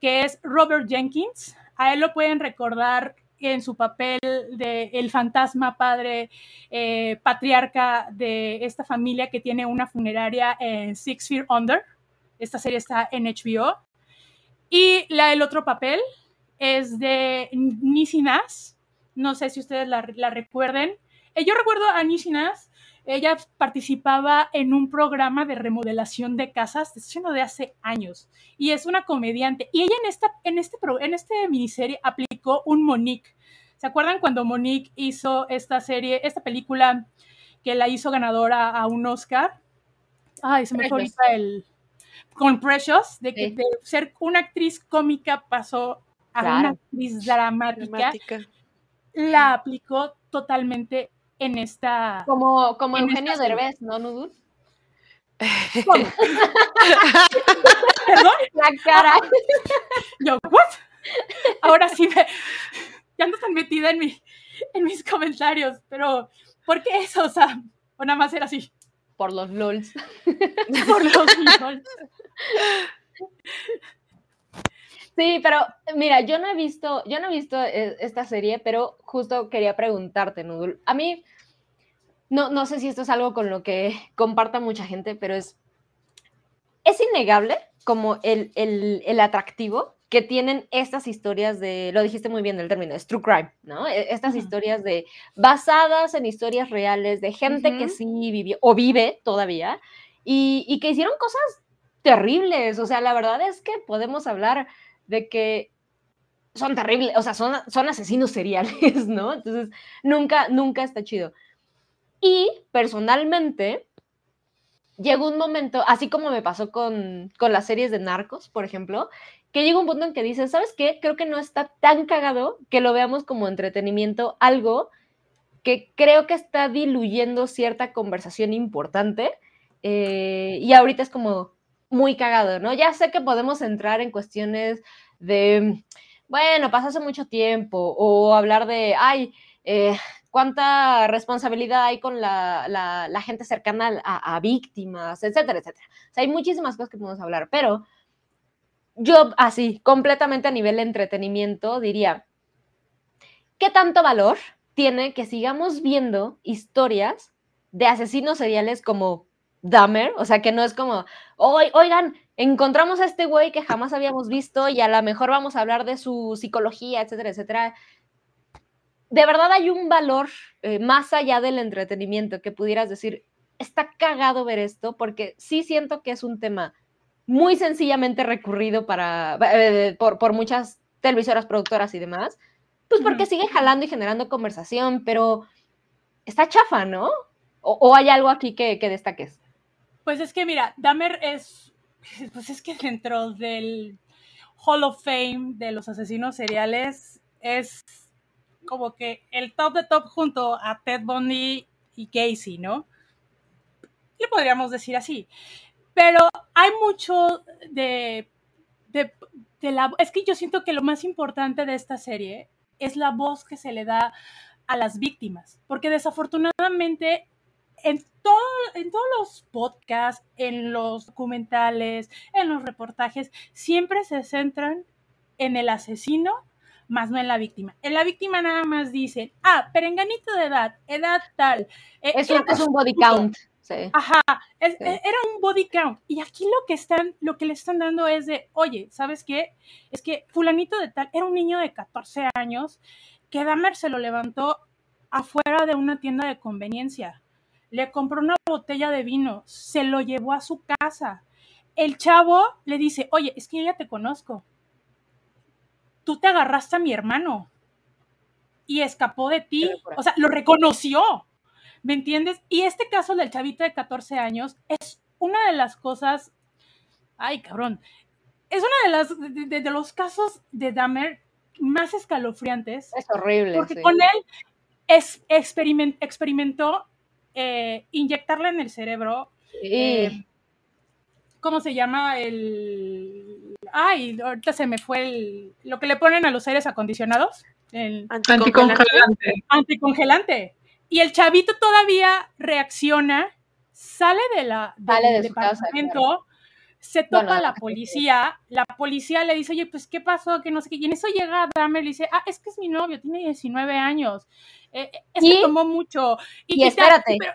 que es Robert Jenkins. A él lo pueden recordar en su papel de el fantasma padre eh, patriarca de esta familia que tiene una funeraria en Six Feet Under. Esta serie está en HBO. Y la, el otro papel es de Nisi Nas. No sé si ustedes la, recuerden. Eh, yo recuerdo a Nisi Nas. Ella participaba en un programa de remodelación de casas, de hace años, y es una comediante. Y ella en esta, en este, en este miniserie aplicó un Monique. ¿Se acuerdan cuando Monique hizo esta serie, esta película que la hizo ganadora a un Oscar? Ay, se me fue ahorita el. Con Precious, de que sí. de ser una actriz cómica pasó a claro. una actriz dramática. dramática. La aplicó totalmente en esta. Como, como en Eugenio esta... Derbez, ¿no, Nudul? ¿Perdón? La cara. Yo, ¿what? Ahora sí me. Ya ando tan metida en, mi, en mis comentarios, pero ¿por qué eso? O sea, o nada más era así. Por los LOLs. Por los LOLs. Sí, pero mira, yo no he visto, yo no he visto esta serie, pero justo quería preguntarte, Nudul. A mí, no, no sé si esto es algo con lo que comparta mucha gente, pero es, es innegable como el, el, el atractivo que tienen estas historias de, lo dijiste muy bien del término, es true crime, ¿no? Estas uh -huh. historias de, basadas en historias reales de gente uh -huh. que sí vivió o vive todavía y, y que hicieron cosas terribles, o sea, la verdad es que podemos hablar de que son terribles, o sea, son, son asesinos seriales, ¿no? Entonces, nunca, nunca está chido. Y personalmente, llegó un momento, así como me pasó con, con las series de narcos, por ejemplo, que llega un punto en que dices, ¿sabes qué? Creo que no está tan cagado que lo veamos como entretenimiento, algo que creo que está diluyendo cierta conversación importante eh, y ahorita es como muy cagado, ¿no? Ya sé que podemos entrar en cuestiones de, bueno, pasó hace mucho tiempo o hablar de, ay, eh, cuánta responsabilidad hay con la, la, la gente cercana a, a, víctimas, etcétera, etcétera. O sea, hay muchísimas cosas que podemos hablar, pero yo así, completamente a nivel de entretenimiento, diría, ¿qué tanto valor tiene que sigamos viendo historias de asesinos seriales como Dahmer? O sea, que no es como, oigan, encontramos a este güey que jamás habíamos visto y a lo mejor vamos a hablar de su psicología, etcétera, etcétera. De verdad hay un valor eh, más allá del entretenimiento que pudieras decir, está cagado ver esto, porque sí siento que es un tema muy sencillamente recurrido para, eh, por, por, muchas televisoras, productoras y demás, pues porque sigue jalando y generando conversación, pero está chafa, ¿no? ¿O, o hay algo aquí que, que, destaques? Pues es que mira, Dahmer es, pues es que dentro del Hall of Fame de los asesinos seriales es como que el top de top junto a Ted Bundy y Casey, ¿no? Le podríamos decir así. Pero hay mucho de, de, de, la... Es que yo siento que lo más importante de esta serie es la voz que se le da a las víctimas, porque desafortunadamente en, todo, en todos los podcasts, en los documentales, en los reportajes, siempre se centran en el asesino, más no en la víctima. En la víctima nada más dicen, ah, perenganito de edad, edad tal. eh, es, un, es un body count. Sí. Ajá, es, sí. era un body count. Y aquí lo que están, lo que le están dando es de, oye, ¿sabes qué? Es que fulanito de tal era un niño de 14 años que Dahmer se lo levantó afuera de una tienda de conveniencia. Le compró una botella de vino, se lo llevó a su casa. El chavo le dice, oye, es que yo ya te conozco. Tú te agarraste a mi hermano y escapó de ti. O sea, lo reconoció. ¿Me entiendes? Y este caso del chavito de 14 años es una de las cosas. Ay, cabrón. Es una de las de, de, de los casos de Dahmer más escalofriantes. Es horrible. Porque sí. con él es, experiment, experimentó eh, inyectarle en el cerebro. Sí. Eh, ¿Cómo se llama? El. Ay, ahorita se me fue el. Lo que le ponen a los aires acondicionados. El... Anticongelante. Anticongelante. Y el chavito todavía reacciona, sale de la, de, sale de del su departamento, casa, claro. Se topa bueno, a la policía, la policía le dice, oye, pues, ¿qué pasó? Que no sé qué. Y en eso llega Dahmer y le dice, ah, es que es mi novio, tiene 19 años. Eh, es ¿Y? que tomó mucho. Y, y espérate. Pero,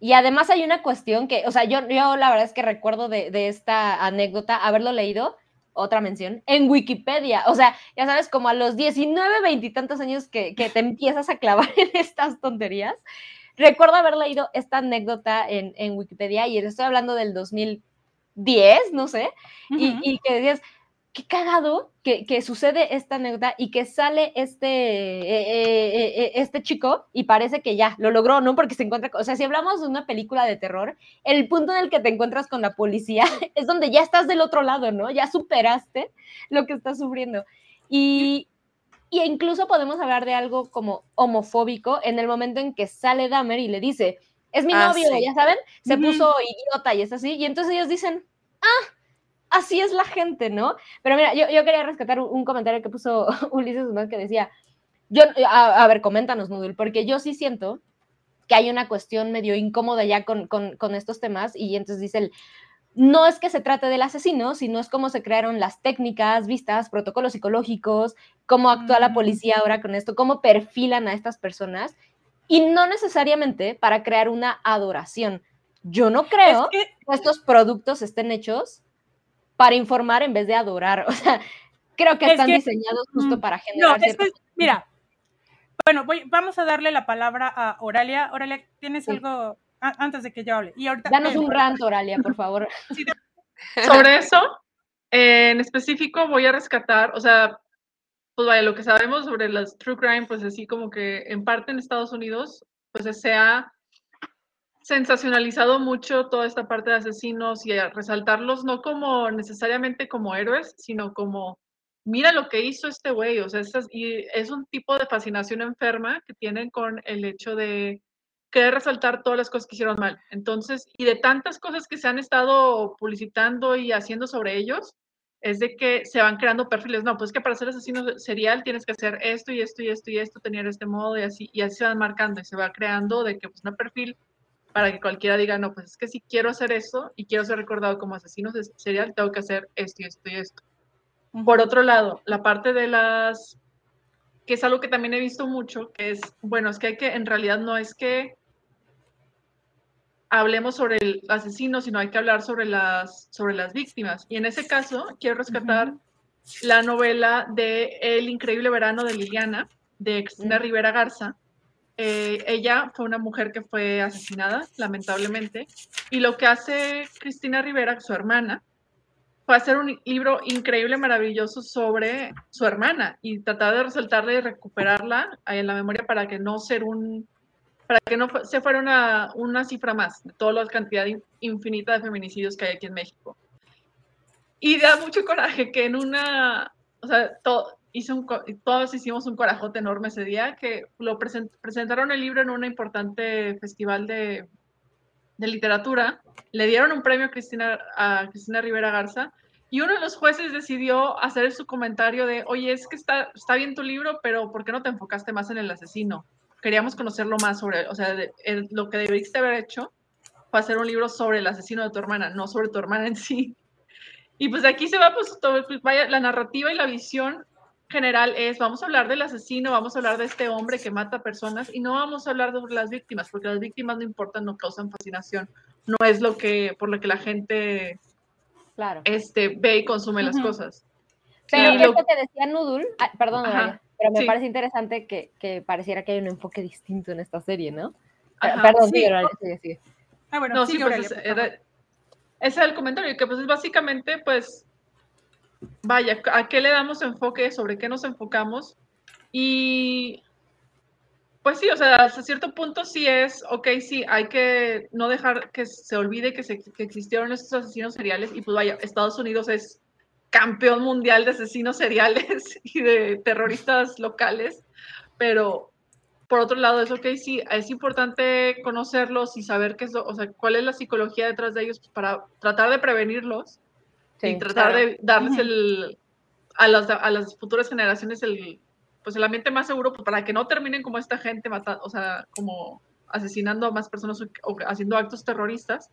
y además hay una cuestión que, o sea, yo, yo la verdad es que recuerdo de, de esta anécdota, haberlo leído, otra mención, en Wikipedia. O sea, ya sabes, como a los 19, 20 y tantos años que, que te empiezas a clavar en estas tonterías. Recuerdo haber leído esta anécdota en, en Wikipedia y estoy hablando del 2010, no sé, uh -huh. y, y, que decías, qué cagado que, que, sucede esta anécdota y que sale este, eh, eh, eh, este chico y parece que ya lo logró, ¿no? Porque se encuentra, o sea, si hablamos de una película de terror, el punto en el que te encuentras con la policía es donde ya estás del otro lado, ¿no? Ya superaste lo que estás sufriendo. Y, y incluso podemos hablar de algo como homofóbico en el momento en que sale Dahmer y le dice, es mi ah, novio, sí. ya saben, se uh -huh. puso idiota y es así, y entonces ellos dicen, ah, así es la gente, ¿no? Pero mira, yo, yo quería rescatar un, comentario que puso Ulises Guzmán que decía, yo, a, a, ver, coméntanos, Nudul, porque yo sí siento que hay una cuestión medio incómoda ya con, con, con estos temas y entonces dice el, no es que se trate del asesino, sino es cómo se crearon las técnicas, vistas, protocolos psicológicos, cómo actúa la policía ahora con esto, cómo perfilan a estas personas y no necesariamente para crear una adoración. Yo no creo es que... que estos productos estén hechos para informar en vez de adorar. O sea, creo que es están que, diseñados justo para generar. No, es que, mira, bueno, voy, vamos a darle la palabra a Oralia. Oralia, ¿tienes sí. algo a, antes de que yo hable? Y ahorita, Danos un rant, Oralia, por favor. Sí, Sobre eso, eh, en específico voy a rescatar, o sea, pues vaya, lo que sabemos sobre las true crime, pues así como que en parte en Estados Unidos, pues se ha sensacionalizado mucho toda esta parte de asesinos y a resaltarlos no como necesariamente como héroes, sino como, mira lo que hizo este güey, o sea, es, y es un tipo de fascinación enferma que tienen con el hecho de querer resaltar todas las cosas que hicieron mal. Entonces, y de tantas cosas que se han estado publicitando y haciendo sobre ellos, es de que se van creando perfiles. No, pues que para ser asesino serial tienes que hacer esto y esto y esto y esto, tener este modo y así, y así se van marcando y se va creando de que pues un perfil para que cualquiera diga, no, pues es que si quiero hacer eso y quiero ser recordado como asesino serial, tengo que hacer esto y esto y esto. Por otro lado, la parte de las, que es algo que también he visto mucho, que es, bueno, es que hay que, en realidad no es que hablemos sobre el asesino, sino hay que hablar sobre las, sobre las víctimas. Y en ese caso, quiero rescatar uh -huh. la novela de El increíble verano de Liliana, de Cristina uh -huh. Rivera Garza, eh, ella fue una mujer que fue asesinada, lamentablemente, y lo que hace Cristina Rivera, su hermana, fue hacer un libro increíble, maravilloso sobre su hermana y tratar de resaltarla y recuperarla en la memoria para que no ser un, para que no se fuera una, una cifra más de toda la cantidad infinita de feminicidios que hay aquí en México. Y da mucho coraje que en una, o sea, todo, hizo un, todos hicimos un corajote enorme ese día, que lo present, presentaron el libro en un importante festival de, de, literatura, le dieron un premio a Cristina, a Cristina Rivera Garza, y uno de los jueces decidió hacer su comentario de, oye, es que está, está bien tu libro, pero ¿por qué no te enfocaste más en el asesino? Queríamos conocerlo más sobre, o sea, lo que debiste haber hecho fue hacer un libro sobre el asesino de tu hermana, no sobre tu hermana en sí. Y pues de aquí se va, pues, todo, pues, vaya, la narrativa y la visión general es, vamos a hablar del asesino, vamos a hablar de este hombre que mata personas y no vamos a hablar de las víctimas, porque las víctimas no importan, no causan fascinación, no es lo que, por lo que la gente claro. este, ve y consume las cosas. Pero lo que decía Nudul, ah, perdón, pero me parece interesante que, que, pareciera que hay un enfoque distinto en esta serie, ¿no? perdón, sí, sí, sí, Ah, bueno, no, sí, pues ese es el comentario, que pues es básicamente, pues, vaya, ¿a qué le damos enfoque? ¿Sobre qué nos enfocamos? Y pues sí, o sea, hasta cierto punto sí es, ok, sí, hay que no dejar que se olvide que, se, que existieron estos asesinos seriales y pues vaya, Estados Unidos es campeón mundial de asesinos seriales y de terroristas locales, pero por otro lado es, ok, sí, es importante conocerlos y saber qué es, o sea, cuál es la psicología detrás de ellos para tratar de prevenirlos y tratar de darles el, a las, a las futuras generaciones el, pues el ambiente más seguro pues, para que no terminen como esta gente matando, o sea, como asesinando a más personas o, haciendo actos terroristas.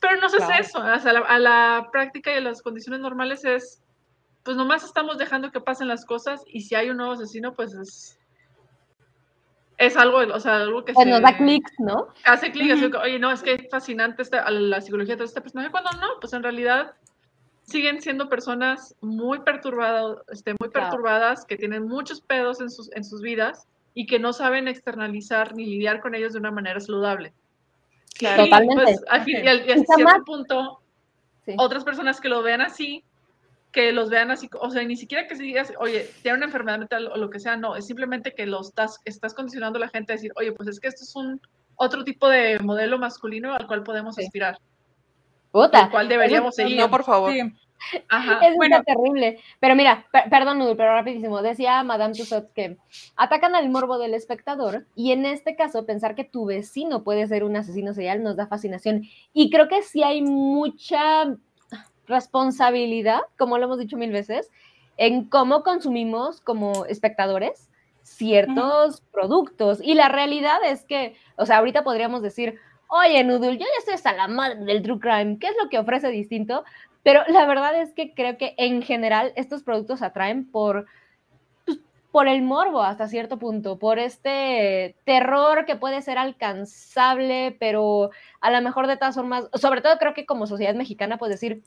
Pero no es eso, o sea, a, la, práctica y a las condiciones normales es, pues nomás estamos dejando que pasen las cosas y si hay un nuevo asesino, pues es, es algo, o sea, algo que pues nos da clics, ¿no? Hace clic, oye, no, es que es fascinante esta, la psicología de este personaje, cuando no, pues en realidad siguen siendo personas muy perturbadas, este, muy perturbadas, que tienen muchos pedos en sus, en sus vidas y que no saben externalizar ni lidiar con ellos de una manera saludable. Claro, Totalmente. Pues, al fin, y, al, cierto punto, otras personas que lo vean así, que los vean así, o sea, ni siquiera que se digas, oye, tiene una enfermedad mental o lo que sea, no, es simplemente que lo estás, estás condicionando a la gente a decir, oye, pues es que esto es un otro tipo de modelo masculino al cual podemos aspirar. Puta. cual deberíamos seguir. No, por favor. Es bueno. terrible. Pero mira, perdón, pero rapidísimo. Decía Madame Tussaud que atacan al morbo del espectador y en este caso pensar que tu vecino puede ser un asesino serial nos da fascinación. Y creo que sí hay mucha responsabilidad, como lo hemos dicho mil veces, en cómo consumimos como espectadores ciertos productos. Y la realidad es que, o sea, ahorita podríamos decir, oye, Nudul, yo ya estoy hasta la madre del true crime, ¿qué es lo que ofrece distinto? Pero la verdad es que creo que en general estos productos atraen por, pues, por el morbo hasta cierto punto, por este terror que puede ser alcanzable, pero a lo mejor de todas formas, sobre todo creo que como sociedad mexicana puedes decir,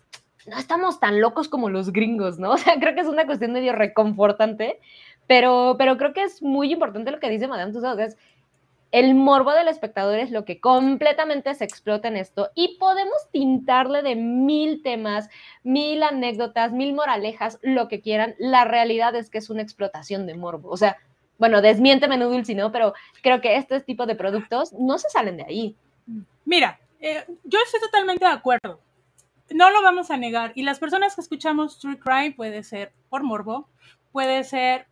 no estamos tan locos como los gringos, ¿no? O sea, creo que es una cuestión medio reconfortante, pero, pero creo que es muy importante lo que dice Madame Tussauds, es el morbo del espectador es lo que completamente se explota en esto y podemos tintarle de mil temas, mil anécdotas, mil moralejas, lo que quieran. La realidad es que es una explotación de morbo. O sea, bueno, desmiénteme Nudul si no, pero creo que este tipo de productos no se salen de ahí. Mira, eh, yo estoy totalmente de acuerdo. No lo vamos a negar. Y las personas que escuchamos True Crime puede ser por morbo, puede ser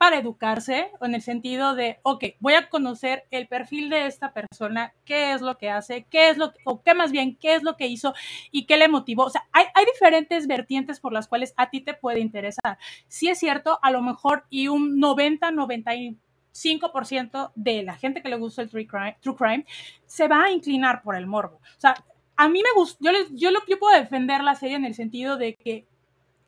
para educarse, en el sentido de, ok, voy a conocer el perfil de esta persona, qué es lo que hace, qué es lo que, o qué más bien, qué es lo que hizo y qué le motivó. O sea, hay, diferentes vertientes por las cuales a ti te puede interesar. Sí es cierto, a lo mejor y un 90, 95% de la gente que le gusta el true crime, true crime se va a inclinar por el morbo. O sea, a mí me gusta, yo, yo, yo puedo defender la serie en el sentido de que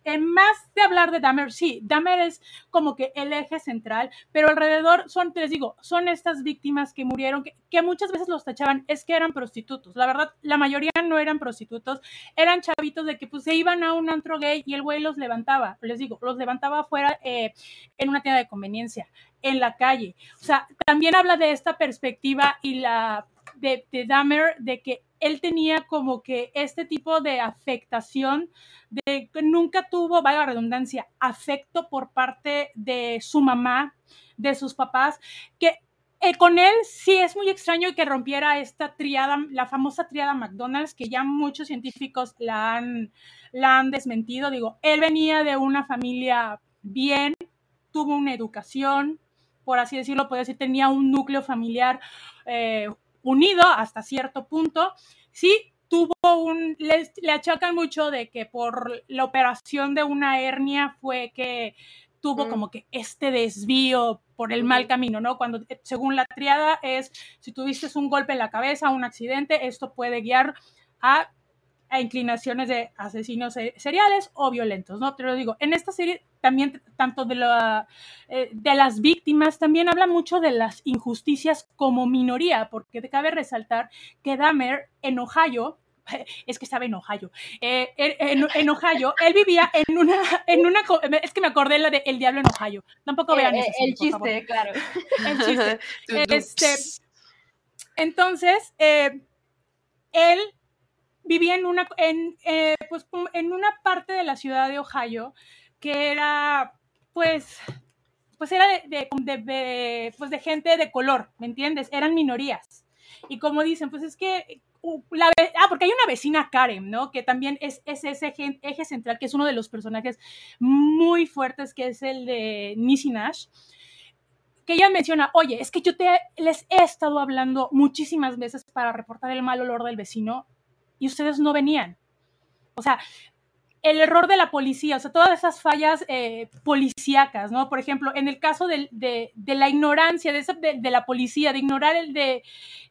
en más de hablar de Dahmer, sí, Dahmer es como que el eje central, pero alrededor son, les digo, son estas víctimas que murieron, que, muchas veces los tachaban, es que eran prostitutos. La verdad, la mayoría no eran prostitutos, eran chavitos de que pues se iban a un antro gay y el güey los levantaba, les digo, los levantaba afuera eh, en una tienda de conveniencia, en la calle. O sea, también habla de esta perspectiva y la de, de Dahmer, de que él tenía como que este tipo de afectación, de que nunca tuvo, vaya redundancia, afecto por parte de su mamá, de sus papás, que eh, con él sí es muy extraño que rompiera esta triada, la famosa triada McDonald's, que ya muchos científicos la han, la han desmentido. Digo, él venía de una familia bien, tuvo una educación, por así decirlo, puede decir, tenía un núcleo familiar eh, unido hasta cierto punto. Sí, tuvo un, le, le achacan mucho de que por la operación de una hernia fue que tuvo Mm. como que este desvío por el mal camino, ¿no? Cuando, eh, según la triada, es si tuviste un golpe en la cabeza, un accidente, esto puede guiar a, a inclinaciones de asesinos se- seriales o violentos, ¿no? Te lo digo, en esta serie también, tanto de, la, eh, de las víctimas, también habla mucho de las injusticias como minoría, porque cabe resaltar que Dahmer en Ohio, es que estaba en Ohio, eh, en, en Ohio, él vivía en una, en una, es que me acordé la de El Diablo en Ohio, tampoco vean Eh, serie, el chiste, claro. El chiste. Este, entonces, eh, él vivía en una, en, pues, en una parte de la ciudad de Ohio que era, pues, pues era de, pues de gente de color, ¿me entiendes? Eran minorías. Y como dicen, pues es que, uh, ah, porque hay una vecina Karen, ¿no? Que también es, es ese eje, eje central, que es uno de los personajes muy fuertes, que es el de Nisi Nash que ella menciona, oye, es que yo te, les he estado hablando muchísimas veces para reportar el mal olor del vecino y ustedes no venían. O sea, el error de la policía, o sea, todas esas fallas eh, policíacas, ¿no? Por ejemplo, en el caso de, de la ignorancia de- de la policía, de ignorar el de,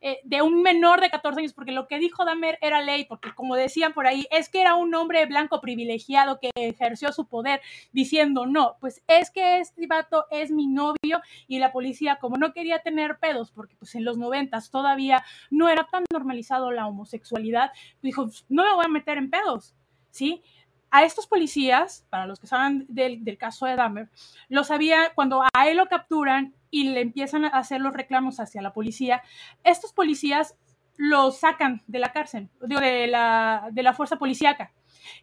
eh, de un menor de 14 años, porque lo que dijo Damer era ley, porque como decían por ahí, es que era un hombre blanco privilegiado que ejerció su poder diciendo, no, pues es que este vato es mi novio y la policía, como no quería tener pedos, porque pues en los noventas todavía no era tan normalizado la homosexualidad, dijo, no me voy a meter en pedos, ¿sí? A estos policías, para los que saben del, del caso de Dahmer, lo sabía cuando a él lo capturan y le empiezan a hacer los reclamos hacia la policía, estos policías lo sacan de la cárcel, de la, de la fuerza policíaca.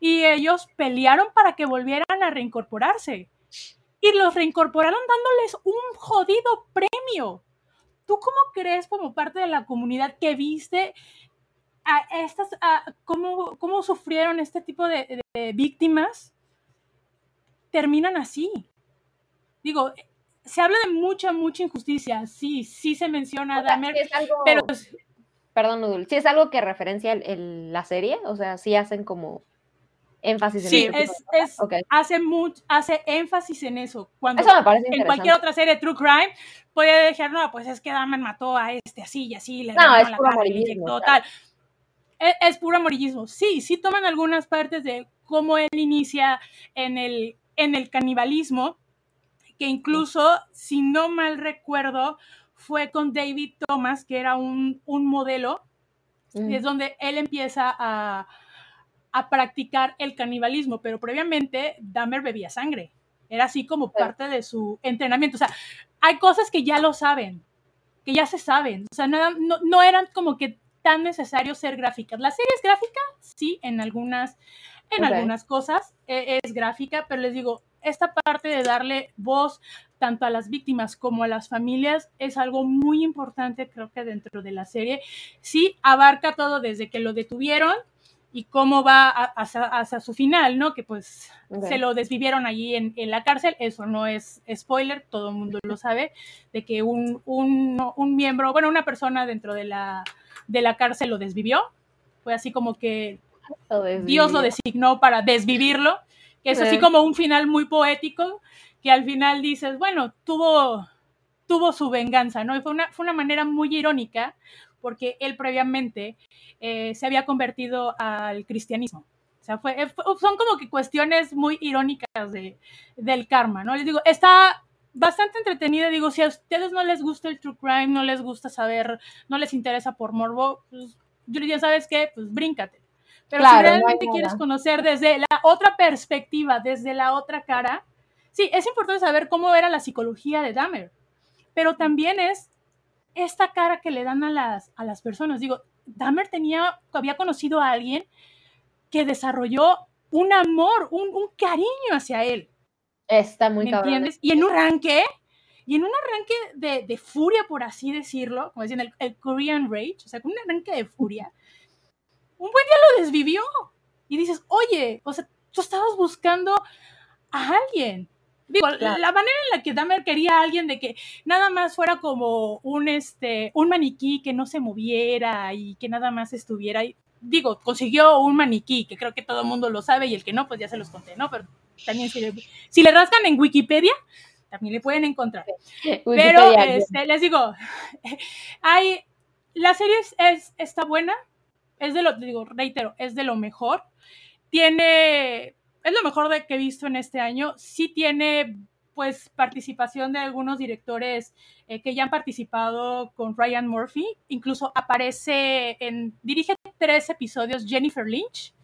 Y ellos pelearon para que volvieran a reincorporarse. Y los reincorporaron dándoles un jodido premio. ¿Tú cómo crees como parte de la comunidad que viste a estas, a cómo, cómo sufrieron este tipo de, de víctimas? Terminan así. Digo, se habla de mucha, mucha injusticia. Sí, sí se menciona O sea, Dahmer, es algo, pero perdón, Nudul, sí es algo que referencia el- el- la serie, o sea, sí hacen como énfasis en sí, ese tipo es, es, Ok. hace, much, hace énfasis en eso. Cuando Eso me parece en cualquier otra serie de True Crime puede dejar, no, pues es que Dahmer mató a este así y así, le No, es la cara, inyectó tal. Es, es puro amarillismo. Sí, sí toman algunas partes de cómo él inicia en el, en el canibalismo, que incluso, si no mal recuerdo, fue con David Thomas, que era un, un modelo, Mm. y es donde él empieza a, a practicar el canibalismo, pero previamente Dahmer bebía sangre. Era así como parte de su entrenamiento. O sea, hay cosas que ya lo saben, que ya se saben. O sea, no, no, no eran como que tan necesario ser gráficas. La serie es gráfica, sí, en algunas, en algunas cosas eh, es gráfica, pero les digo, esta parte de darle voz tanto a las víctimas como a las familias es algo muy importante, creo que dentro de la serie. Sí, abarca todo desde que lo detuvieron y cómo va a- hacia, hacia su final, ¿no? Que pues se lo desvivieron allí en, en la cárcel, eso no es spoiler, todo el mundo lo sabe, de que un, un, un miembro, bueno, una persona dentro de la, de la cárcel lo desvivió, fue así como que Lo Dios lo designó para desvivirlo, que es así Sí. como un final muy poético, que al final dices, bueno, tuvo, tuvo su venganza, ¿no? Y fue una, fue una manera muy irónica, porque él previamente eh, se había convertido al cristianismo. O sea, fue, eh, fue- son como que cuestiones muy irónicas de, del karma, ¿no? Les digo, está bastante entretenida, digo, si a ustedes no les gusta el true crime, no les gusta saber, no les interesa por morbo, pues yo les ¿sabes qué? Pues bríncate. Pero Claro, si no realmente nada. quieres conocer desde la otra perspectiva, desde la otra cara, sí, es importante saber cómo era la psicología de Dahmer, pero también es esta cara que le dan a las, a las personas. Digo, Dahmer tenía, había conocido a alguien que desarrolló un amor, un, un cariño hacia él, Está muy ¿me cabrón. entiendes? Y en un arranque, y en un arranque de, de furia, por así decirlo, como decían, el, el Korean Rage, o sea, con un arranque de furia, un buen día lo desvivió. Y dices, oye, o sea, tú estabas buscando a alguien. Digo, Claro. la manera en la que Dahmer quería a alguien de que nada más fuera como un, este, un maniquí que no se moviera y que nada más estuviera ahí. Digo, consiguió un maniquí, que creo que todo el mundo lo sabe y el que no, pues ya se los conté, ¿no? Pero también si le, si le rascan en Wikipedia, también le pueden encontrar. Pero este, les digo, hay, la serie es- está buena, es de lo, digo, reitero, es de lo mejor. Tiene, es lo mejor de que he visto en este año. Sí tiene, pues, participación de algunos directores eh, que ya han participado con Ryan Murphy. Incluso aparece en, dirige tres episodios Jennifer Lynch,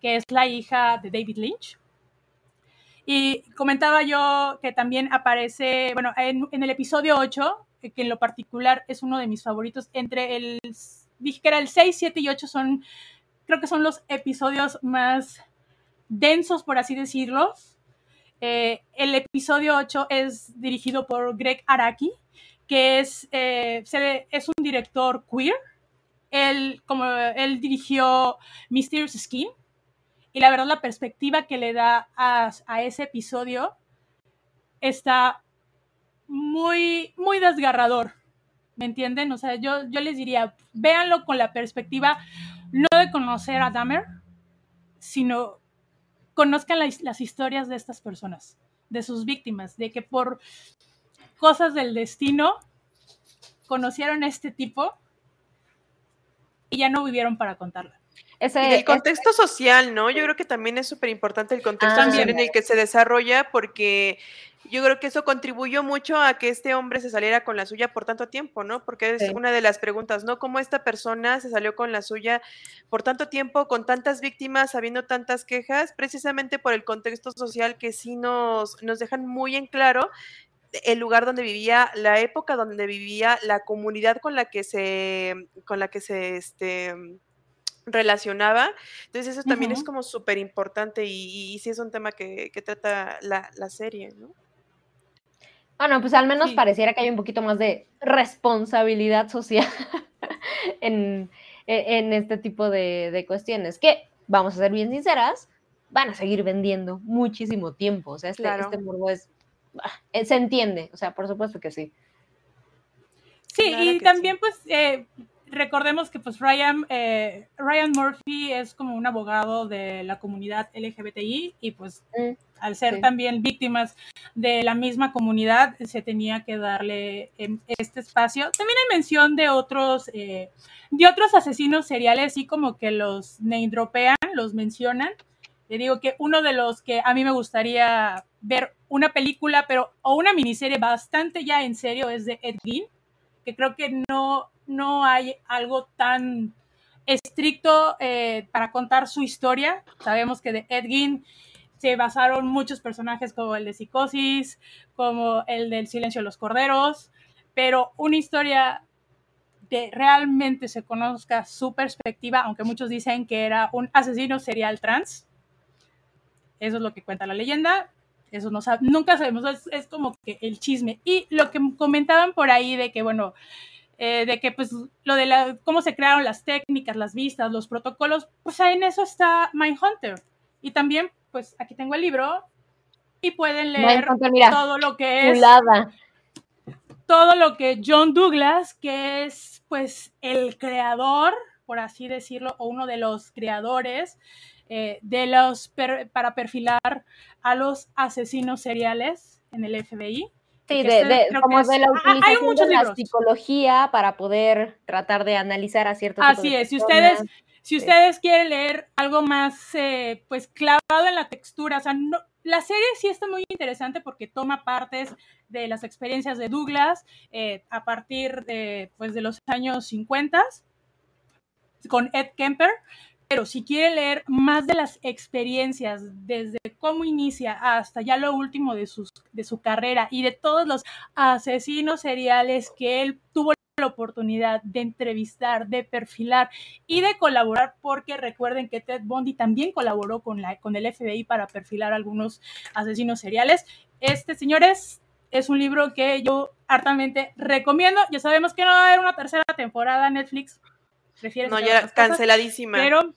que es la hija de David Lynch. Y comentaba yo que también aparece, bueno, en, en el episodio 8, que que en lo particular es uno de mis favoritos, entre el, dije que era el 6, 7 y 8 son, creo que son los episodios más densos, por así decirlo. Eh, el episodio 8 es dirigido por Greg Araki, que es, eh, es un director queer. Él, como él dirigió Mysterious Skin, y la verdad la perspectiva que le da a, a ese episodio está muy, muy desgarrador. ¿Me entienden? O sea, yo, yo les diría, véanlo con la perspectiva no de conocer a Dahmer, sino conozcan las, historias de estas personas, de sus víctimas, de que por cosas del destino conocieron a este tipo y ya no vivieron para contarla. Ese, Y del ese- contexto social, ¿no? Yo creo que también es súper importante el contexto Ah, social en el que se desarrolla, porque yo creo que eso contribuyó mucho a que este hombre se saliera con la suya por tanto tiempo, ¿no? Porque es Sí. una de las preguntas, ¿no? ¿Cómo esta persona se salió con la suya por tanto tiempo, con tantas víctimas, habiendo tantas quejas, precisamente por el contexto social que sí nos, nos dejan muy en claro el lugar donde vivía, la época donde vivía, la comunidad con la que se, con la que se, este, relacionaba. Entonces eso también es como súper importante y, y sí es un tema que, que trata la, la serie, ¿no? Bueno, pues al menos Sí. pareciera que hay un poquito más de responsabilidad social en, e- en este tipo de, de cuestiones, que, vamos a ser bien sinceras, van a seguir vendiendo muchísimo tiempo. O sea, este, Claro. este morbo es... ah, eh, Se entiende, o sea, por supuesto que sí. Sí, Claro y que también pues eh, recordemos que pues Ryan, eh, Ryan Murphy es como un abogado de la comunidad LGBTI y pues Mm, al ser sí. también víctimas de la misma comunidad se tenía que darle em, este espacio. También hay mención de otros, eh, de otros asesinos seriales, así como que los name dropean, los mencionan. Le digo que uno de los que a mí me gustaría ver una película, pero o una miniserie bastante ya en serio es de Ed Gein que creo que no, no hay algo tan estricto eh, para contar su historia. Sabemos que de Ed Gein se basaron muchos personajes como el de Psicosis, como el del Silencio de los Corderos, pero una historia que realmente se conozca su perspectiva, aunque muchos dicen que era un asesino serial trans. Eso es lo que cuenta la leyenda. Eso no sab- nunca sabemos, es, es como que el chisme. Y lo que comentaban por ahí de que, bueno, eh, de que pues lo de la, cómo se crearon las técnicas, las vistas, los protocolos, pues en eso está Mindhunter. Y también, pues aquí tengo el libro y pueden leer mira, todo lo que es todo lo que John Douglas, que es pues el creador, por así decirlo, o uno de los creadores eh, de los per- para perfilar a los asesinos seriales en el FBI. Sí, que de, este de- creo como que es- de la Ah, hay muchos de la libros. psicología para poder tratar de analizar a ciertos Así es, si ustedes, si ustedes quieren leer algo más eh, pues clavado en la textura, o sea, no- la serie sí está muy interesante porque toma partes de las experiencias de Douglas eh, a partir de, pues, de los años 50 con Ed Kemper, pero si quieren leer más de las experiencias desde cómo inicia hasta ya lo último de, sus, de su carrera y de todos los asesinos seriales que él tuvo la oportunidad de entrevistar, de perfilar y de colaborar, porque recuerden que Ted Bundy también colaboró con, la, con el FBI para perfilar algunos asesinos seriales. Este, señores, es un libro que yo hartamente recomiendo. Ya sabemos que no va a haber una tercera temporada Netflix. No, ya cosas, canceladísima. pero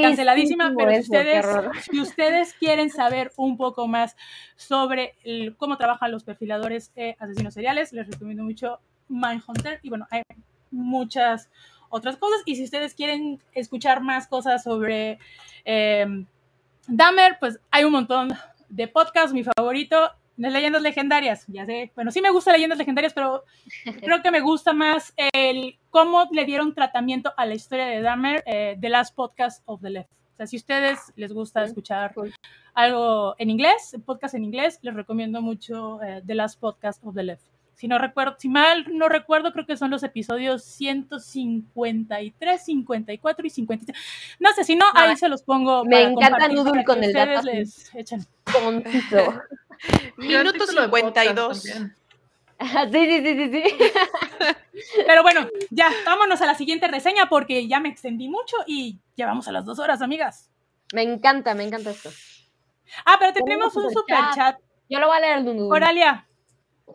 canceladísima, pero si eso, ustedes, si ustedes quieren saber un poco más sobre el- cómo trabajan los perfiladores eh, asesinos seriales, les recomiendo mucho Mindhunter y bueno, hay muchas otras cosas. Y si ustedes quieren escuchar más cosas sobre eh, Dahmer, pues hay un montón de podcast, mi favorito, las leyendas legendarias, ya sé. Bueno, sí me gusta leyendas legendarias, pero creo que me gusta más el cómo le dieron tratamiento a la historia de Dahmer, eh, The Last Podcast of the Left. O sea, si a ustedes les gusta escuchar algo en inglés, podcast en inglés, les recomiendo mucho eh, The Last Podcast of the Left. Si no recuerdo, si mal no recuerdo, creo que son los episodios 153, 54 y 56. No sé, si no, ahí se los pongo. Me para encanta Noodle con el dato. les. Yo el Minuto título de podcast 52. también. sí, sí, sí, sí, sí. Pero bueno, ya, vámonos a la siguiente reseña porque ya me extendí mucho y llevamos a las dos horas, amigas. Me encanta, me encanta esto. Ah, pero Tenemos tenemos un super chat. Yo lo voy a leer, Dundu.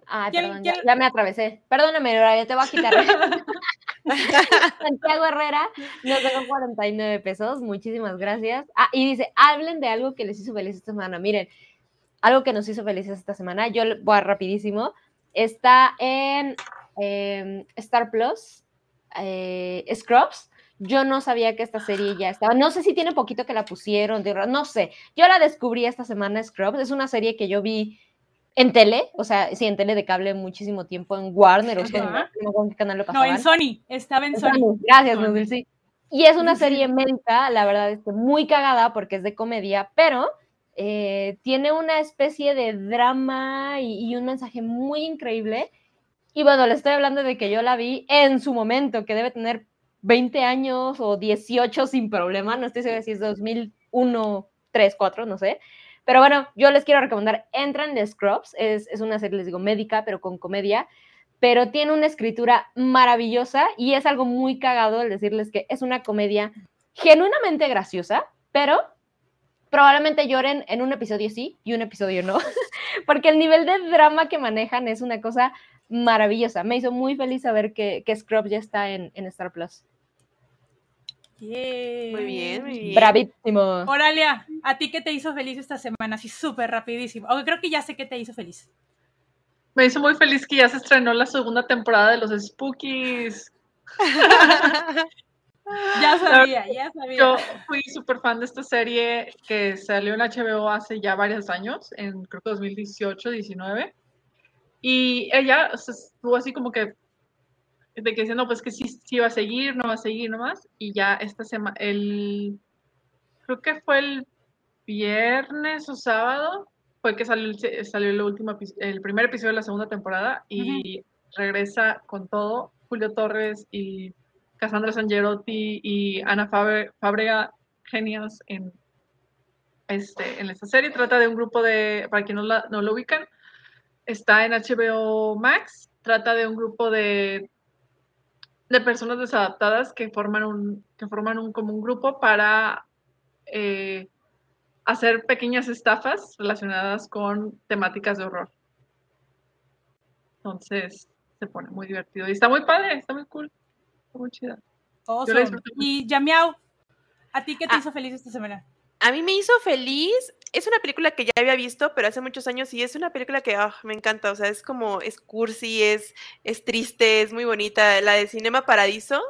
Ay, ¿Quién- perdón, ya, quién- ya me atravesé. Perdóname, Oralia, te voy a quitar. Santiago Herrera nos dejó 49 pesos. Muchísimas gracias. Ah, y dice, hablen de algo que les hizo feliz esta semana. Miren, algo que nos hizo felices esta semana, yo voy a rapidísimo. Está en em, Star Plus, eh, Scrubs. Yo no sabía que esta serie ya estaba. No sé si tiene poquito que la pusieron, no sé. Yo la descubrí esta semana, Scrubs. Es una serie que yo vi en tele, o sea, sí, en tele de cable muchísimo tiempo, en Warner, o sea, no en qué canal lo no, pasaban. en Sony, estaba en En Sony. Sony. Gracias, Sony. Sí. Y es una serie médica, la verdad es que muy cagada porque es de comedia, pero eh, tiene una especie de drama y, y un mensaje muy increíble. Y bueno, le estoy hablando de que yo la vi en su momento, que debe tener 20 años o 18 sin problema, no estoy segura si es 2001, 3, 4, no sé. Pero bueno, yo les quiero recomendar, entran de Scrubs, es, es una serie, les digo, médica, pero con comedia pero tiene una escritura maravillosa y es algo muy cagado el decirles que es una comedia genuinamente graciosa, pero probablemente lloren en un episodio sí y un episodio no, porque el nivel de drama que manejan es una cosa maravillosa. Me hizo muy feliz saber que, que Scrubs ya está en Star Plus. Muy bien, muy bien. Bravísimo. Oralia, ¿a ti qué te hizo feliz esta semana? Así súper rapidísimo. Aunque creo que ya sé qué te hizo feliz. Me hizo muy feliz que ya se estrenó la segunda temporada de los Spookies. Ya sabía, ya sabía. Yo fui súper fan de esta serie que salió en HBO hace ya varios años, en creo que 2018, 19. Y ella o sea, estuvo así como que de que diciendo pues que sí, sí va a seguir, no va a seguir nomás. Y ya esta semana, el creo que fue el viernes o sábado, fue que salió, el salió el último el primer episodio de la segunda temporada y regresa con todo Julio Torres y Cassandra Sangerotti y Ana Fábrega, genios en, este, en esta serie. Trata de un grupo de, para quien no, la- no lo ubican, está en HBO Max, trata de un grupo de, de personas desadaptadas que forman un, que forman un, como un grupo para eh, hacer pequeñas estafas relacionadas con temáticas de horror. Entonces se pone muy divertido y está muy padre, está muy cool, está muy chida. Awesome. Y Yamiao, ¿a ti qué te Ah. hizo feliz esta semana? A mí me hizo feliz. Es una película que ya había visto, pero hace muchos años y es una película que ah, me encanta. O sea, es como, es cursi, es, es triste, es muy bonita. La de Cinema Paradiso.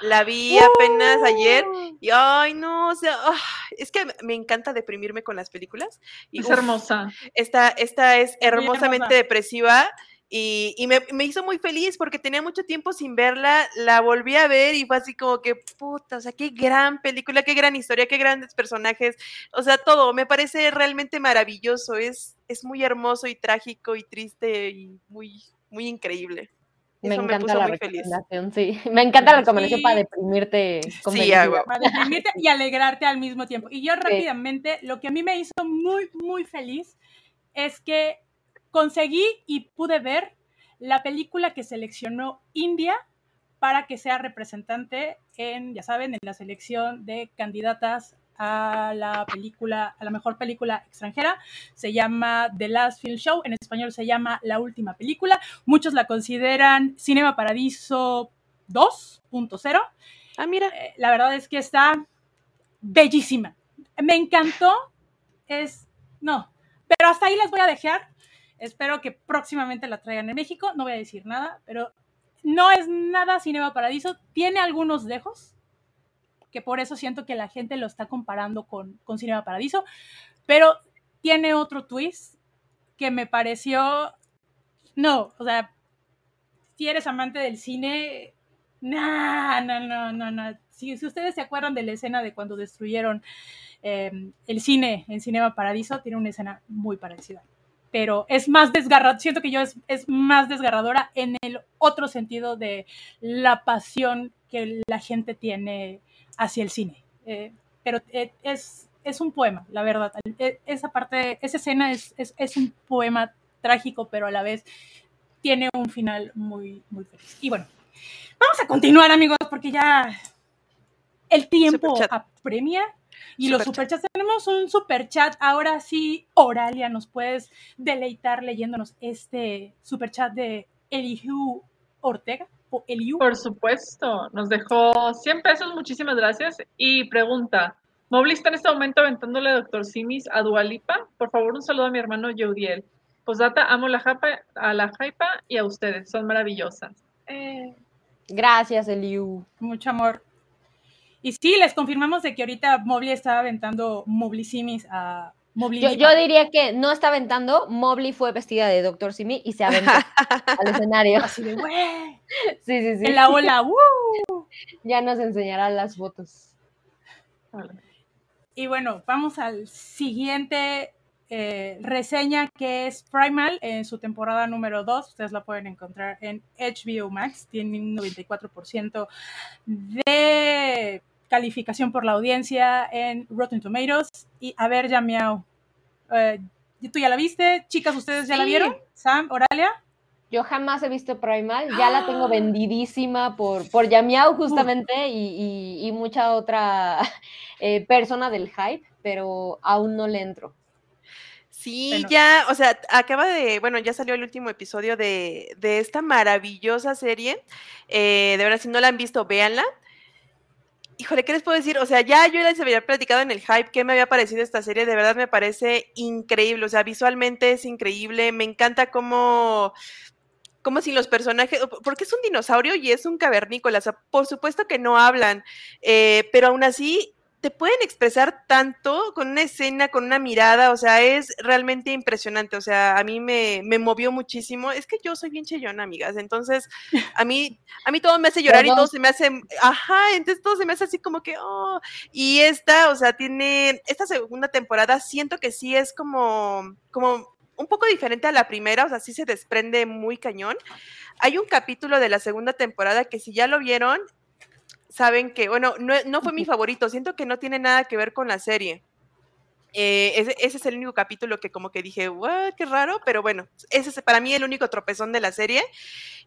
La vi apenas ayer y ay no, o sea, ah, es que me encanta deprimirme con las películas y Es uf, hermosa. esta, esta es hermosamente hermosa. depresiva y, y me, me hizo muy feliz porque tenía mucho tiempo sin verla, la volví a ver y fue así como que, puta, o sea, qué gran película, qué gran historia, qué grandes personajes, o sea, todo, me parece realmente maravilloso, es, es muy hermoso y trágico y triste y muy, muy increíble. Me Eso me encanta puso la muy feliz. recomendación, sí. Me encanta la recomendación Sí. para deprimirte Sí, hago. Para deprimirte y alegrarte al mismo tiempo. Y yo rápidamente, lo que a mí me hizo muy, muy feliz es que conseguí y pude ver la película que seleccionó India para que sea representante en, ya saben, en la selección de candidatas a la película, a la mejor película extranjera. Se llama The Last Film Show, en español se llama La Última Película. Muchos la consideran Cinema Paradiso 2.0. Ah, mira, Eh, la verdad es que está bellísima. Me encantó. Es, no, pero hasta ahí les voy a dejar. Espero que próximamente la traigan en México. No voy a decir nada, pero no es nada Cinema Paradiso. Tiene algunos dejos, que por eso siento que la gente lo está comparando con, con Cinema Paradiso. Pero tiene otro twist que me pareció, no, o sea, si eres amante del cine, no, no, no, no, no. Si, ustedes se acuerdan de la escena de cuando destruyeron eh, el cine en Cinema Paradiso, tiene una escena muy parecida. Pero es más desgarradora, siento que yo es, es más desgarradora en el otro sentido de la pasión que la gente tiene hacia el cine. Eh, pero eh, es, es un poema, la verdad. E, esa parte, esa escena es, es, es, un poema trágico, pero a la vez tiene un final muy, muy feliz. Y bueno, vamos a continuar, amigos, porque ya el tiempo apremia. Y super los superchats, tenemos un superchat. Ahora sí, Oralia, ¿nos puedes deleitar leyéndonos este superchat de Elihu Ortega? ¿O Elihu? Por supuesto, nos dejó 100 pesos, muchísimas gracias. Y pregunta, Mobley está en este momento aventándole a Doctor Simis a Dualipa. Por favor, un saludo a mi hermano Yeudiel. Posdata, amo la japa, a la jaipa y a ustedes, son maravillosas. Eh... Gracias, Eliu. Mucho amor. Y sí, les confirmamos de que ahorita Mobley está aventando Mobley Simis a Mobley. Yo, yo, diría que no está aventando, Mobley fue vestida de Doctor Simi y se aventó al escenario. Así de, güey. Sí, sí, sí. En la ola, ¡uh! Ya nos enseñará las fotos. Y bueno, vamos al siguiente eh, reseña que es Primal en su temporada número 2. Ustedes la pueden encontrar en HBO Max. Tiene un 94% de calificación por la audiencia en Rotten Tomatoes. Y a ver, ya miau. Eh, ¿Tú ya la viste? Chicas, ¿ustedes ya la vieron? Sam, Oralia. Yo jamás he visto Primal, ya la tengo vendidísima por, por Yamiao justamente y, y- y mucha otra eh, persona del hype, pero aún no le entro. Sí, Bueno. ya, o sea, acaba de, bueno, ya salió el último episodio de, de esta maravillosa serie. Eh, de verdad, si no la han visto, véanla. Híjole, ¿qué les puedo decir? O sea, ya yo les había platicado en el hype qué me había parecido esta serie. De verdad me parece increíble. O sea, visualmente es increíble. Me encanta cómo, cómo sin los personajes, porque es un dinosaurio y es un cavernícola. O sea, por supuesto que no hablan, eh, pero aún así te pueden expresar tanto con una escena, con una mirada, o sea, es realmente impresionante, o sea, a mí me, me movió muchísimo, es que yo soy bien chillona, amigas, entonces a mí, a mí todo me hace llorar y todo Perdón. se me hace, ajá, entonces todo se me hace así como que, oh, y esta, o sea, tiene, esta segunda temporada siento que sí es como, como un poco diferente a la primera, o sea, sí se desprende muy cañón. Hay un capítulo de la segunda temporada que si ya lo vieron, saben que, bueno, no, no fue mi favorito, siento que no tiene nada que ver con la serie. Eh, ese, ese es el único capítulo que como que dije, "What, qué raro, pero bueno, ese es para mí el único tropezón de la serie.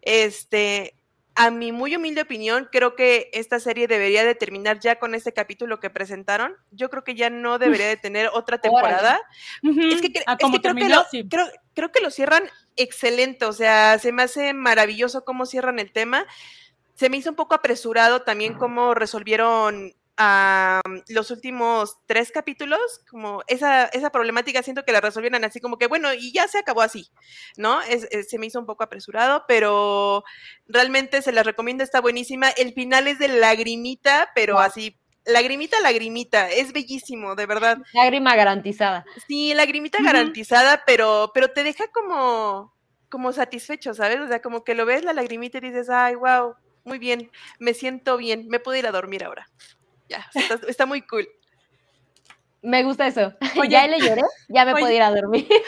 Este, a mi muy humilde opinión, creo que esta serie debería de terminar ya con este capítulo que presentaron. Yo creo que ya no debería de tener otra temporada. Es que, Ah, es que como creo, que lo, sí. creo, creo que lo cierran excelente, o sea, se me hace maravilloso cómo cierran el tema. Se me hizo un poco apresurado también cómo resolvieron ah, los últimos tres capítulos, como esa, esa problemática siento que la resolvieron así como que, bueno, y ya se acabó así, ¿no? Es- es- se me hizo un poco apresurado, pero realmente se las recomiendo, está buenísima. El final es de lagrimita, pero Wow. así, lagrimita, lagrimita, es bellísimo, de verdad. Lágrima garantizada. Sí, lagrimita garantizada, pero, pero te deja como, como satisfecho, ¿sabes? O sea, como que lo ves la lagrimita y dices, ay, wow, muy bien, me siento bien, me puedo ir a dormir ahora. Ya, está, está muy cool. Me gusta eso. Oye. ya le lloré, ya me Oye. puedo ir a dormir.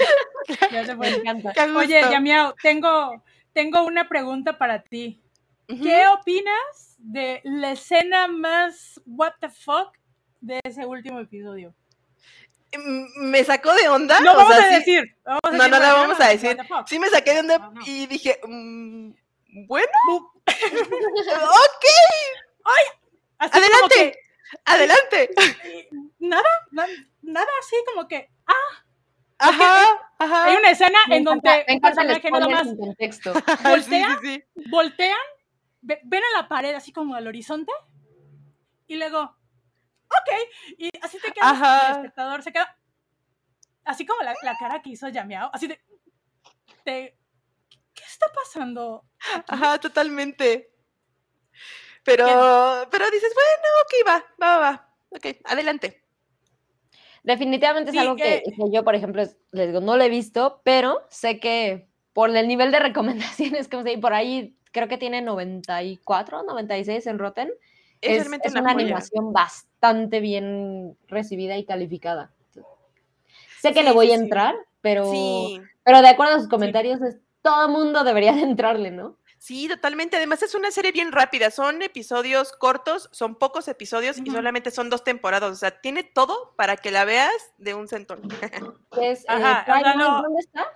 Ya se me encanta. Oye. Yamiao, tengo, tengo una pregunta para ti. ¿Qué opinas de la escena más what the fuck de ese último episodio? Mm, Me sacó de onda. No o vamos sea, a sí- decir. vamos a No, decir no la what vamos a decir. Sí me saqué de onda No, no. y dije, mm, bueno, ok, adelante, adelante. nada, na- nada así como que ah, Ajá, ajá. hay una escena Me en encanta- donde me un personaje nada más. Sí, voltea, sí, sí. voltean, ve- ven a la pared así como al horizonte y luego, ok, y así te quedas, Ajá. el espectador se queda, así como la, la cara que hizo Yameao, así de, de, ¿qué está pasando? Ajá, totalmente. Pero, pero dices, bueno, ok, va, va, va, va. Ok, adelante. Definitivamente es Sí, algo que, eh, que yo, por ejemplo, es- les digo, no lo he visto, pero sé que por el nivel de recomendaciones que hemos por ahí creo que tiene 94, 96 en Rotten. Es, Es, realmente es una, una animación bastante bien recibida y calificada. Sé que Sí, le voy sí, a sí. entrar, pero, Sí, pero de acuerdo a sus comentarios, es, todo mundo debería de entrarle, ¿no? sí, totalmente. Además es una serie bien rápida. Son episodios cortos, son pocos episodios y solamente son dos temporadas. O sea, tiene todo para que la veas de un centón. Es, eh, Ajá, Primal, no- ¿Dónde está?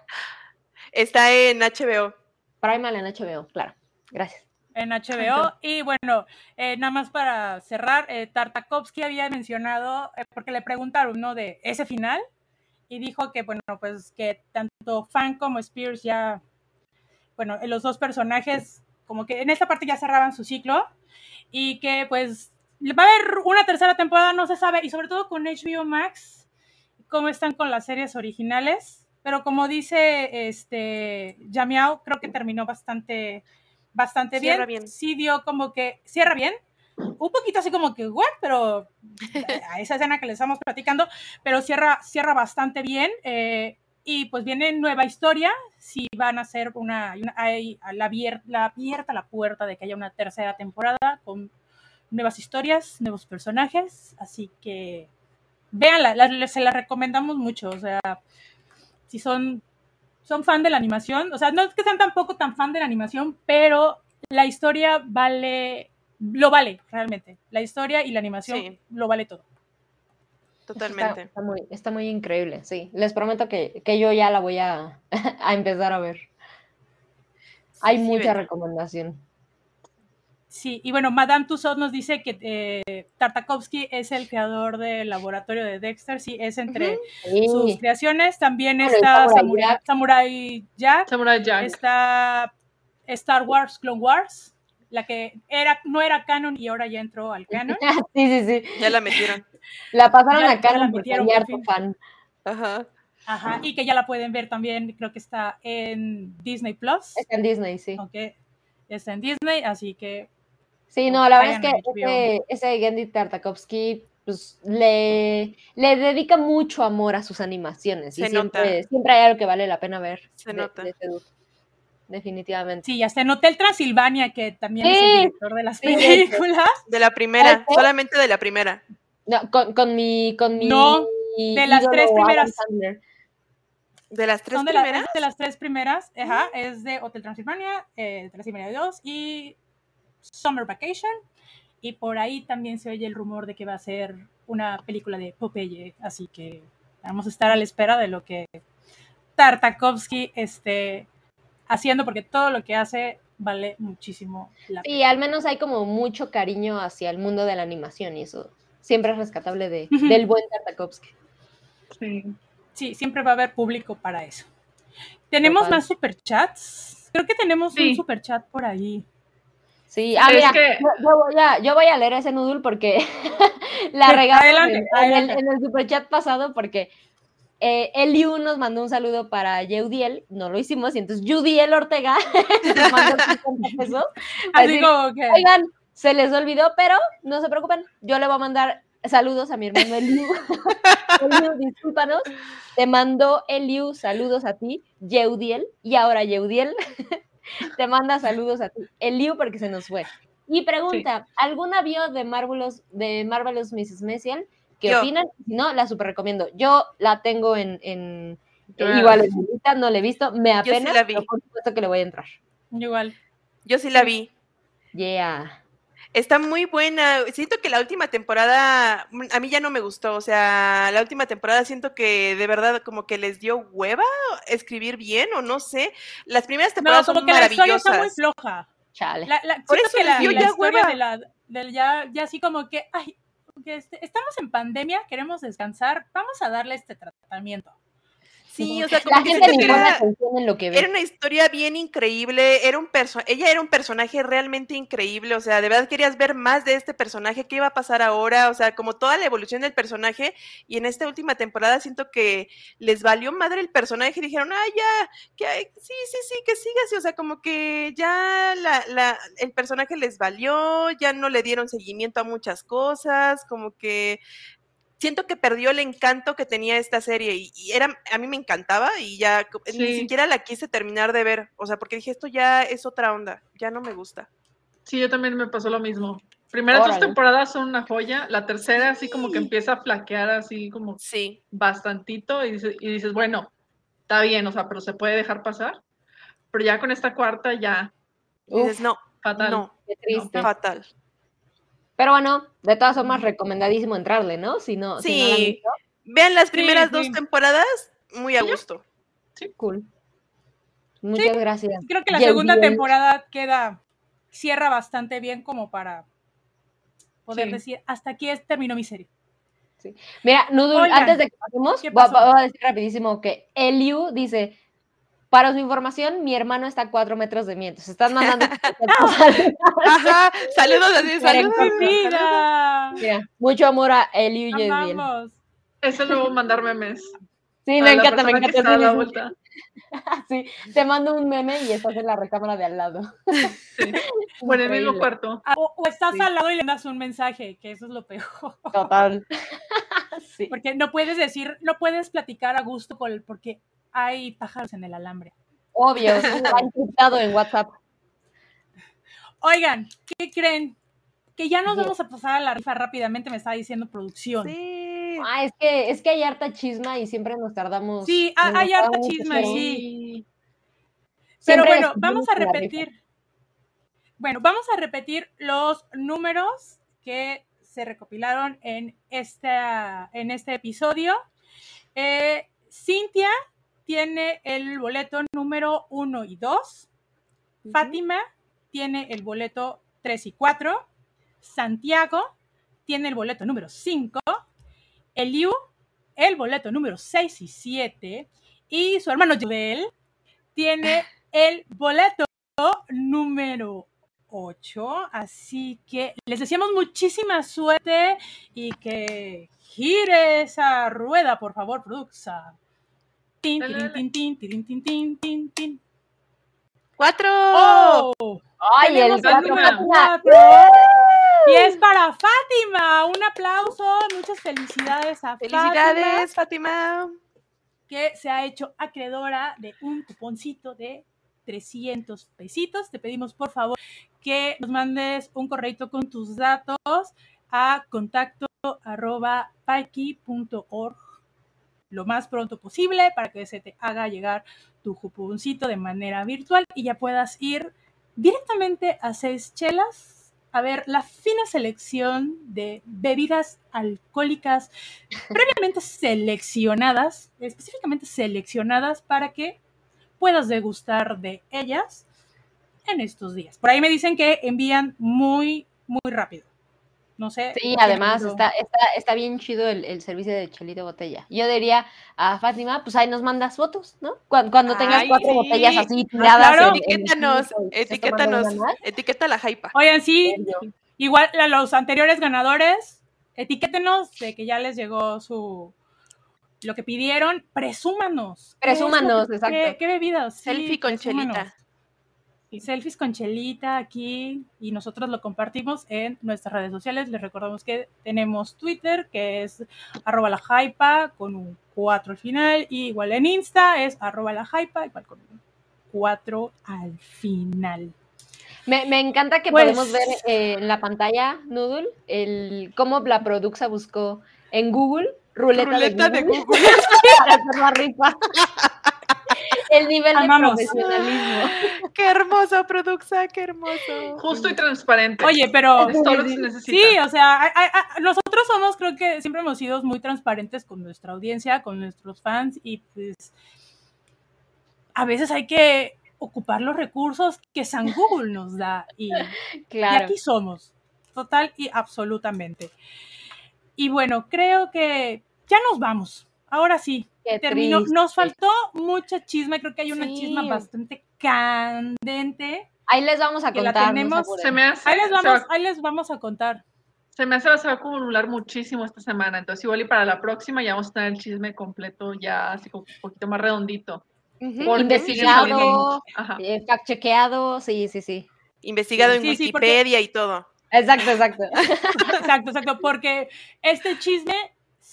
Está en HBO. Primal en HBO, claro. Gracias. en HBO. Y bueno, eh, nada más para cerrar, eh, Tartakovsky había mencionado, eh, porque le preguntaron, ¿no? De ese final, y dijo que, bueno, pues que tanto Fan como Spears ya, bueno, eh, los dos personajes, como que en esta parte ya cerraban su ciclo, y que pues va a haber una tercera temporada, no se sabe, y sobre todo con HBO Max, cómo están con las series originales. Pero como dice este Yamiao, creo que terminó bastante, bastante Cierra bien. bien. Sí dio como que, cierra bien. Un poquito así como que, what, pero eh, a esa escena que le estamos platicando, pero cierra, cierra bastante bien. eh, y pues viene nueva historia, si van a hacer una, una- hay la, abierta, la abierta la puerta de que haya una tercera temporada con nuevas historias, nuevos personajes, así que véanla, la- se la recomendamos mucho, o sea, si son, son fan de la animación, o sea, no es que sean tampoco tan fan de la animación, pero la historia vale, lo vale realmente, la historia y la animación Sí. lo vale todo. Totalmente. Está, está muy, está muy increíble, sí. Les prometo que, que yo ya la voy a, a empezar a ver. Hay Sí, mucha recomendación. Sí, y bueno, Madame Tussauds nos dice que eh, Tartakovsky es el creador del laboratorio de Dexter, sí, es entre sus Sí. creaciones, también Bueno, está Samurai Samurai, Jack. Samurai Jack, Samurai Jack. está Star Wars Clone Wars, la que era, no era canon y ahora ya entró al canon. sí, sí, sí. Ya la metieron. La pasaron Ya- a Canon la metieron por fan. Ajá. Ajá, y que ya la pueden ver también, creo que está en Disney Plus. Está en Disney, sí. Ok, está en Disney, así que Sí, no, la verdad es que ese, ese Gendy Tartakovsky pues, le, le dedica mucho amor a sus animaciones. y Se siempre, nota. siempre hay algo que vale la pena ver. Se de- nota. de. Definitivamente. sí, hasta en Hotel Transilvania, que también es el director de las sí, de hecho. películas. De la primera, solamente de la primera. No, con, con mi, con mi No, de las tres primeras. De las tres Son de, la- primeras. es de las tres primeras, ajá, es de Hotel Transilvania, eh, Transilvania 2 y Summer Vacation. Y por ahí también se oye el rumor de que va a ser una película de Popeye, así que vamos a estar a la espera de lo que Tartakovsky esté haciendo, porque todo lo que hace vale muchísimo la pena. Sí, al menos hay como mucho cariño hacia el mundo de la animación y eso siempre es rescatable de, del buen Tartakovsky. Sí. Sí, siempre va a haber público para eso. ¿Tenemos Total. más superchats? Creo que tenemos un superchat por ahí. Sí, ah, Es mira, que- yo, yo voy a, yo voy a leer ese noodle porque la Adelante, en, en el superchat pasado porque eh, Eliu nos mandó un saludo para Yeudiel, no lo hicimos, y entonces Yudiel Ortega nos mandó 50 pesos. Así como que... Oigan, se les olvidó, pero no se preocupen, yo le voy a mandar saludos a mi hermano Eliu. Eliu, discúlpanos, te mandó Eliu saludos a ti, Yeudiel, y ahora Yeudiel te manda saludos a ti, Eliu, porque se nos fue. Y pregunta, ¿alguna vio de Marvelous, de Marvelous Mrs. Messiel? ¿Qué Yo. opinan? Si no, la super recomiendo. Yo la tengo en, eh, igual la en no la he visto, me sí apena, la vi. pero por supuesto que le voy a entrar. Igual. Yo sí la vi. Yeah. Está muy buena. Siento que la última temporada mm, a mí ya no me gustó. O sea, la última temporada siento que de verdad como que les dio hueva escribir bien o no sé. Las primeras No, temporadas como son que la historia está muy maravillosas. floja. Chale. La, la- Por siento eso que les la, dio la ya hueva. de la, del ya, ya así como que, ay, este- estamos en pandemia, queremos descansar, vamos a darle este tratamiento. Sí, o sea, como La que gente era, atención en lo que ve. era una historia bien increíble, era un perso ella era un personaje realmente increíble, o sea, de verdad querías ver más de este personaje, qué iba a pasar ahora, o sea, como toda la evolución del personaje, y en esta última temporada siento que les valió madre el personaje y dijeron, ah, ya, que sí, sí, sí, que siga así, o sea, como que ya la, la, el personaje les valió, ya no le dieron seguimiento a muchas cosas, como que siento que perdió el encanto que tenía esta serie y, y era, a mí me encantaba y ya co- ni Sí. siquiera la quise terminar de ver, o sea, porque dije, esto ya es otra onda, ya no me gusta. Sí, yo también me pasó lo mismo. Primeras dos Órale. temporadas son una joya, la tercera así como que empieza a flaquear así como Sí, bastantito y dices, y dices, bueno, está bien, o sea, pero se puede dejar pasar. Pero ya con esta cuarta ya, dices, Uf, no, fatal. no, qué triste. fatal. Pero bueno, de todas formas, recomendadísimo entrarle, ¿no? Si no, si no la han Sí. visto, Vean las Sí, primeras sí. dos temporadas, muy a gusto. cool. Muchas gracias. Creo que la segunda temporada queda, cierra bastante bien como para poder Sí. decir, hasta aquí es- terminó mi serie. Mira, Noodle, Oigan, antes de que pasemos, voy a decir rapidísimo que Eliu dice, para su información, mi hermano está a cuatro metros de mí, entonces están mandando... Ajá, saludos así, saludos. Mira, mucho amor a Eliu y. Amamos. Eso luego mandar memes. Sí, a me encanta, me encanta. está a sí, la sí, vuelta. sí. te mando un meme y estás en la recámara de al lado. Sí. Bueno, en el mismo cuarto. Ah, O, o estás Sí. al lado y le mandas un mensaje, que eso es lo peor. Total. sí. Porque no puedes decir, no puedes platicar a gusto con el, porque hay pájaros en el alambre. Obvio, está encriptado en WhatsApp. Oigan, ¿qué creen? Que ya nos Bien. vamos a pasar a la rifa rápidamente, me estaba diciendo producción. Sí, Sí. Ah, es que, es que hay harta chisma y siempre nos tardamos. nos hay harta chisma, sí. Pero Siempre bueno, vamos a repetir. Bueno, vamos a repetir los números que se recopilaron en, esta, en este episodio. Eh, Cintia tiene el boleto número 1 y 2. Fátima tiene el boleto 3 y 4. Santiago tiene el boleto número 5. Eliu, el boleto número 6 y 7. Y su hermano Judel tiene el boleto número 8. Así que les deseamos muchísima suerte y que gire esa rueda, por favor, Produxa. Tin, tin, tin, tin, tin, tin, tin. ¡Cuatro! ¡Oh! Ay, el cuatro, número Fátima. cuatro. Y es para Fátima. Un aplauso. Muchas felicidades a Fátima, ¡Felicidades, Fátima! que se ha hecho acreedora de un cuponcito de 300 pesitos. Te pedimos, por favor, que nos mandes un correo con tus datos a contacto arroba paiki.org lo más pronto posible para que se te haga llegar tu cuponcito de manera virtual y ya puedas ir directamente a Seis Chelas a ver la fina selección de bebidas alcohólicas previamente seleccionadas, específicamente seleccionadas para que puedas degustar de ellas en estos días. Por ahí me dicen que envían muy, muy rápido. No sé. Sí, además está, está, está bien chido el, el servicio de chelito botella. Yo diría a Fátima, pues ahí nos mandas fotos, ¿no? Cuando, cuando tengas Ay, cuatro sí. botellas así Ah, tiradas. claro. en- en el Etiquétanos, etiquétanos, etiqueta la hypa. Oigan, sí, igual a los anteriores ganadores, etiquétenos de que ya les llegó su lo que pidieron, presúmanos. ¿Qué Presúmanos, que- exacto. ¿Qué, qué bebidas? Sí, Selfie con presúmanos. chelita. Y selfies con chelita aquí y nosotros lo compartimos en nuestras redes sociales. Les recordamos que tenemos Twitter, que es arroba la hypa con un 4 al final, y igual en Insta es arroba la hypa, igual con un 4 al final. Me, me encanta que Pues- podemos ver eh, en la pantalla, Noodle, el cómo la Produxa buscó en Google ruleta, Ruleta de de Google, Google. para hacer la rifa. El nivel Amamos. de profesionalismo. ¡Qué hermoso, Produxa! ¡Qué hermoso! Justo y transparente. Oye, pero es todo lo que sí, se necesita. Sí, o sea, nosotros somos, creo que siempre hemos sido muy transparentes con nuestra audiencia, con nuestros fans y pues a veces hay que ocupar los recursos que San Google nos da y, y aquí somos, total y absolutamente. Y bueno, creo que ya nos vamos. Ahora sí, Qué terminó. triste. Nos faltó mucha chisma, creo que hay una Sí. chisma bastante candente. Ahí les vamos a la contar. no se me hace, Ahí les se va- vamos, ahí les vamos a contar. se me hace se va a acumular muchísimo esta semana. Entonces, igual y para la próxima ya vamos a tener el chisme completo, ya así como un poquito más redondito. Investigado, eh, fact chequeado, sí, sí, sí. Investigado en Sí, sí, porque- Wikipedia y todo. Exacto, exacto. Exacto, exacto, porque este chisme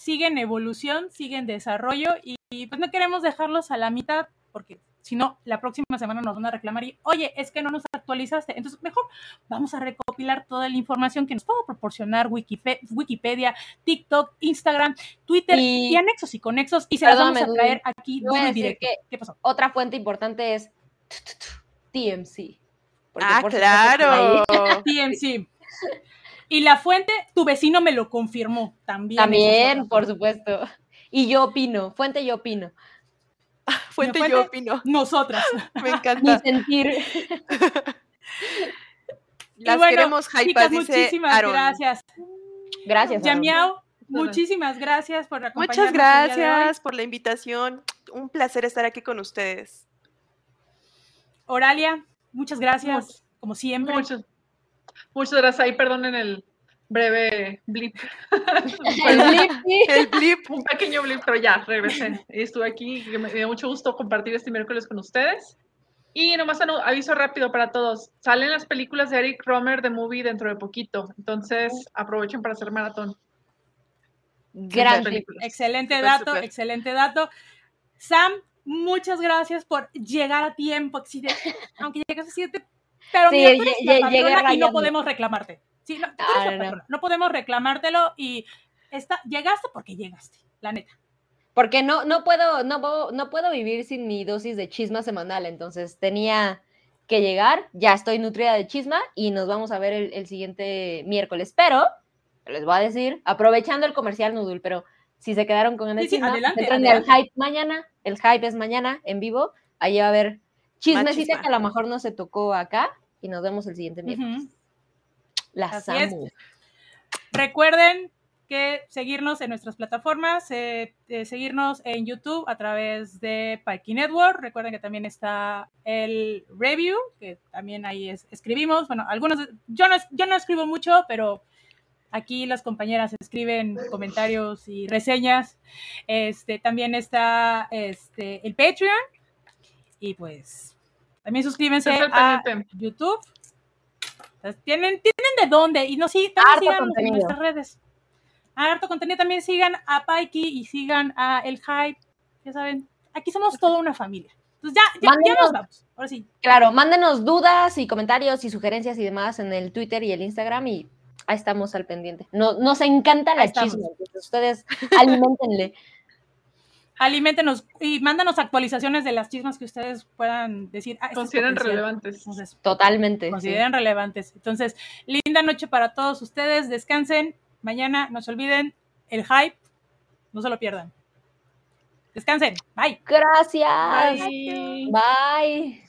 sigue en evolución, sigue en desarrollo y, y, pues no queremos dejarlos a la mitad porque si no, la próxima semana nos van a reclamar y, oye, es que no nos actualizaste. Entonces, mejor vamos a recopilar toda la información que nos pueda proporcionar Wikipedia, TikTok, Instagram, Twitter y, y anexos y conexos y se las vamos a traer aquí muy directo. ¿Qué pasó? Otra fuente importante es TMC. Ah, claro. TMC. Y la fuente, tu vecino me lo confirmó también. También, por supuesto. Y yo opino, fuente yo opino. Fuente, yo opino. Nosotras. Me encanta. Mi sentir. Las bueno, queremos chicas, muchísimas gracias. Gracias. Yamiao, muchísimas gracias por acompañarnos. Muchas gracias por la invitación. Un placer estar aquí con ustedes. Oralia, muchas gracias, como siempre. Muchas, muchas gracias. Ahí perdonen el, breve blip. el blip, el blip, un pequeño blip, pero ya, regresé. Estuve aquí, me dio mucho gusto compartir este miércoles con ustedes. Y nomás un aviso rápido para todos. Salen las películas de Eric Romer de Movie dentro de poquito. Entonces, aprovechen para hacer maratón. Gran Excelente dato, excelente dato. Sam, muchas gracias por llegar a tiempo. Aunque llegas a siete, pero sí, y no podemos reclamarte. Sí, no, ah, no, podemos reclamártelo y llegaste porque llegaste, la neta. Porque no, no, puedo, no, no puedo vivir sin mi dosis de chisma semanal, entonces tenía que llegar, ya estoy nutrida de chisma y nos vamos a ver el, siguiente miércoles. Pero, les voy a decir, aprovechando el comercial Nudul, pero si se quedaron con el chisma, entran el hype mañana, el hype es mañana en vivo, ahí va a haber chismecita que a lo mejor no se tocó acá y nos vemos el siguiente miércoles. Las amo. Recuerden que seguirnos en nuestras plataformas, eh, eh, seguirnos en YouTube a través de Pikey Network. Recuerden que también está el review, que también ahí escribimos. Bueno, algunos, yo no, yo no escribo mucho, pero aquí las compañeras escriben comentarios y reseñas. Este, también está este, el Patreon. Y pues también suscríbanse a YouTube tienen, tienen de dónde. Y no sí, también sigan en nuestras redes. Harto contenido. También sigan a Pikey y sigan a El Hype. Ya saben, aquí somos toda una familia. Entonces ya, ya, ya nos vamos. Ahora sí. Claro, mándenos dudas y comentarios y sugerencias y demás en el Twitter y el Instagram y ahí estamos al pendiente. nos encanta la chisme, ustedes alimentenle. Alimentenos y mándanos actualizaciones de las chismas que ustedes puedan decir. Ah, consideren relevantes. Totalmente. Consideren relevantes. Entonces, linda noche para todos ustedes. Descansen. Mañana no se olviden el hype. No se lo pierdan. Descansen. Bye. Gracias. Bye.